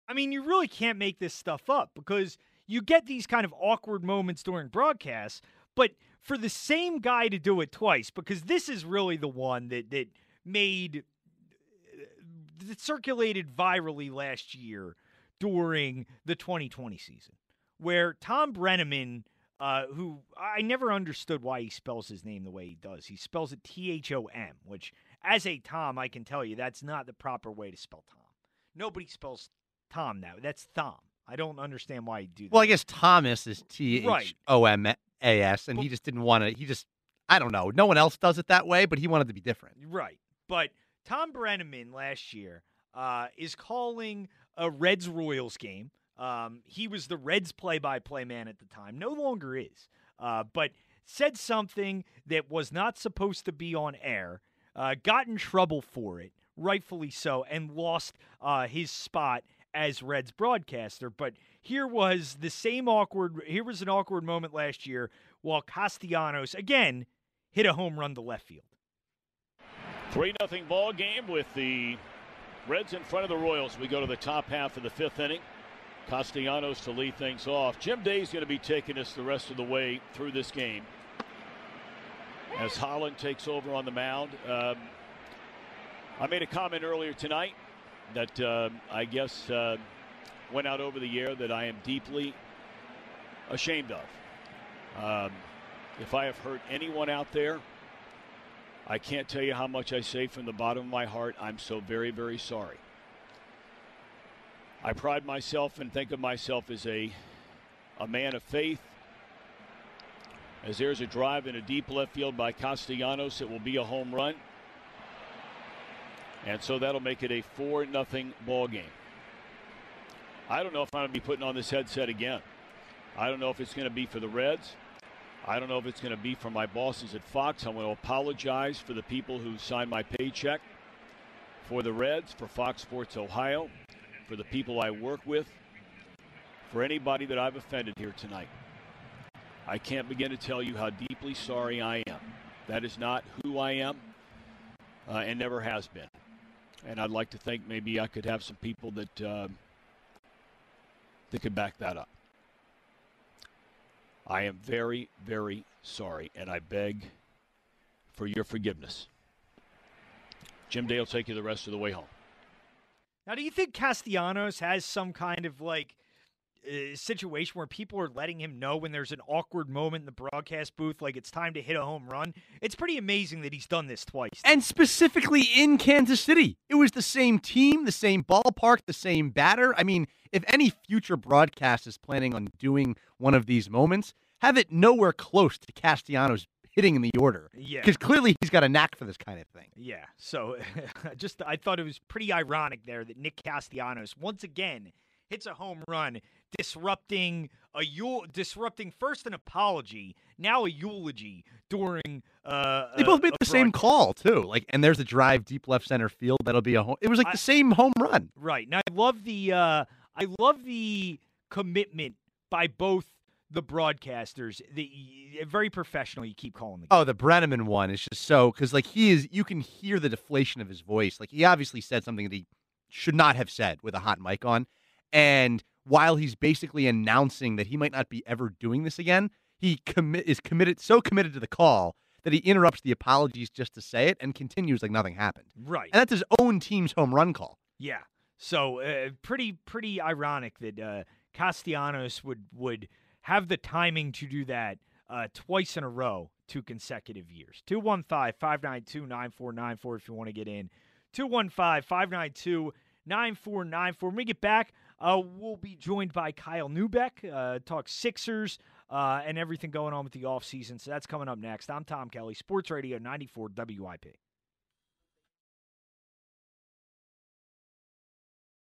I mean, you really can't make this stuff up because you get these kind of awkward moments during broadcasts, but for the same guy to do it twice, because this is really the one that that made that circulated virally last year during the 2020 season, where Thom Brennaman, uh, who I never understood why he spells his name the way he does. He spells it T H O M, which, as a Tom, I can tell you that's not the proper way to spell Tom. Nobody spells Tom now. That's Thom. I don't understand why you do that. Well, I guess Thomas is T. H O M A S, and he just didn't want to. He just, I don't know. No one else does it that way, but he wanted to be different. Right. But Thom Brennaman last year uh, is calling a Reds Royals game. Um, he was the Reds play by play man at the time, no longer is, uh, but said something that was not supposed to be on air, uh, got in trouble for it, rightfully so, and lost uh, his spot as Reds broadcaster. But here was the same awkward. Here was an awkward moment last year while Castellanos again hit a home run to left field. Three nothing ball game with the Reds in front of the Royals. We go to the top half of the fifth inning. Castellanos to lead things off. Jim Day's going to be taking us the rest of the way through this game as Holland takes over on the mound. Um, I made a comment earlier tonight that uh, I guess uh, went out over the air that I am deeply ashamed of. Um, if I have hurt anyone out there, I can't tell you how much I say from the bottom of my heart. I'm so very, very sorry. I pride myself and think of myself as a, a man of faith. As there's a drive in a deep left field by Castellanos, it will be a home run. And so that'll make it a 4 nothing ball game. I don't know if I'm going to be putting on this headset again. I don't know if it's going to be for the Reds. I don't know if it's going to be for my bosses at Fox. I want to apologize for the people who signed my paycheck for the Reds, for Fox Sports Ohio, for the people I work with, for anybody that I've offended here tonight. I can't begin to tell you how deeply sorry I am. That is not who I am uh, and never has been. And I'd like to think maybe I could have some people that, uh, that could back that up. I am very, very sorry, and I beg for your forgiveness. Jim Day will take you the rest of the way home. Now, do you think Castellanos has some kind of like uh, situation where people are letting him know when there's an awkward moment in the broadcast booth, like it's time to hit a home run? It's pretty amazing that he's done this twice. And specifically in Kansas City, it was the same team, the same ballpark, the same batter. I mean, if any future broadcast is planning on doing one of these moments, have it nowhere close to Castellanos hitting in the order. Yeah. Because clearly he's got a knack for this kind of thing. Yeah. So I [LAUGHS] just I thought it was pretty ironic there that Nick Castellanos once again hits a home run disrupting a eul- disrupting first an apology, now a eulogy during uh They both made a the same call too. Like and there's a drive deep left center field that'll be a home. It was like I- the same home run. Right. Now I love the uh I love the commitment by both the broadcasters. The very professional you keep calling the Oh, the Brennaman one is just so because like he is, you can hear the deflation of his voice. Like he obviously said something that he should not have said with a hot mic on, and while he's basically announcing that he might not be ever doing this again, he commit is committed so committed to the call that he interrupts the apologies just to say it and continues like nothing happened. Right. And that's his own team's home run call. Yeah. So uh, pretty pretty ironic that uh, Castellanos would would have the timing to do that uh, twice in a row, two consecutive years. 215 592 9494 if you want to get in. 215 592 9494. When we get back, uh, we'll be joined by Kyle Neubeck, uh, talk Sixers uh, and everything going on with the offseason. So that's coming up next. I'm Tom Kelly, Sports Radio 94 WIP.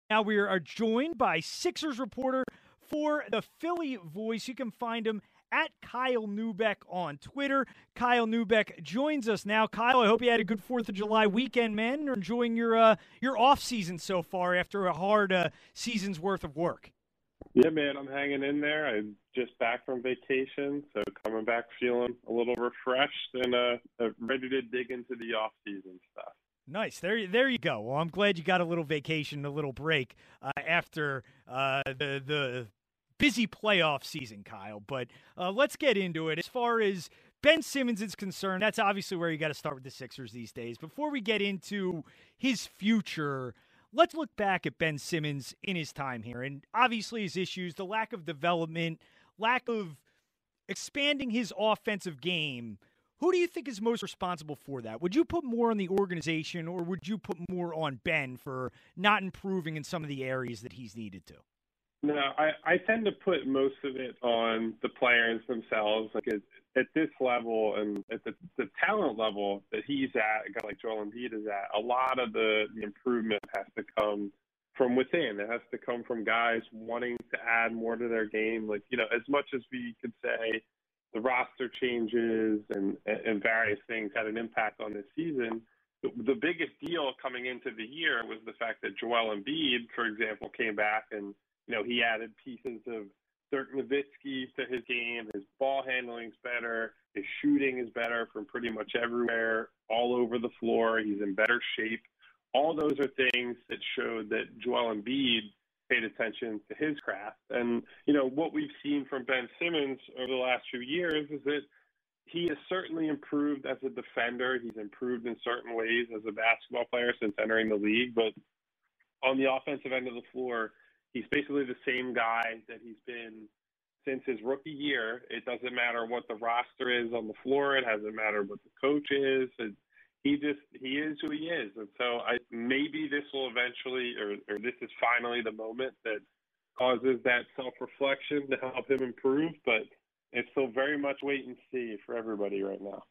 Now we are joined by Sixers reporter for the Philly Voice. You can find him at Kyle Neubeck on Twitter. Kyle Neubeck joins us now. Kyle, I hope you had a good Fourth of July weekend, man. You're enjoying your uh, your off season so far after a hard uh, season's worth of work. Yeah, man, I'm hanging in there. I'm just back from vacation, so coming back feeling a little refreshed and uh, ready to dig into the off season stuff. Nice. There, there you go. Well, I'm glad you got a little vacation, a little break uh, after uh, the the busy playoff season, Kyle. But uh, let's get into it. As far as Ben Simmons is concerned, that's obviously where you got to start with the Sixers these days. Before we get into his future, let's look back at Ben Simmons in his time here, and obviously his issues, the lack of development, lack of expanding his offensive game. Who do you think is most responsible for that? Would you put more on the organization or would you put more on Ben for not improving in some of the areas that he's needed to? No, I, I tend to put most of it on the players themselves. Like at, at this level and at the, the talent level that he's at, a guy like Joel Embiid is at, a lot of the, the improvement has to come from within. It has to come from guys wanting to add more to their game. Like, you know, as much as we could say the roster changes and, and various things had an impact on this season, the, the biggest deal coming into the year was the fact that Joel Embiid, for example, came back and you know he added pieces of Dirk Nowitzki to his game. His ball handling's better. His shooting is better from pretty much everywhere, all over the floor. He's in better shape. All those are things that showed that Joel Embiid paid attention to his craft. And, you know, what we've seen from Ben Simmons over the last few years is that he has certainly improved as a defender. He's improved in certain ways as a basketball player since entering the league. But on the offensive end of the floor, he's basically the same guy that he's been since his rookie year. It doesn't matter what the roster is on the floor. It doesn't matter what the coach is. It, he just he is who he is, and so I maybe this will eventually, or or this is finally the moment that causes that self reflection to help him improve. But it's still very much wait and see for everybody right now.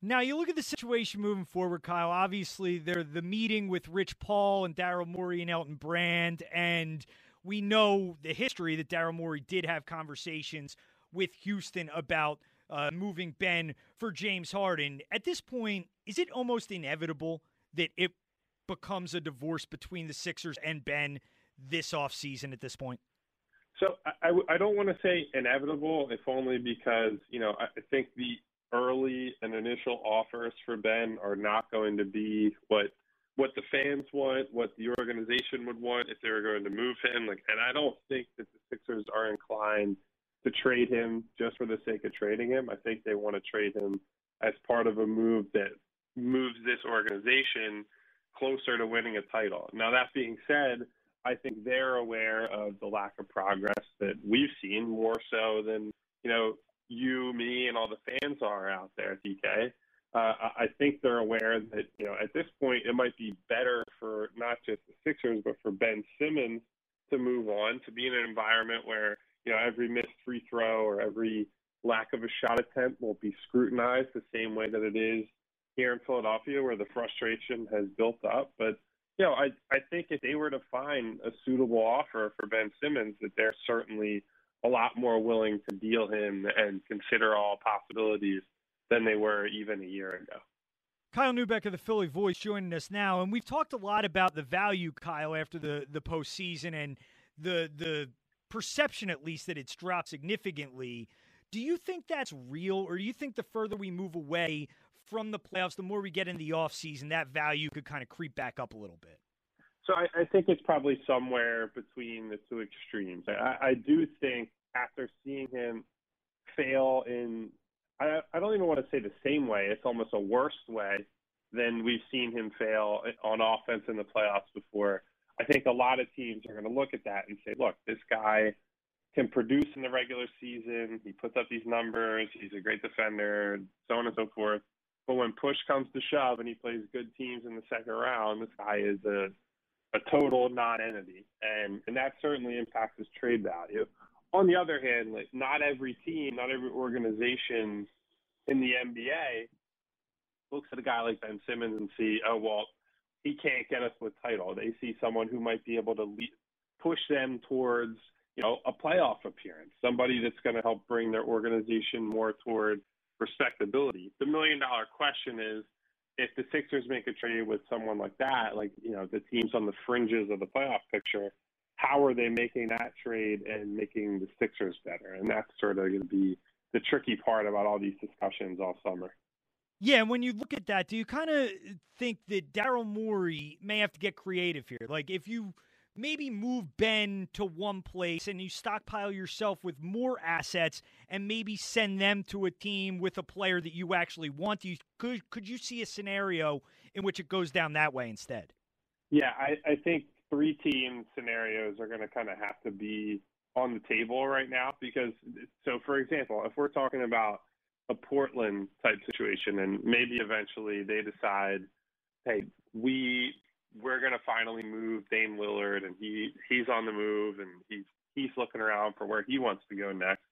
Now you look at the situation moving forward, Kyle. Obviously, there the meeting with Rich Paul and Daryl Morey and Elton Brand, and we know the history that Daryl Morey did have conversations with Houston about uh, moving Ben for James Harden. At this point, is it almost inevitable that it becomes a divorce between the Sixers and Ben this offseason at this point? So I, I don't want to say inevitable, if only because, you know, I think the early and initial offers for Ben are not going to be what what the fans want, what the organization would want if they were going to move him. Like, and I don't think that the Sixers are inclined to trade him just for the sake of trading him. I think they want to trade him as part of a move that moves this organization closer to winning a title. Now, that being said, I think they're aware of the lack of progress that we've seen more so than, you know, you, me, and all the fans are out there, TK uh, I think they're aware that you know at this point it might be better for not just the Sixers but for Ben Simmons to move on to be in an environment where you know every missed free throw or every lack of a shot attempt won't be scrutinized the same way that it is here in Philadelphia where the frustration has built up. But you know I I think if they were to find a suitable offer for Ben Simmons that they're certainly a lot more willing to deal him and consider all possibilities than they were even a year ago. Kyle Neubeck of the Philly Voice joining us now, and we've talked a lot about the value, Kyle, after the the postseason and the the perception, at least, that it's dropped significantly. Do you think that's real, or do you think the further we move away from the playoffs, the more we get in the offseason, that value could kind of creep back up a little bit? So I, I think it's probably somewhere between the two extremes. I, I do think after seeing him fail in I, I don't even want to say the same way. It's almost a worse way than we've seen him fail on offense in the playoffs before. I think a lot of teams are going to look at that and say, look, this guy can produce in the regular season. He puts up these numbers. He's a great defender, so on and so forth. But when push comes to shove and he plays good teams in the second round, this guy is a a total non-entity, and and that certainly impacts his trade value on the other hand, like not every team, not every organization in the NBA looks at a guy like Ben Simmons and see, oh well, he can't get us to a title. They see someone who might be able to lead, push them towards you know a playoff appearance, somebody that's going to help bring their organization more toward respectability. The million dollar question is if the Sixers make a trade with someone like that, like you know the teams on the fringes of the playoff picture, how are they making that trade and making the Sixers better? And that's sort of going to be the tricky part about all these discussions all summer. Yeah, and when you look at that, do you kind of think that Daryl Morey may have to get creative here? Like, if you maybe move Ben to one place and you stockpile yourself with more assets and maybe send them to a team with a player that you actually want, you could could you see a scenario in which it goes down that way instead? Yeah, I, I think three team scenarios are going to kind of have to be on the table right now because so for example if we're talking about a portland type situation and maybe eventually they decide hey we we're going to finally move Dame Lillard and he he's on the move and he's he's looking around for where he wants to go next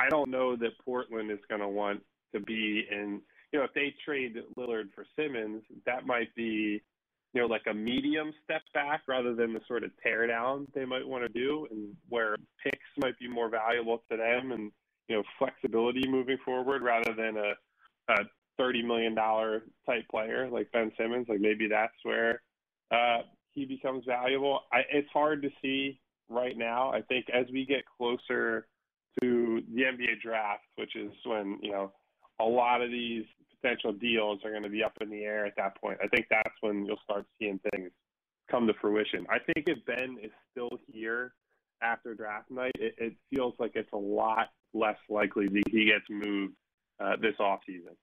i don't know that portland is going to want to be in you know if they trade Lillard for Simmons that might be you know, like a medium step back rather than the sort of tear down they might want to do, and where picks might be more valuable to them, and you know, flexibility moving forward rather than a, a thirty million dollar type player like Ben Simmons, like maybe that's where uh, he becomes valuable. I, it's hard to see right now. I think as we get closer to the NBA draft, which is when you know a lot of these potential deals are going to be up in the air at that point. I think that's when you'll start seeing things come to fruition. I think if Ben is still here after draft night, it, it feels like it's a lot less likely that he gets moved uh, this offseason.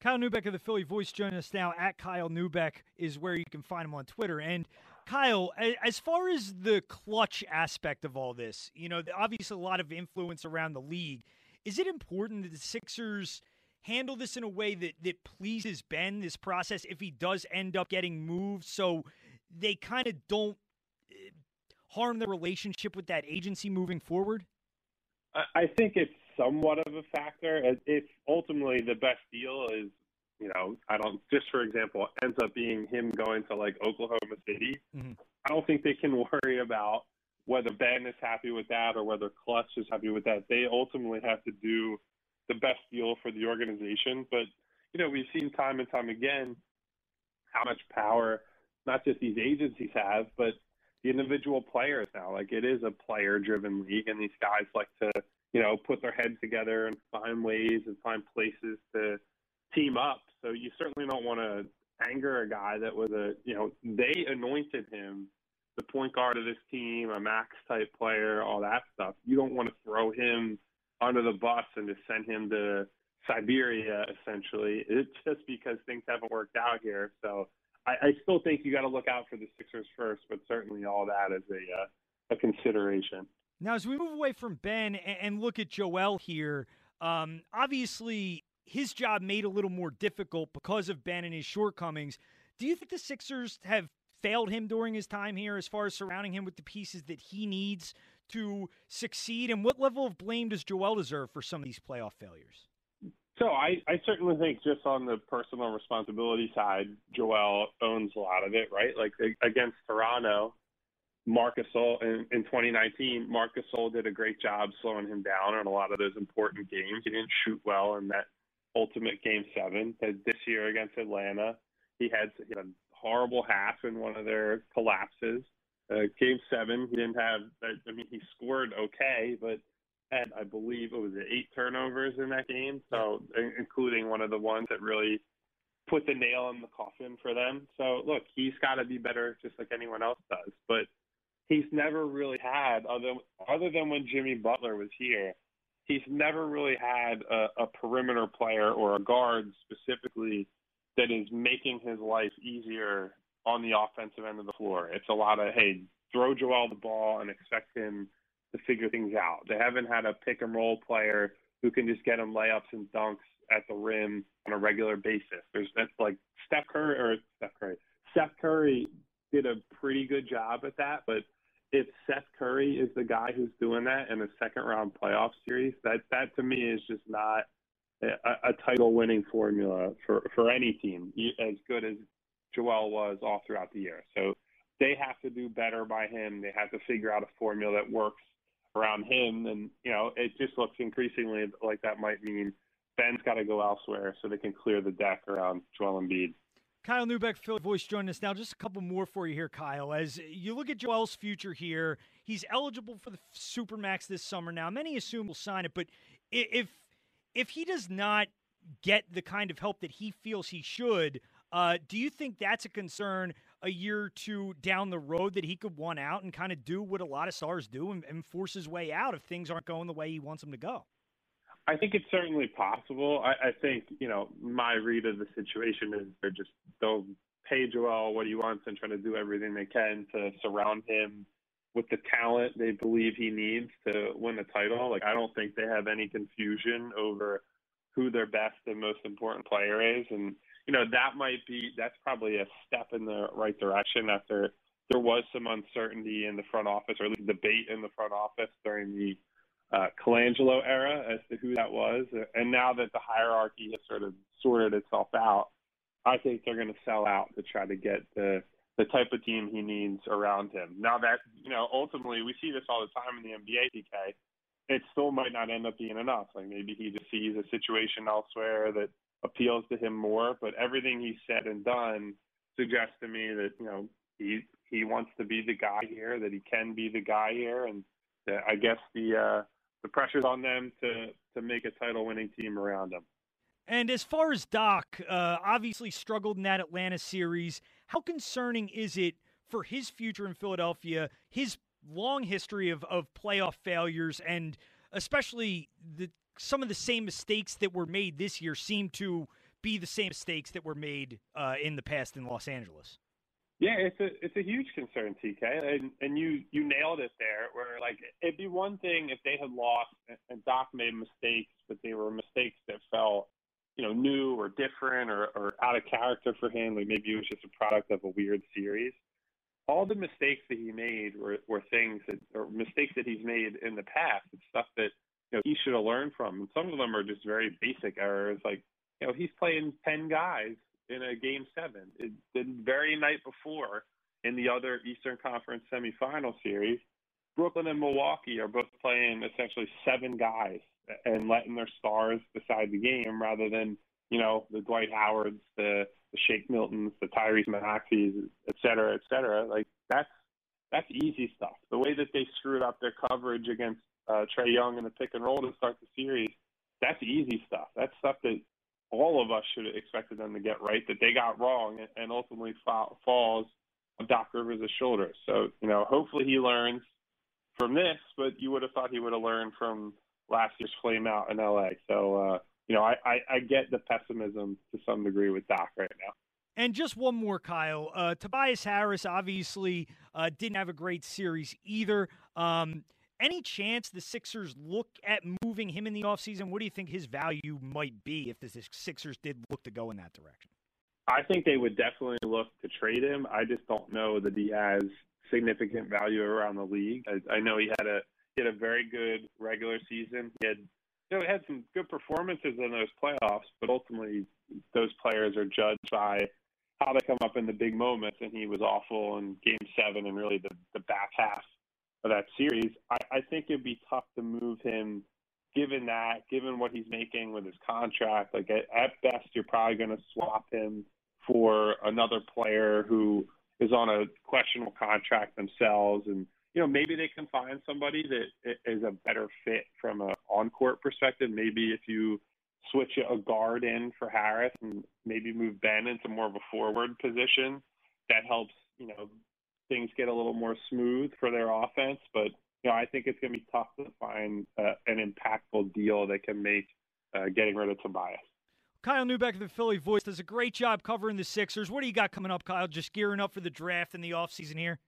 Kyle Neubeck of the Philly Voice joining us now. At Kyle Neubeck is where you can find him on Twitter. And Kyle, as far as the Klutch aspect of all this, you know, obviously a lot of influence around the league. Is it important that the Sixers handle this in a way that, that pleases Ben, this process, if he does end up getting moved, so they kind of don't eh, harm the relationship with that agency moving forward? I think it's somewhat of a factor. If ultimately the best deal is, you know, I don't, just for example, ends up being him going to like Oklahoma City, mm-hmm. I don't think they can [LAUGHS] worry about whether Ben is happy with that or whether Klutch is happy with that. They ultimately have to do the best deal for the organization. But, you know, we've seen time and time again how much power not just these agencies have, but the individual players now. Like it is a player driven league and these guys like to, you know, put their heads together and find ways and find places to team up. So you certainly don't want to anger a guy that was a, you know, they anointed him the point guard of this team, a max type player, all that stuff. You don't want to throw him under the bus and to send him to Siberia essentially. It's just because things haven't worked out here. So I, I still think you got to look out for the Sixers first, but certainly all that is a uh, a consideration. Now, as we move away from Ben and, and look at Joel here, um, obviously his job made a little more difficult because of Ben and his shortcomings. Do you think the Sixers have failed him during his time here as far as surrounding him with the pieces that he needs to succeed? And what level of blame does Joel deserve for some of these playoff failures? So I, I certainly think just on the personal responsibility side, Joel owns a lot of it, right? Like against Toronto, Marc Gasol in, in 2019, Marc Gasol did a great job slowing him down on a lot of those important games. He didn't shoot well in that ultimate game seven. This year against Atlanta, he had, he had a horrible half in one of their collapses. Uh, game seven, he didn't have. I mean, he scored okay, but had, I believe, it was eight turnovers in that game. So, including one of the ones that really put the nail in the coffin for them. So, look, he's got to be better, just like anyone else does. But he's never really had, other other than when Jimmy Butler was here, he's never really had a, a perimeter player or a guard specifically that is making his life easier on the offensive end of the floor. It's a lot of hey, throw Joel the ball and expect him to figure things out. They haven't had a pick and roll player who can just get them layups and dunks at the rim on a regular basis. There's that's like Steph Curry or Steph Curry. Steph Curry did a pretty good job at that, but if Seth Curry is the guy who's doing that in a second round playoff series, that that to me is just not a, a title winning formula for for any team as good as Joel was all throughout the year. So they have to do better by him. They have to figure out a formula that works around him. And, you know, it just looks increasingly like that might mean Ben's got to go elsewhere so they can clear the deck around Joel Embiid. Kyle Neubeck, Philly Voice, joining us now. Just a couple more for you here, Kyle. As you look at Joel's future here, he's eligible for the Supermax this summer now. Many assume will sign it, but if if he does not get the kind of help that he feels he should, uh, do you think that's a concern a year or two down the road that he could want out and kind of do what a lot of stars do and, and force his way out if things aren't going the way he wants them to go? I think it's certainly possible. I, I think, you know, my read of the situation is they're just they'll pay Joel what he wants and try to do everything they can to surround him with the talent they believe he needs to win a title. Like I don't think they have any confusion over who their best and most important player is and you know, that might be that's probably a step in the right direction after there was some uncertainty in the front office, or at least debate in the front office during the uh, Colangelo era as to who that was. And now that the hierarchy has sort of sorted itself out, I think they're going to sell out to try to get the the type of team he needs around him. Now that you know, ultimately, we see this all the time in the NBA. TK, it still might not end up being enough. Like maybe he just sees a situation elsewhere that appeals to him more. But everything he's said and done suggests to me that you know he he wants to be the guy here, that he can be the guy here, and I guess the uh, the pressure's on them to to make a title winning team around him. And as far as Doc, uh, obviously struggled in that Atlanta series. How concerning is it for his future in Philadelphia, his long history of, of playoff failures, and especially the some of the same mistakes that were made this year seem to be the same mistakes that were made uh, in the past in Los Angeles. Yeah, it's a it's a huge concern, TK, and and you you nailed it there. Where like it'd be one thing if they had lost and Doc made mistakes, but they were mistakes that felt you know new or different or or out of character for him. Like maybe it was just a product of a weird series. All the mistakes that he made were were things that or mistakes that he's made in the past. It's stuff that you know he should have learned from. And some of them are just very basic errors, like you know he's playing ten guys in a game seven. It, the very night before in the other Eastern Conference semifinal series, Brooklyn and Milwaukee are both playing essentially seven guys and letting their stars decide the game rather than, you know, the Dwight Howards, the, the Shake Miltons, the Tyrese Maxeys, et cetera, et cetera. Like that's that's easy stuff. The way that they screwed up their coverage against uh, Trae Young in the pick and roll to start the series, that's easy stuff. That's stuff that all of us should have expected them to get right that they got wrong and ultimately falls on Doc Rivers' shoulders. So, you know, hopefully he learns from this, but you would have thought he would have learned from last year's flame out in LA. So, uh, you know, I, I, I get the pessimism to some degree with Doc right now. And just one more, Kyle. Uh, Tobias Harris obviously uh, didn't have a great series either. Um, any chance the Sixers look at moving him in the offseason? What do you think his value might be if the Sixers did look to go in that direction? I think they would definitely look to trade him. I just don't know that he has significant value around the league. I, I know he had a he had a very good regular season. He had you know, had some good performances in those playoffs, but ultimately those players are judged by how they come up in the big moments, and he was awful in Game Seven and really the the back half of that series. I, I think it'd be tough to move him given that, given what he's making with his contract. Like at, at best, you're probably going to swap him for another player who is on a questionable contract themselves, and you know maybe they can find somebody that is a better fit from an on-court perspective. Maybe if you switch a guard in for Harris and maybe move Ben into more of a forward position, that helps you know things get a little more smooth for their offense. But you know, I think it's going to be tough to find uh, an impactful deal that can make uh, getting rid of Tobias. Kyle Neubeck of the Philly Voice does a great job covering the Sixers. What do you got coming up, Kyle? Just gearing up for the draft and the offseason here?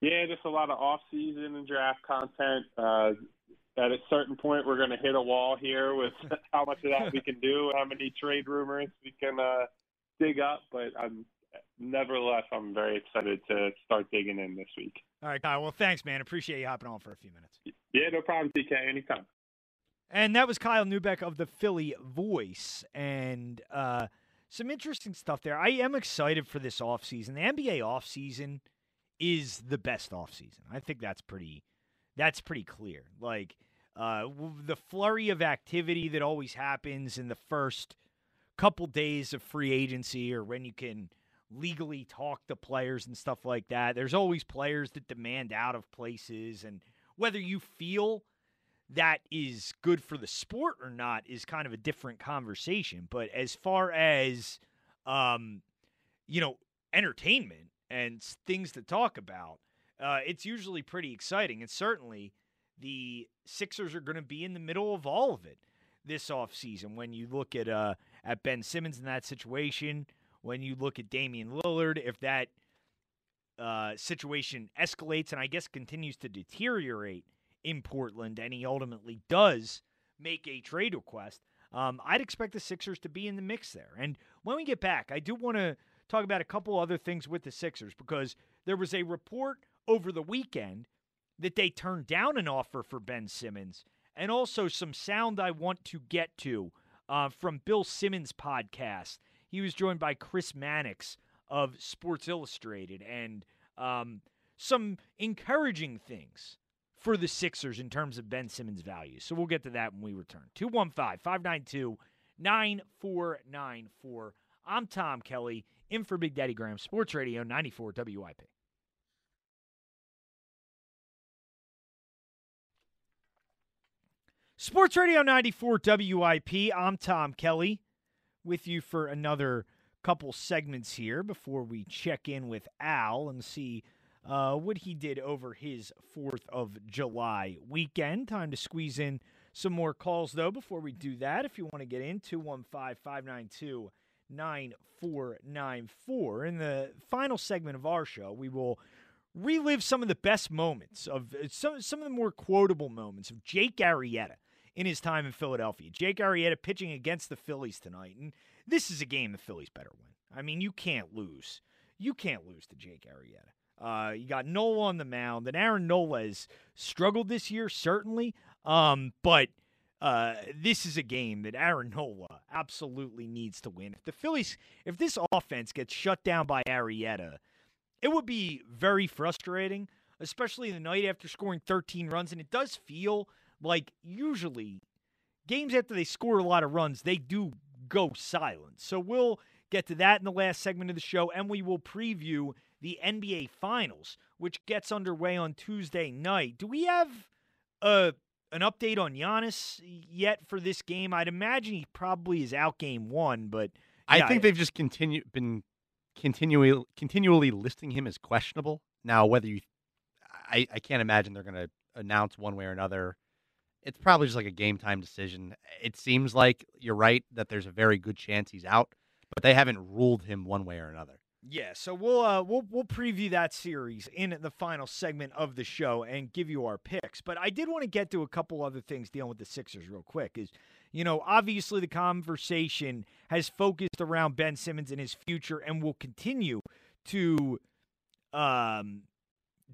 Yeah, just a lot of off-season and draft content. Uh, at a certain point, we're going to hit a wall here with [LAUGHS] how much of that we can do, how many trade rumors we can uh, dig up. But I'm nevertheless, I'm very excited to start digging in this week. All right, Kyle. Well, thanks, man. Appreciate you hopping on for a few minutes. Yeah, no problem, TK. Anytime. And that was Kyle Neubeck of the Philly Voice. And uh, some interesting stuff there. I am excited for this offseason. The NBA offseason is the best offseason. I think that's pretty that's pretty clear. Like uh, the flurry of activity that always happens in the first couple days of free agency or when you can – legally talk to players and stuff like that. There's always players that demand out of places, and whether you feel that is good for the sport or not is kind of a different conversation. But as far as, um, you know, entertainment and things to talk about, uh, it's usually pretty exciting. And certainly the Sixers are going to be in the middle of all of it this offseason when you look at uh, at Ben Simmons in that situation when you look at Damian Lillard, if that uh, situation escalates and I guess continues to deteriorate in Portland, and he ultimately does make a trade request, um, I'd expect the Sixers to be in the mix there. And when we get back, I do want to talk about a couple other things with the Sixers because there was a report over the weekend that they turned down an offer for Ben Simmons, and also some sound I want to get to uh, from Bill Simmons' podcast he was joined by Chris Mannix of Sports Illustrated and um, some encouraging things for the Sixers in terms of Ben Simmons' value. So we'll get to that when we return. 215 592 9494. I'm Tom Kelly, in for Big Daddy Graham, Sports Radio 94 WIP. Sports Radio 94 WIP. I'm Tom Kelly with you for another couple segments here before we check in with Al and see uh, what he did over his 4th of July weekend. Time to squeeze in some more calls, though, before we do that. If you want to get in, 215 592 9494. In the final segment of our show, we will relive some of the best moments of some, some of the more quotable moments of Jake Arrieta in his time in Philadelphia. Jake Arrieta pitching against the Phillies tonight. And this is a game the Phillies better win. I mean, you can't lose. You can't lose to Jake Arrieta. Uh, you got Nola on the mound, and Aaron Nola has struggled this year, certainly. Um, but uh, this is a game that Aaron Nola absolutely needs to win. If the Phillies, if this offense gets shut down by Arrieta, it would be very frustrating, especially the night after scoring 13 runs. And it does feel like usually games after they score a lot of runs, they do go silent. So we'll get to that in the last segment of the show, and we will preview the NBA Finals, which gets underway on Tuesday night. Do we have a an update on Giannis yet for this game? I'd imagine he probably is out game one, but I think they've just continue been continually continually listing him as questionable. Now, whether you, I, I can't imagine they're going to announce one way or another. It's probably just like a game time decision. It seems like you're right that there's a very good chance he's out, but they haven't ruled him one way or another. Yeah, so we'll uh, we'll we'll preview that series in the final segment of the show and give you our picks. But I did want to get to a couple other things dealing with the Sixers real quick. Is you know obviously the conversation has focused around Ben Simmons and his future, and will continue to um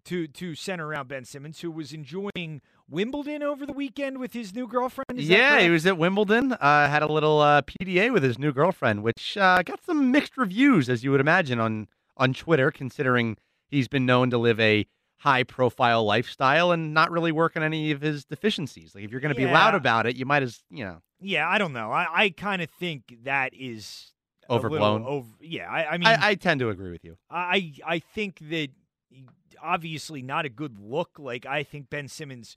to to center around Ben Simmons, who was enjoying Wimbledon over the weekend with his new girlfriend. Is yeah, he was at Wimbledon. Uh, had a little uh, PDA with his new girlfriend, which uh, got some mixed reviews, as you would imagine on on Twitter, considering he's been known to live a high profile lifestyle and not really work on any of his deficiencies. Like if you're going to be loud about it, you might as you know Yeah, I don't know. I, I kind of think that is Overblown. Over, yeah, I, I mean, I, I tend to agree with you. I I think that obviously not a good look. Like I think Ben Simmons,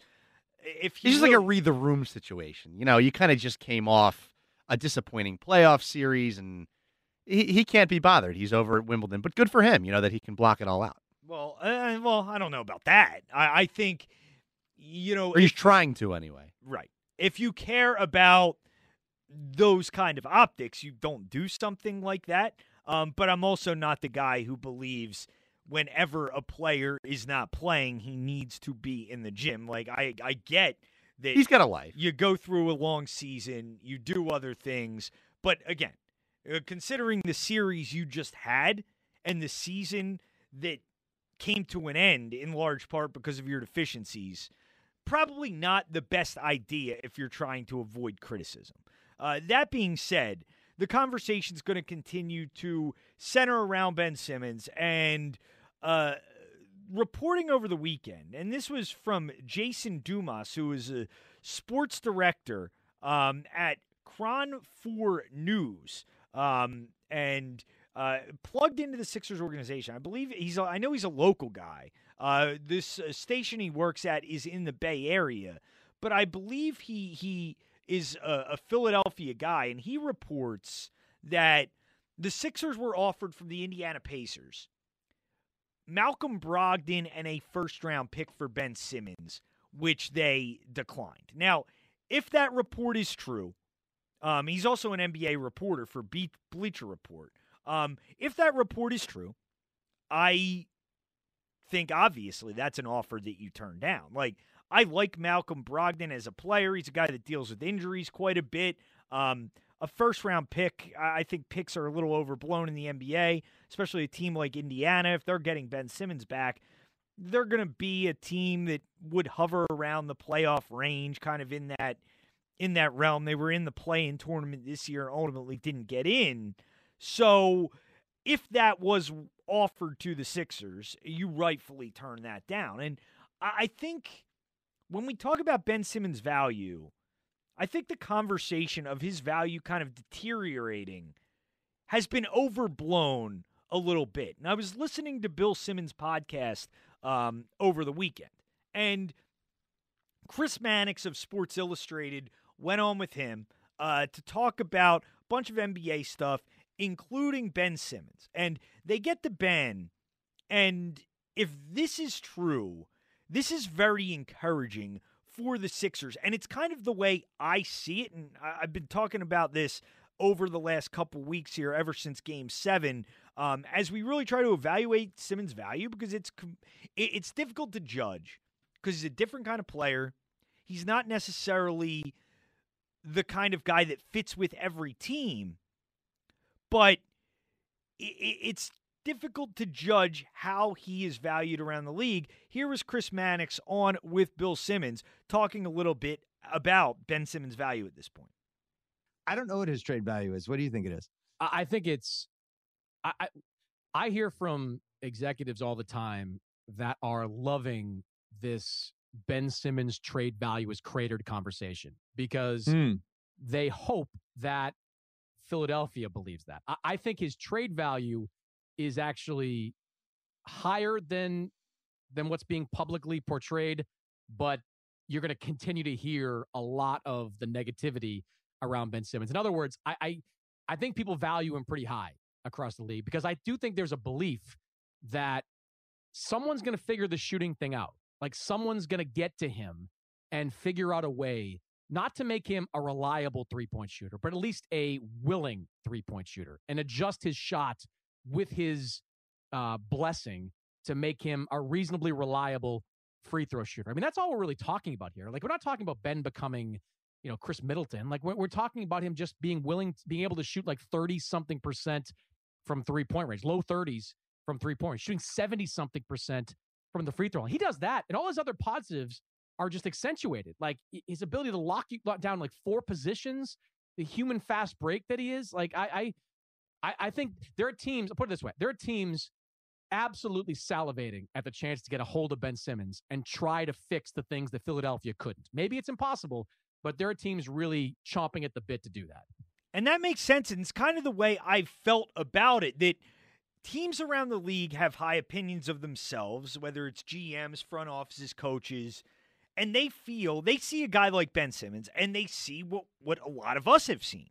if It's just like a read the room situation. You know, you kind of just came off a disappointing playoff series, and he, he can't be bothered. He's over at Wimbledon, but good for him. You know that he can block it all out, well, uh, well, I don't know about that. I, I think you know, or he's if- trying to anyway. right. If you care about those kind of optics, you don't do something like that. Um, but I'm also not the guy who believes whenever a player is not playing, he needs to be in the gym. Like I, I get that He's got a life. You go through a long season, you do other things, but again, uh, considering the series you just had and the season that came to an end in large part because of your deficiencies, probably not the best idea if you're trying to avoid criticism. Uh, that being said, the conversation is going to continue to center around Ben Simmons and uh, reporting over the weekend, and this was from Jason Dumas, who is a sports director um, at KRON 4 News, um, and uh, plugged into the Sixers organization. I believe he's. A, I know he's a local guy. Uh, this uh, station he works at is in the Bay Area, but I believe he he is a, a Philadelphia guy, and he reports that the Sixers were offered from the Indiana Pacers Malcolm Brogdon and a first round pick for Ben Simmons, which they declined. Now, if that report is true, um, he's also an NBA reporter for Be- Bleacher Report. Um, if that report is true, I think obviously that's an offer that you turn down. Like, I like Malcolm Brogdon as a player. He's a guy that deals with injuries quite a bit. Um, a first round pick, I think picks are a little overblown in the NBA, especially a team like Indiana. If they're getting Ben Simmons back, they're going to be a team that would hover around the playoff range, kind of in that in that realm. They were in the play-in tournament this year, and ultimately didn't get in. So, if that was offered to the Sixers, you rightfully turn that down. And I think when we talk about Ben Simmons' value, I think the conversation of his value kind of deteriorating has been overblown a little bit. And I was listening to Bill Simmons' podcast um, over the weekend, and Chris Mannix of Sports Illustrated went on with him uh, to talk about a bunch of NBA stuff, including Ben Simmons. And they get to Ben, and if this is true, this is very encouraging for the Sixers. And it's kind of the way I see it. And I've been talking about this over the last couple weeks here, ever since game seven, um, as we really try to evaluate Simmons' value because it's it's difficult to judge because he's a different kind of player. He's not necessarily the kind of guy that fits with every team, but it's difficult to judge how he is valued around the league. Here was Chris Mannix on with Bill Simmons talking a little bit about Ben Simmons' value at this point. I don't know what his trade value is. What do you think it is? I think it's I, I, I hear from executives all the time that are loving this Ben Simmons trade value is cratered conversation because mm. they hope that Philadelphia believes that. I, I think his trade value is actually higher than than what's being publicly portrayed, but you're going to continue to hear a lot of the negativity around Ben Simmons. In other words, I, I I think people value him pretty high across the league because I do think there's a belief that someone's going to figure the shooting thing out. Like someone's going to get to him and figure out a way not to make him a reliable three point shooter, but at least a willing three point shooter and adjust his shot with his uh, blessing to make him a reasonably reliable free throw shooter. I mean, that's all we're really talking about here. Like, we're not talking about Ben becoming, you know, Khris Middleton. Like, we're, we're talking about him just being willing, being able to shoot like 30 something percent from three point range, low 30s from three points, shooting 70 something percent from the free throw line. He does that, and all his other positives are just accentuated. Like his ability to lock you down like four positions, the human fast break that he is. Like I, I, I think there are teams. I'll put it this way: there are teams absolutely salivating at the chance to get a hold of Ben Simmons and try to fix the things that Philadelphia couldn't. Maybe it's impossible, but there are teams really chomping at the bit to do that. And that makes sense. And it's kind of the way I felt about it that teams around the league have high opinions of themselves, whether it's GMs, front offices, coaches, and they feel they see a guy like Ben Simmons and they see what, what a lot of us have seen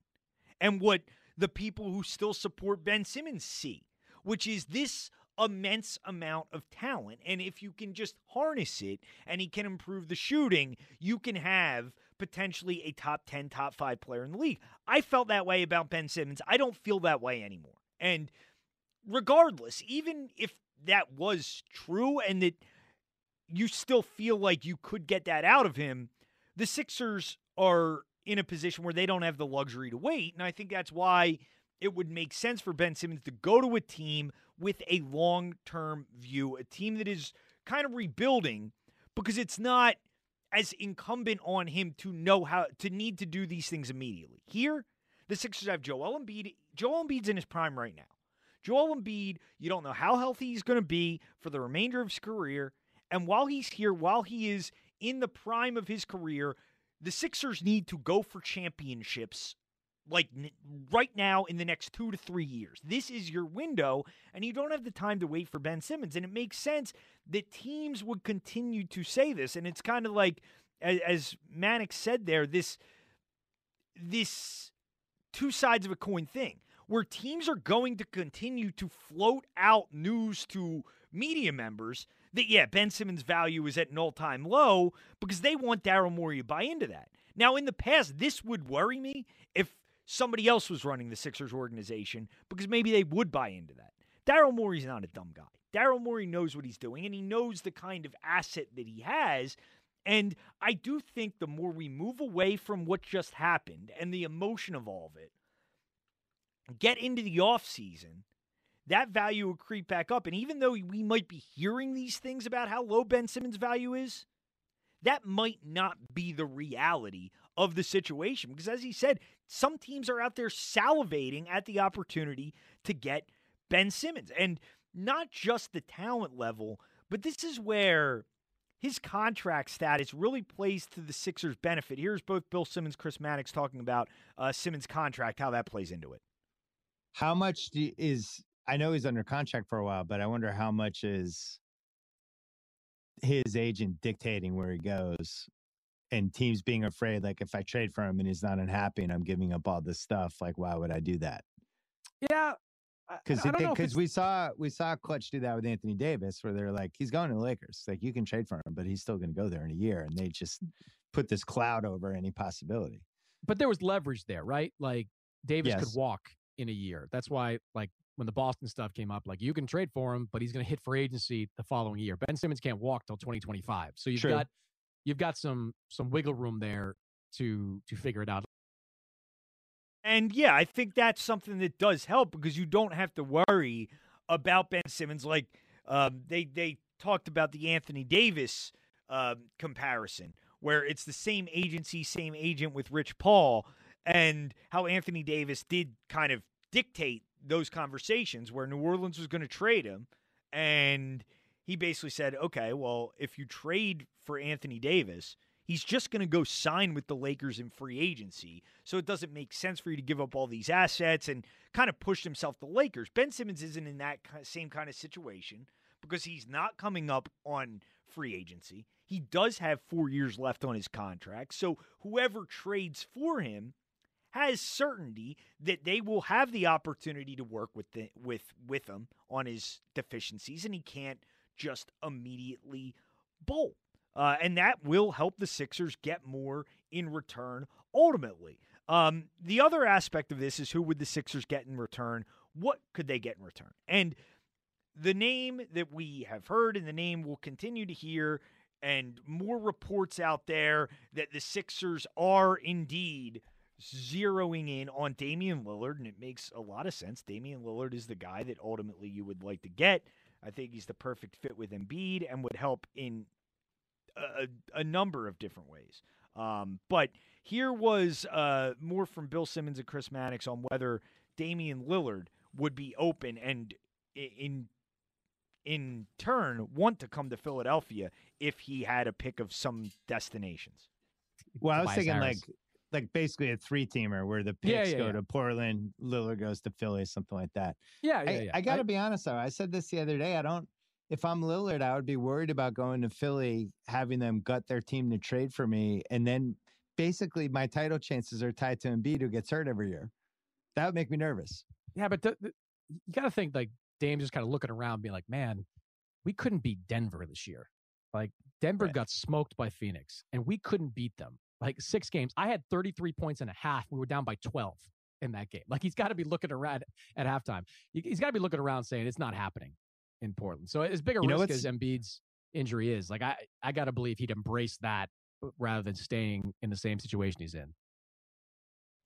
and what the people who still support Ben Simmons see, which is this immense amount of talent. And if you can just harness it and he can improve the shooting, you can have potentially a top 10, top five player in the league. I felt that way about Ben Simmons. I don't feel that way anymore. And regardless, even if that was true and that you still feel like you could get that out of him, the Sixers are in a position where they don't have the luxury to wait. And I think that's why it would make sense for Ben Simmons to go to a team with a long term view, a team that is kind of rebuilding because it's not as incumbent on him to know how to need to do these things immediately. Here, the Sixers have Joel Embiid. Joel Embiid's in his prime right now. Joel Embiid, you don't know how healthy he's going to be for the remainder of his career. And while he's here, while he is in the prime of his career, the Sixers need to go for championships like right now in the next two to three years. This is your window, and you don't have the time to wait for Ben Simmons. And it makes sense that teams would continue to say this. And it's kind of like, as, as Mannix said there, this this two sides of a coin thing, where teams are going to continue to float out news to media members that yeah, Ben Simmons' value is at an all-time low because they want Daryl Morey to buy into that. Now, in the past, this would worry me if somebody else was running the Sixers organization because maybe they would buy into that. Daryl Morey's not a dumb guy. Daryl Morey knows what he's doing and he knows the kind of asset that he has. And I do think the more we move away from what just happened and the emotion of all of it, get into the offseason, that value will creep back up. And even though we might be hearing these things about how low Ben Simmons' value is, that might not be the reality of the situation. Because as he said, some teams are out there salivating at the opportunity to get Ben Simmons. And not just the talent level, but this is where his contract status really plays to the Sixers' benefit. Here's both Bill Simmons, Chris Mannix talking about uh, Simmons' contract, how that plays into it. How much do, is I know he's under contract for a while, but I wonder how much is his agent dictating where he goes and teams being afraid like if I trade for him and he's not unhappy and I'm giving up all this stuff, like why would I do that? Yeah. Because I don't know if because we saw we saw Klutch do that with Anthony Davis, where they're like, he's going to the Lakers. Like you can trade for him, but he's still going to go there in a year, and they just put this cloud over any possibility. but there was leverage there, right? Like Davis Yes. could walk in a year. That's why, like when the Boston stuff came up, like you can trade for him, but he's going to hit for agency the following year. Ben Simmons can't walk till 2025, so you've True. got you've got some some wiggle room there to to figure it out. And yeah, I think that's something that does help because you don't have to worry about Ben Simmons. Like um, they they talked about the Anthony Davis um, comparison, where it's the same agency, same agent with Rich Paul, and how Anthony Davis did kind of dictate those conversations where New Orleans was going to trade him, and he basically said, "Okay, well, if you trade for Anthony Davis." He's just going to go sign with the Lakers in free agency. So it doesn't make sense for you to give up all these assets and kind of push himself to Lakers. Ben Simmons isn't in that same kind of situation because he's not coming up on free agency. He does have four years left on his contract. So whoever trades for him has certainty that they will have the opportunity to work with the, with with him on his deficiencies, and he can't just immediately bolt. Uh, and that will help the Sixers get more in return ultimately. Um, the other aspect of this is who would the Sixers get in return? What could they get in return? And the name that we have heard and the name we'll continue to hear, and more reports out there that the Sixers are indeed zeroing in on Damian Lillard, and it makes a lot of sense. Damian Lillard is the guy that ultimately you would like to get. I think he's the perfect fit with Embiid and would help in a, a number of different ways. Um, but here was uh, more from Bill Simmons and Chris Mannix on whether Damian Lillard would be open and in in turn want to come to Philadelphia if he had a pick of some destinations. Well, I was Tobias thinking Harris. like like basically a three teamer where the picks yeah, go yeah. to Portland, Lillard goes to Philly, something like that. Yeah, yeah, I, yeah. I got to be honest though. I said this the other day. I don't. If I'm Lillard, I would be worried about going to Philly, having them gut their team to trade for me, and then basically my title chances are tied to Embiid, who gets hurt every year. That would make me nervous. Yeah, but the, the, you got to think like Dame's just kind of looking around, being like, man, we couldn't beat Denver this year. Like Denver got smoked by Phoenix, and we couldn't beat them. Like six games, I had 33 points and a half. We were down by 12 in that game. Like he's got to be looking around [LAUGHS] at halftime. He- He's got to be looking around saying it's not happening in Portland. So as big a You know risk as Embiid's injury is, like I, I got to believe he'd embrace that uh, rather than staying in the same situation he's in.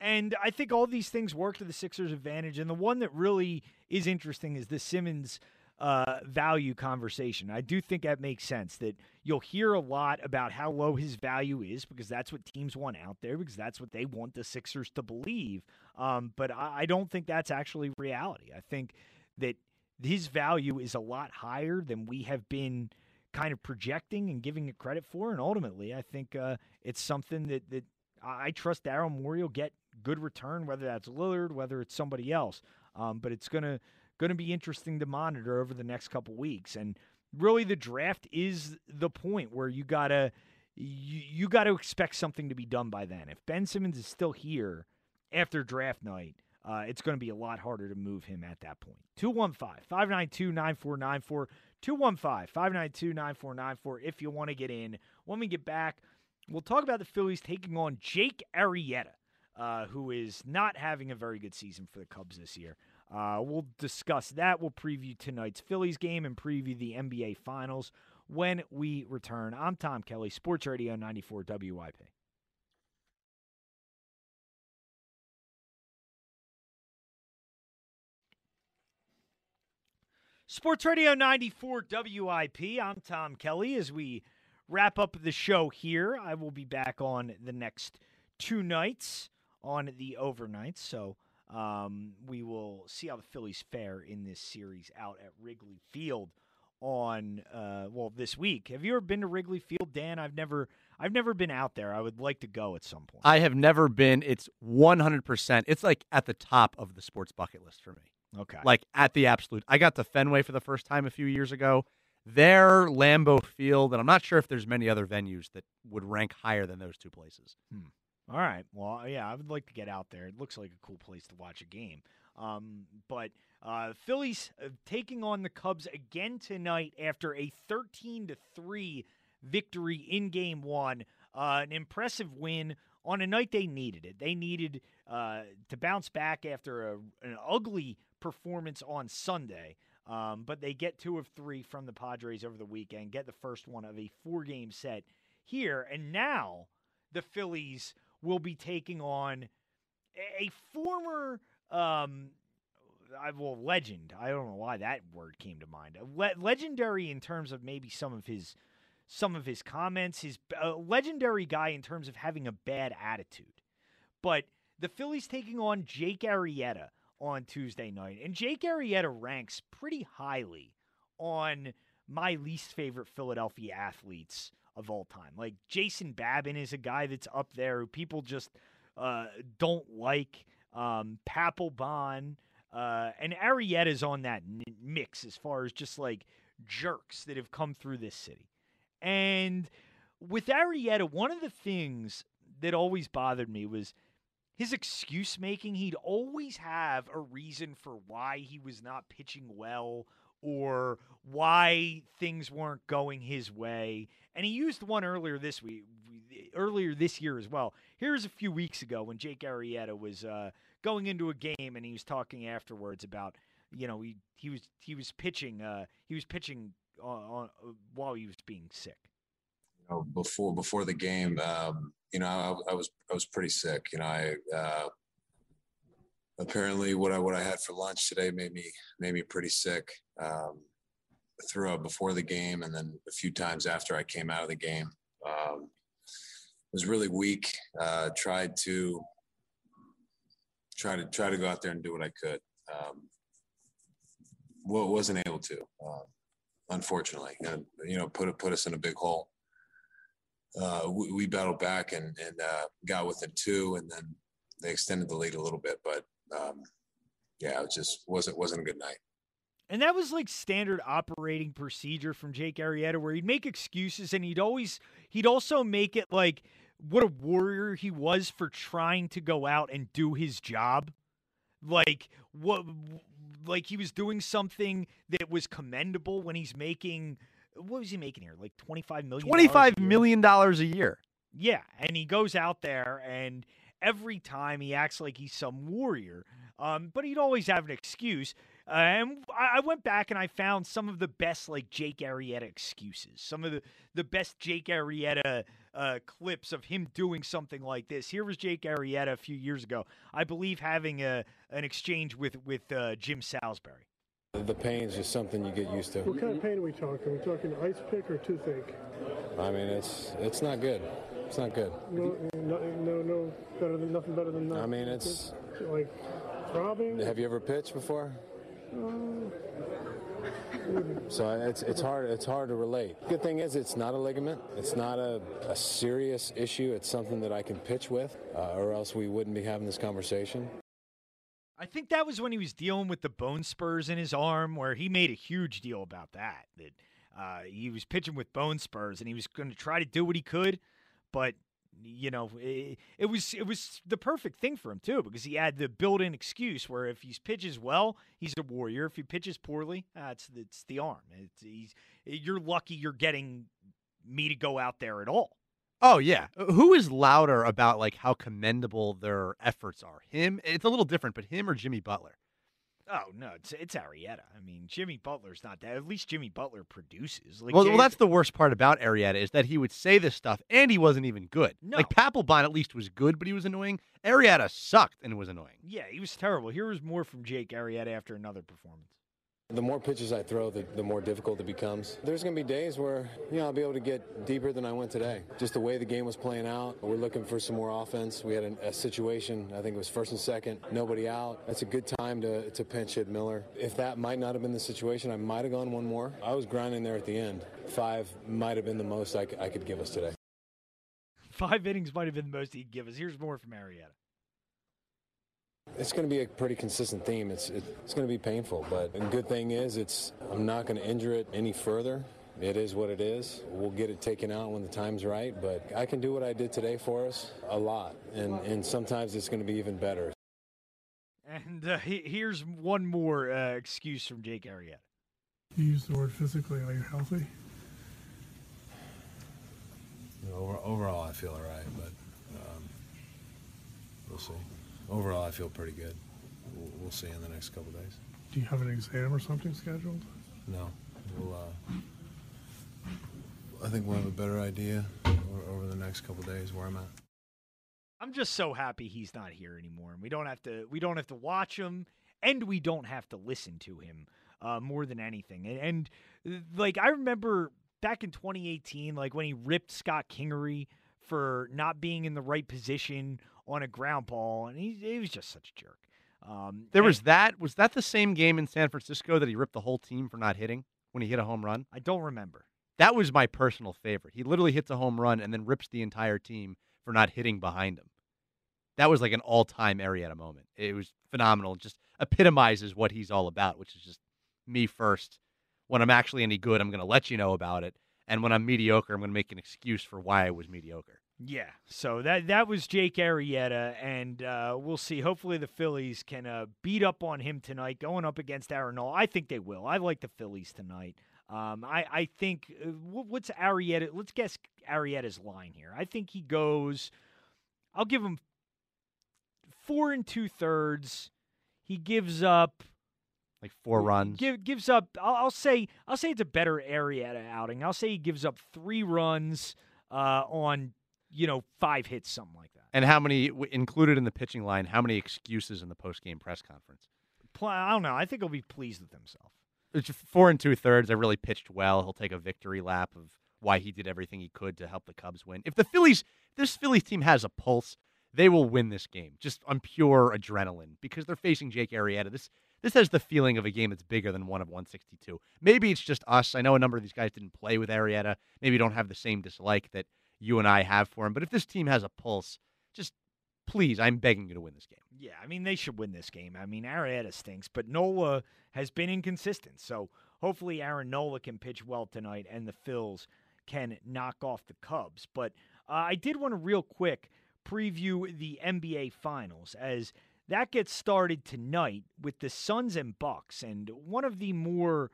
And I think all these things work to the Sixers' advantage. And the one that really is interesting is the Simmons uh, value conversation. I do think that makes sense that you'll hear a lot about how low his value is because that's what teams want out there because that's what they want the Sixers to believe. Um, but I, I don't think that's actually reality. I think that his value is a lot higher than we have been kind of projecting and giving it credit for. And ultimately, I think uh, it's something that that I trust Daryl Morey will get good return, whether that's Lillard, whether it's somebody else. Um, but it's gonna gonna be interesting to monitor over the next couple weeks. And really, the draft is the point where you gotta you, you got to expect something to be done by then. If Ben Simmons is still here after draft night, uh, it's going to be a lot harder to move him at that point. 215 592 9494. 215 592 9494 if you want to get in. When we get back, we'll talk about the Phillies taking on Jake Arrieta, uh, who is not having a very good season for the Cubs this year. Uh, we'll discuss that. We'll preview tonight's Phillies game and preview the NBA Finals when we return. I'm Tom Kelly, Sports Radio 94 WIP. Sports Radio 94 WIP. I'm Tom Kelly. As we wrap up the show here, I will be back on the next two nights on the overnights. So um, we will see how the Phillies fare in this series out at Wrigley Field on uh, well this week. Have you ever been to Wrigley Field, Dan? I've never I've never been out there. I would like to go at some point. I have never been. It's 100%. It's like at the top of the sports bucket list for me. Okay. Like at the absolute. I got to Fenway for the first time a few years ago. Their Lambeau Field, and I'm not sure if there's many other venues that would rank higher than those two places. Hmm. All right. Well, yeah, I would like to get out there. It looks like a cool place to watch a game. Um, but uh, Phillies uh, taking on the Cubs again tonight after a 13 to three victory in Game One. Uh, an impressive win on a night they needed it. They needed uh, to bounce back after a, an ugly performance on Sunday. Um, but they get two of three from the Padres over the weekend, get the first one of a four game set here. And now the Phillies will be taking on a former um I well legend. I don't know why that word came to mind. Le- legendary in terms of maybe some of his some of his comments, his uh, legendary guy in terms of having a bad attitude. But the Phillies taking on Jake Arrieta on Tuesday night, and Jake Arrieta ranks pretty highly on my least favorite Philadelphia athletes of all time. Like Jason Babin is a guy that's up there who people just uh, don't like. Um, Papelbon uh, and Arrieta's on that n- mix as far as just like jerks that have come through this city. And with Arrieta, one of the things that always bothered me was his excuse making. He'd always have a reason for why he was not pitching well or why things weren't going his way. And he used one earlier this week, earlier this year as well. Here's a few weeks ago when Jake Arrieta was uh, going into a game and he was talking afterwards about, you know, he he was he was pitching uh, he was pitching on, on, while he was being sick. You know, before before the game, um, you know, I, I, was I was pretty sick. You know, I uh, apparently what I what I had for lunch today made me made me pretty sick. Um, threw before the game, and then a few times after I came out of the game. Um, was really weak. Uh, tried to try to try to go out there and do what I could. Um, well, wasn't able to, uh, unfortunately. And, you know, put put us in a big hole. Uh, we, we, battled back and and uh, got within two, and then they extended the lead a little bit. But um, yeah, it just wasn't wasn't a good night. And that was like standard operating procedure from Jake Arrieta, where he'd make excuses and he'd always he'd also make it like what a warrior he was for trying to go out and do his job. Like what like he was doing something that was commendable when he's making what was he making here? Like twenty five million Twenty five million dollars a year. Yeah. And he goes out there and every time he acts like he's some warrior. Um, but he'd always have an excuse. Uh, and I, went back and I found some of the best like Jake Arrieta excuses, some of the, the best Jake Arrieta uh, clips of him doing something like this. Here was Jake Arrieta a few years ago, I believe, having a an exchange with with uh, Jim Salisbury. The pain is just something you get used to. What kind of pain are we talking? Are we talking ice pick or toothache? I mean, it's it's not good. It's not good. No, no, no, no better than nothing better than that. I mean, it's like throbbing. Have you ever pitched before? So it's it's hard it's hard to relate. Good thing is it's not a ligament. It's not a, a serious issue. It's something that I can pitch with, uh, or else we wouldn't be having this conversation. I think that was when he was dealing with the bone spurs in his arm, where he made a huge deal about that. That uh, he was pitching with bone spurs, and he was going to try to do what he could, but you know, it, it, was it was the perfect thing for him too because he had the built-in excuse where if he pitches well, he's a warrior. If he pitches poorly, uh, it's it's the arm. It's, he's you're lucky you're getting me to go out there at all. Oh yeah, who is louder about like how commendable their efforts are? Him? It's a little different, but him or Jimmy Butler? Oh no, it's it's Arrieta. I mean, Jimmy Butler's not that. At least Jimmy Butler produces. Like, well, well, that's the worst part about Arrieta is that he would say this stuff and he wasn't even good. No. Like Papelbon at least was good, but he was annoying. Arrieta sucked and it was annoying. Yeah, he was terrible. Here was more from Jake Arrieta after another performance. The more pitches I throw, the, the more difficult it becomes. There's going to be days where, you know, I'll be able to get deeper than I went today. Just the way the game was playing out, we're looking for some more offense. We had a, a situation, I think it was first and second, nobody out. That's a good time to, to pinch hit Miller. If that might not have been the situation, I might have gone one more. I was grinding there at the end. Five might have been the most I could give us today. Five innings might have been the most he'd give us. Here's more from Arrieta. It's going to be a pretty consistent theme. It's it's going to be painful, but the good thing is, it's I'm not going to injure it any further. It is what it is. We'll get it taken out when the time's right, but I can do what I did today for us a lot, and and sometimes it's going to be even better. And uh, he- here's one more uh, excuse from Jake Arrieta. You use the word physically. Are you healthy? You know, over, overall, I feel all right, but um, we'll see. Overall, I feel pretty good. We'll, we'll see in the next couple days. Do you have an exam or something scheduled? No, we'll. Uh, I think we'll have a better idea over, over the next couple days where I'm at. I'm just so happy he's not here anymore, and we don't have to we don't have to watch him, and we don't have to listen to him uh, more than anything. And, and like I remember back in 2018, like when he ripped Scott Kingery for not being in the right position on a ground ball, and he, he was just such a jerk. Um, There was that. Was that the same game in San Francisco that he ripped the whole team for not hitting when he hit a home run? I don't remember. That was my personal favorite. He literally hits a home run and then rips the entire team for not hitting behind him. That was like an all-time Arrieta moment. It was phenomenal. It just epitomizes what he's all about, which is just me first. When I'm actually any good, I'm going to let you know about it, and when I'm mediocre, I'm going to make an excuse for why I was mediocre. Yeah, so that that was Jake Arrieta, and uh, we'll see. Hopefully, the Phillies can uh, beat up on him tonight, going up against Aaron Nola. I think they will. I like the Phillies tonight. Um, I I think uh, what's Arrieta? Let's guess Arrieta's line here. I think he goes. I'll give him four and two thirds. He gives up Like four runs. Give, gives up. I'll, I'll say. I'll say it's a better Arrieta outing. I'll say he gives up three runs uh, on you know five hits, something like that. And how many included in the pitching line? How many excuses in the post-game press conference? I don't know. I think he'll be pleased with himself. It's four and two thirds. I really pitched well. He'll take a victory lap of why he did everything he could to help the Cubs win. If the Phillies, this Phillies team has a pulse, they will win this game just on pure adrenaline because they're facing Jake Arrieta. This this has the feeling of a game that's bigger than one of 162. Maybe it's just us. I know a number of these guys didn't play with Arrieta. Maybe don't have the same dislike that you and I have for him. But if this team has a pulse, just please, I'm begging you to win this game. Yeah, I mean they should win this game. I mean Arrieta stinks, but Nola has been inconsistent. So hopefully Aaron Nola can pitch well tonight, and the Phils can knock off the Cubs. But uh, I did want to real quick preview the NBA Finals as that gets started tonight with the Suns and Bucks, and one of the more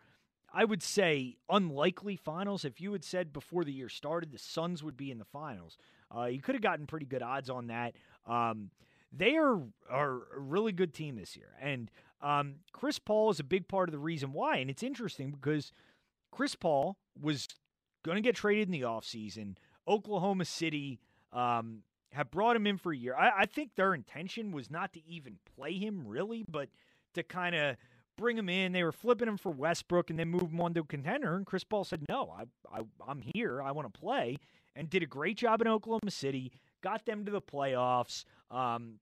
I would say unlikely finals. If you had said before the year started the Suns would be in the finals, uh, you could have gotten pretty good odds on that. Um, they are are a really good team this year, and um, Chris Paul is a big part of the reason why. And it's interesting because Chris Paul was going to get traded in the offseason. Oklahoma City um, have brought him in for a year. I, I think their intention was not to even play him really, but to kind of bring him in. They were flipping him for Westbrook and then move him on to a contender. And Chris Paul said, "No, I, I I'm here. I want to play." And did a great job in Oklahoma City. Got them to the playoffs. Um,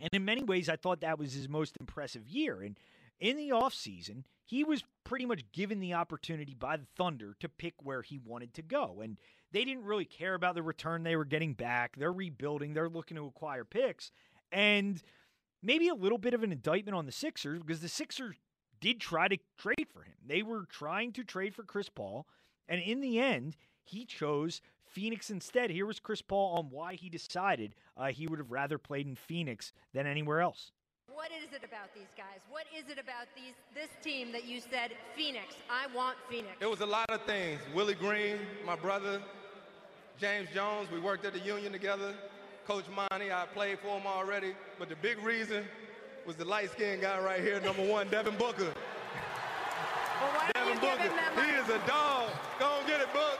and in many ways, I thought that was his most impressive year. And in the offseason, he was pretty much given the opportunity by the Thunder to pick where he wanted to go. And they didn't really care about the return they were getting back. They're rebuilding, they're looking to acquire picks. And maybe a little bit of an indictment on the Sixers because the Sixers did try to trade for him. They were trying to trade for Chris Paul. And in the end, he chose Phoenix instead. Here was Chris Paul on why he decided uh, he would have rather played in Phoenix than anywhere else. What is it about these guys? What is it about these this team that you said Phoenix? I want Phoenix. It was a lot of things. Willie Green, my brother, James Jones, we worked at the union together. Coach Monty, I played for him already. But the big reason was the light skinned guy right here, number one, Devin Booker. Devin Booker. He is a dog. Go on, get it, Book.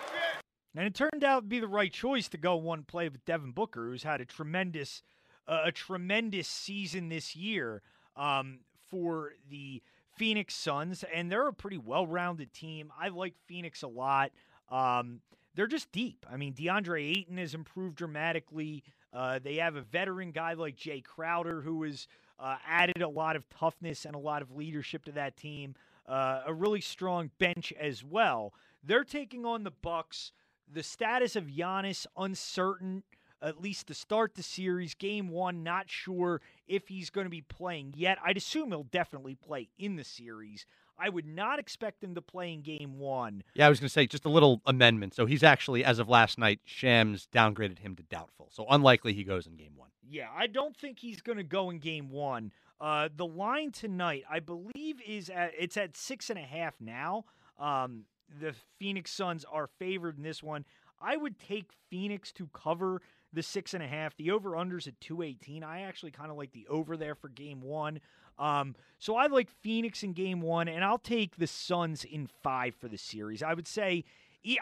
And it turned out to be the right choice to go one play with Devin Booker, who's had a tremendous, uh, a tremendous season this year um, for the Phoenix Suns, and they're a pretty well-rounded team. I like Phoenix a lot. Um, they're just deep. I mean, DeAndre Ayton has improved dramatically. Uh, they have a veteran guy like Jae Crowder who has uh, added a lot of toughness and a lot of leadership to that team. Uh, a really strong bench as well. They're taking on the Bucks. The status of Giannis uncertain. At least to start the series, game one, not sure if he's going to be playing yet. I'd assume he'll definitely play in the series. I would not expect him to play in game one. Yeah, I was going to say just a little amendment. So he's actually, as of last night, Shams downgraded him to doubtful. So unlikely he goes in game one. Yeah, I don't think he's going to go in game one. Uh, the line tonight, I believe, is at it's at six and a half now. Um, the Phoenix Suns are favored in this one. I would take Phoenix to cover the six and a half. The over unders at two eighteen. I actually kind of like the over there for game one. Um, so I like Phoenix in game one, and I'll take the Suns in five for the series. I would say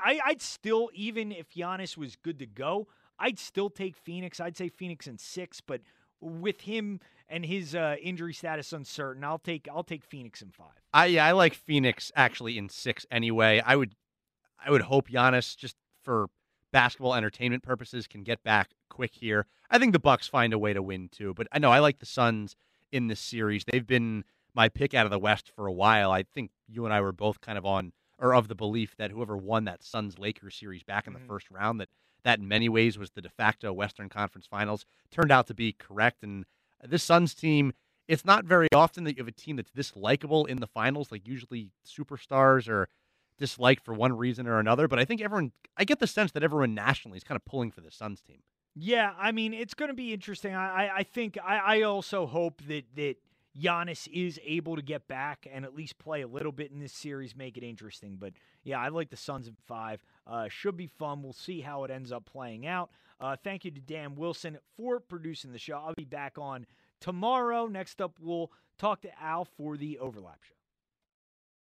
I, I'd still, even if Giannis was good to go, I'd still take Phoenix. I'd say Phoenix in six, but with him and his uh, injury status uncertain, I'll take I'll take Phoenix in five. I yeah, I like Phoenix actually in six anyway. I would I would hope Giannis just for basketball entertainment purposes can get back quick here. I think the Bucks find a way to win too, but I know I like the Suns in this series. They've been my pick out of the West for a while. I think you and I were both kind of on or of the belief that whoever won that Suns Lakers series back in the mm-hmm. first round that that in many ways was the de facto Western Conference Finals turned out to be correct and this Suns team it's not very often that you have a team that's this likable in the finals like usually superstars are disliked for one reason or another but I think everyone I get the sense that everyone nationally is kind of pulling for the Suns team. Yeah, I mean it's going to be interesting. I I, I think I, I also hope that that Giannis is able to get back and at least play a little bit in this series, make it interesting. But yeah, I like the Suns in five. Uh, should be fun. We'll see how it ends up playing out. Uh, thank you to Dan Wilson for producing the show. I'll be back on tomorrow. Next up, we'll talk to Al for the overlap show.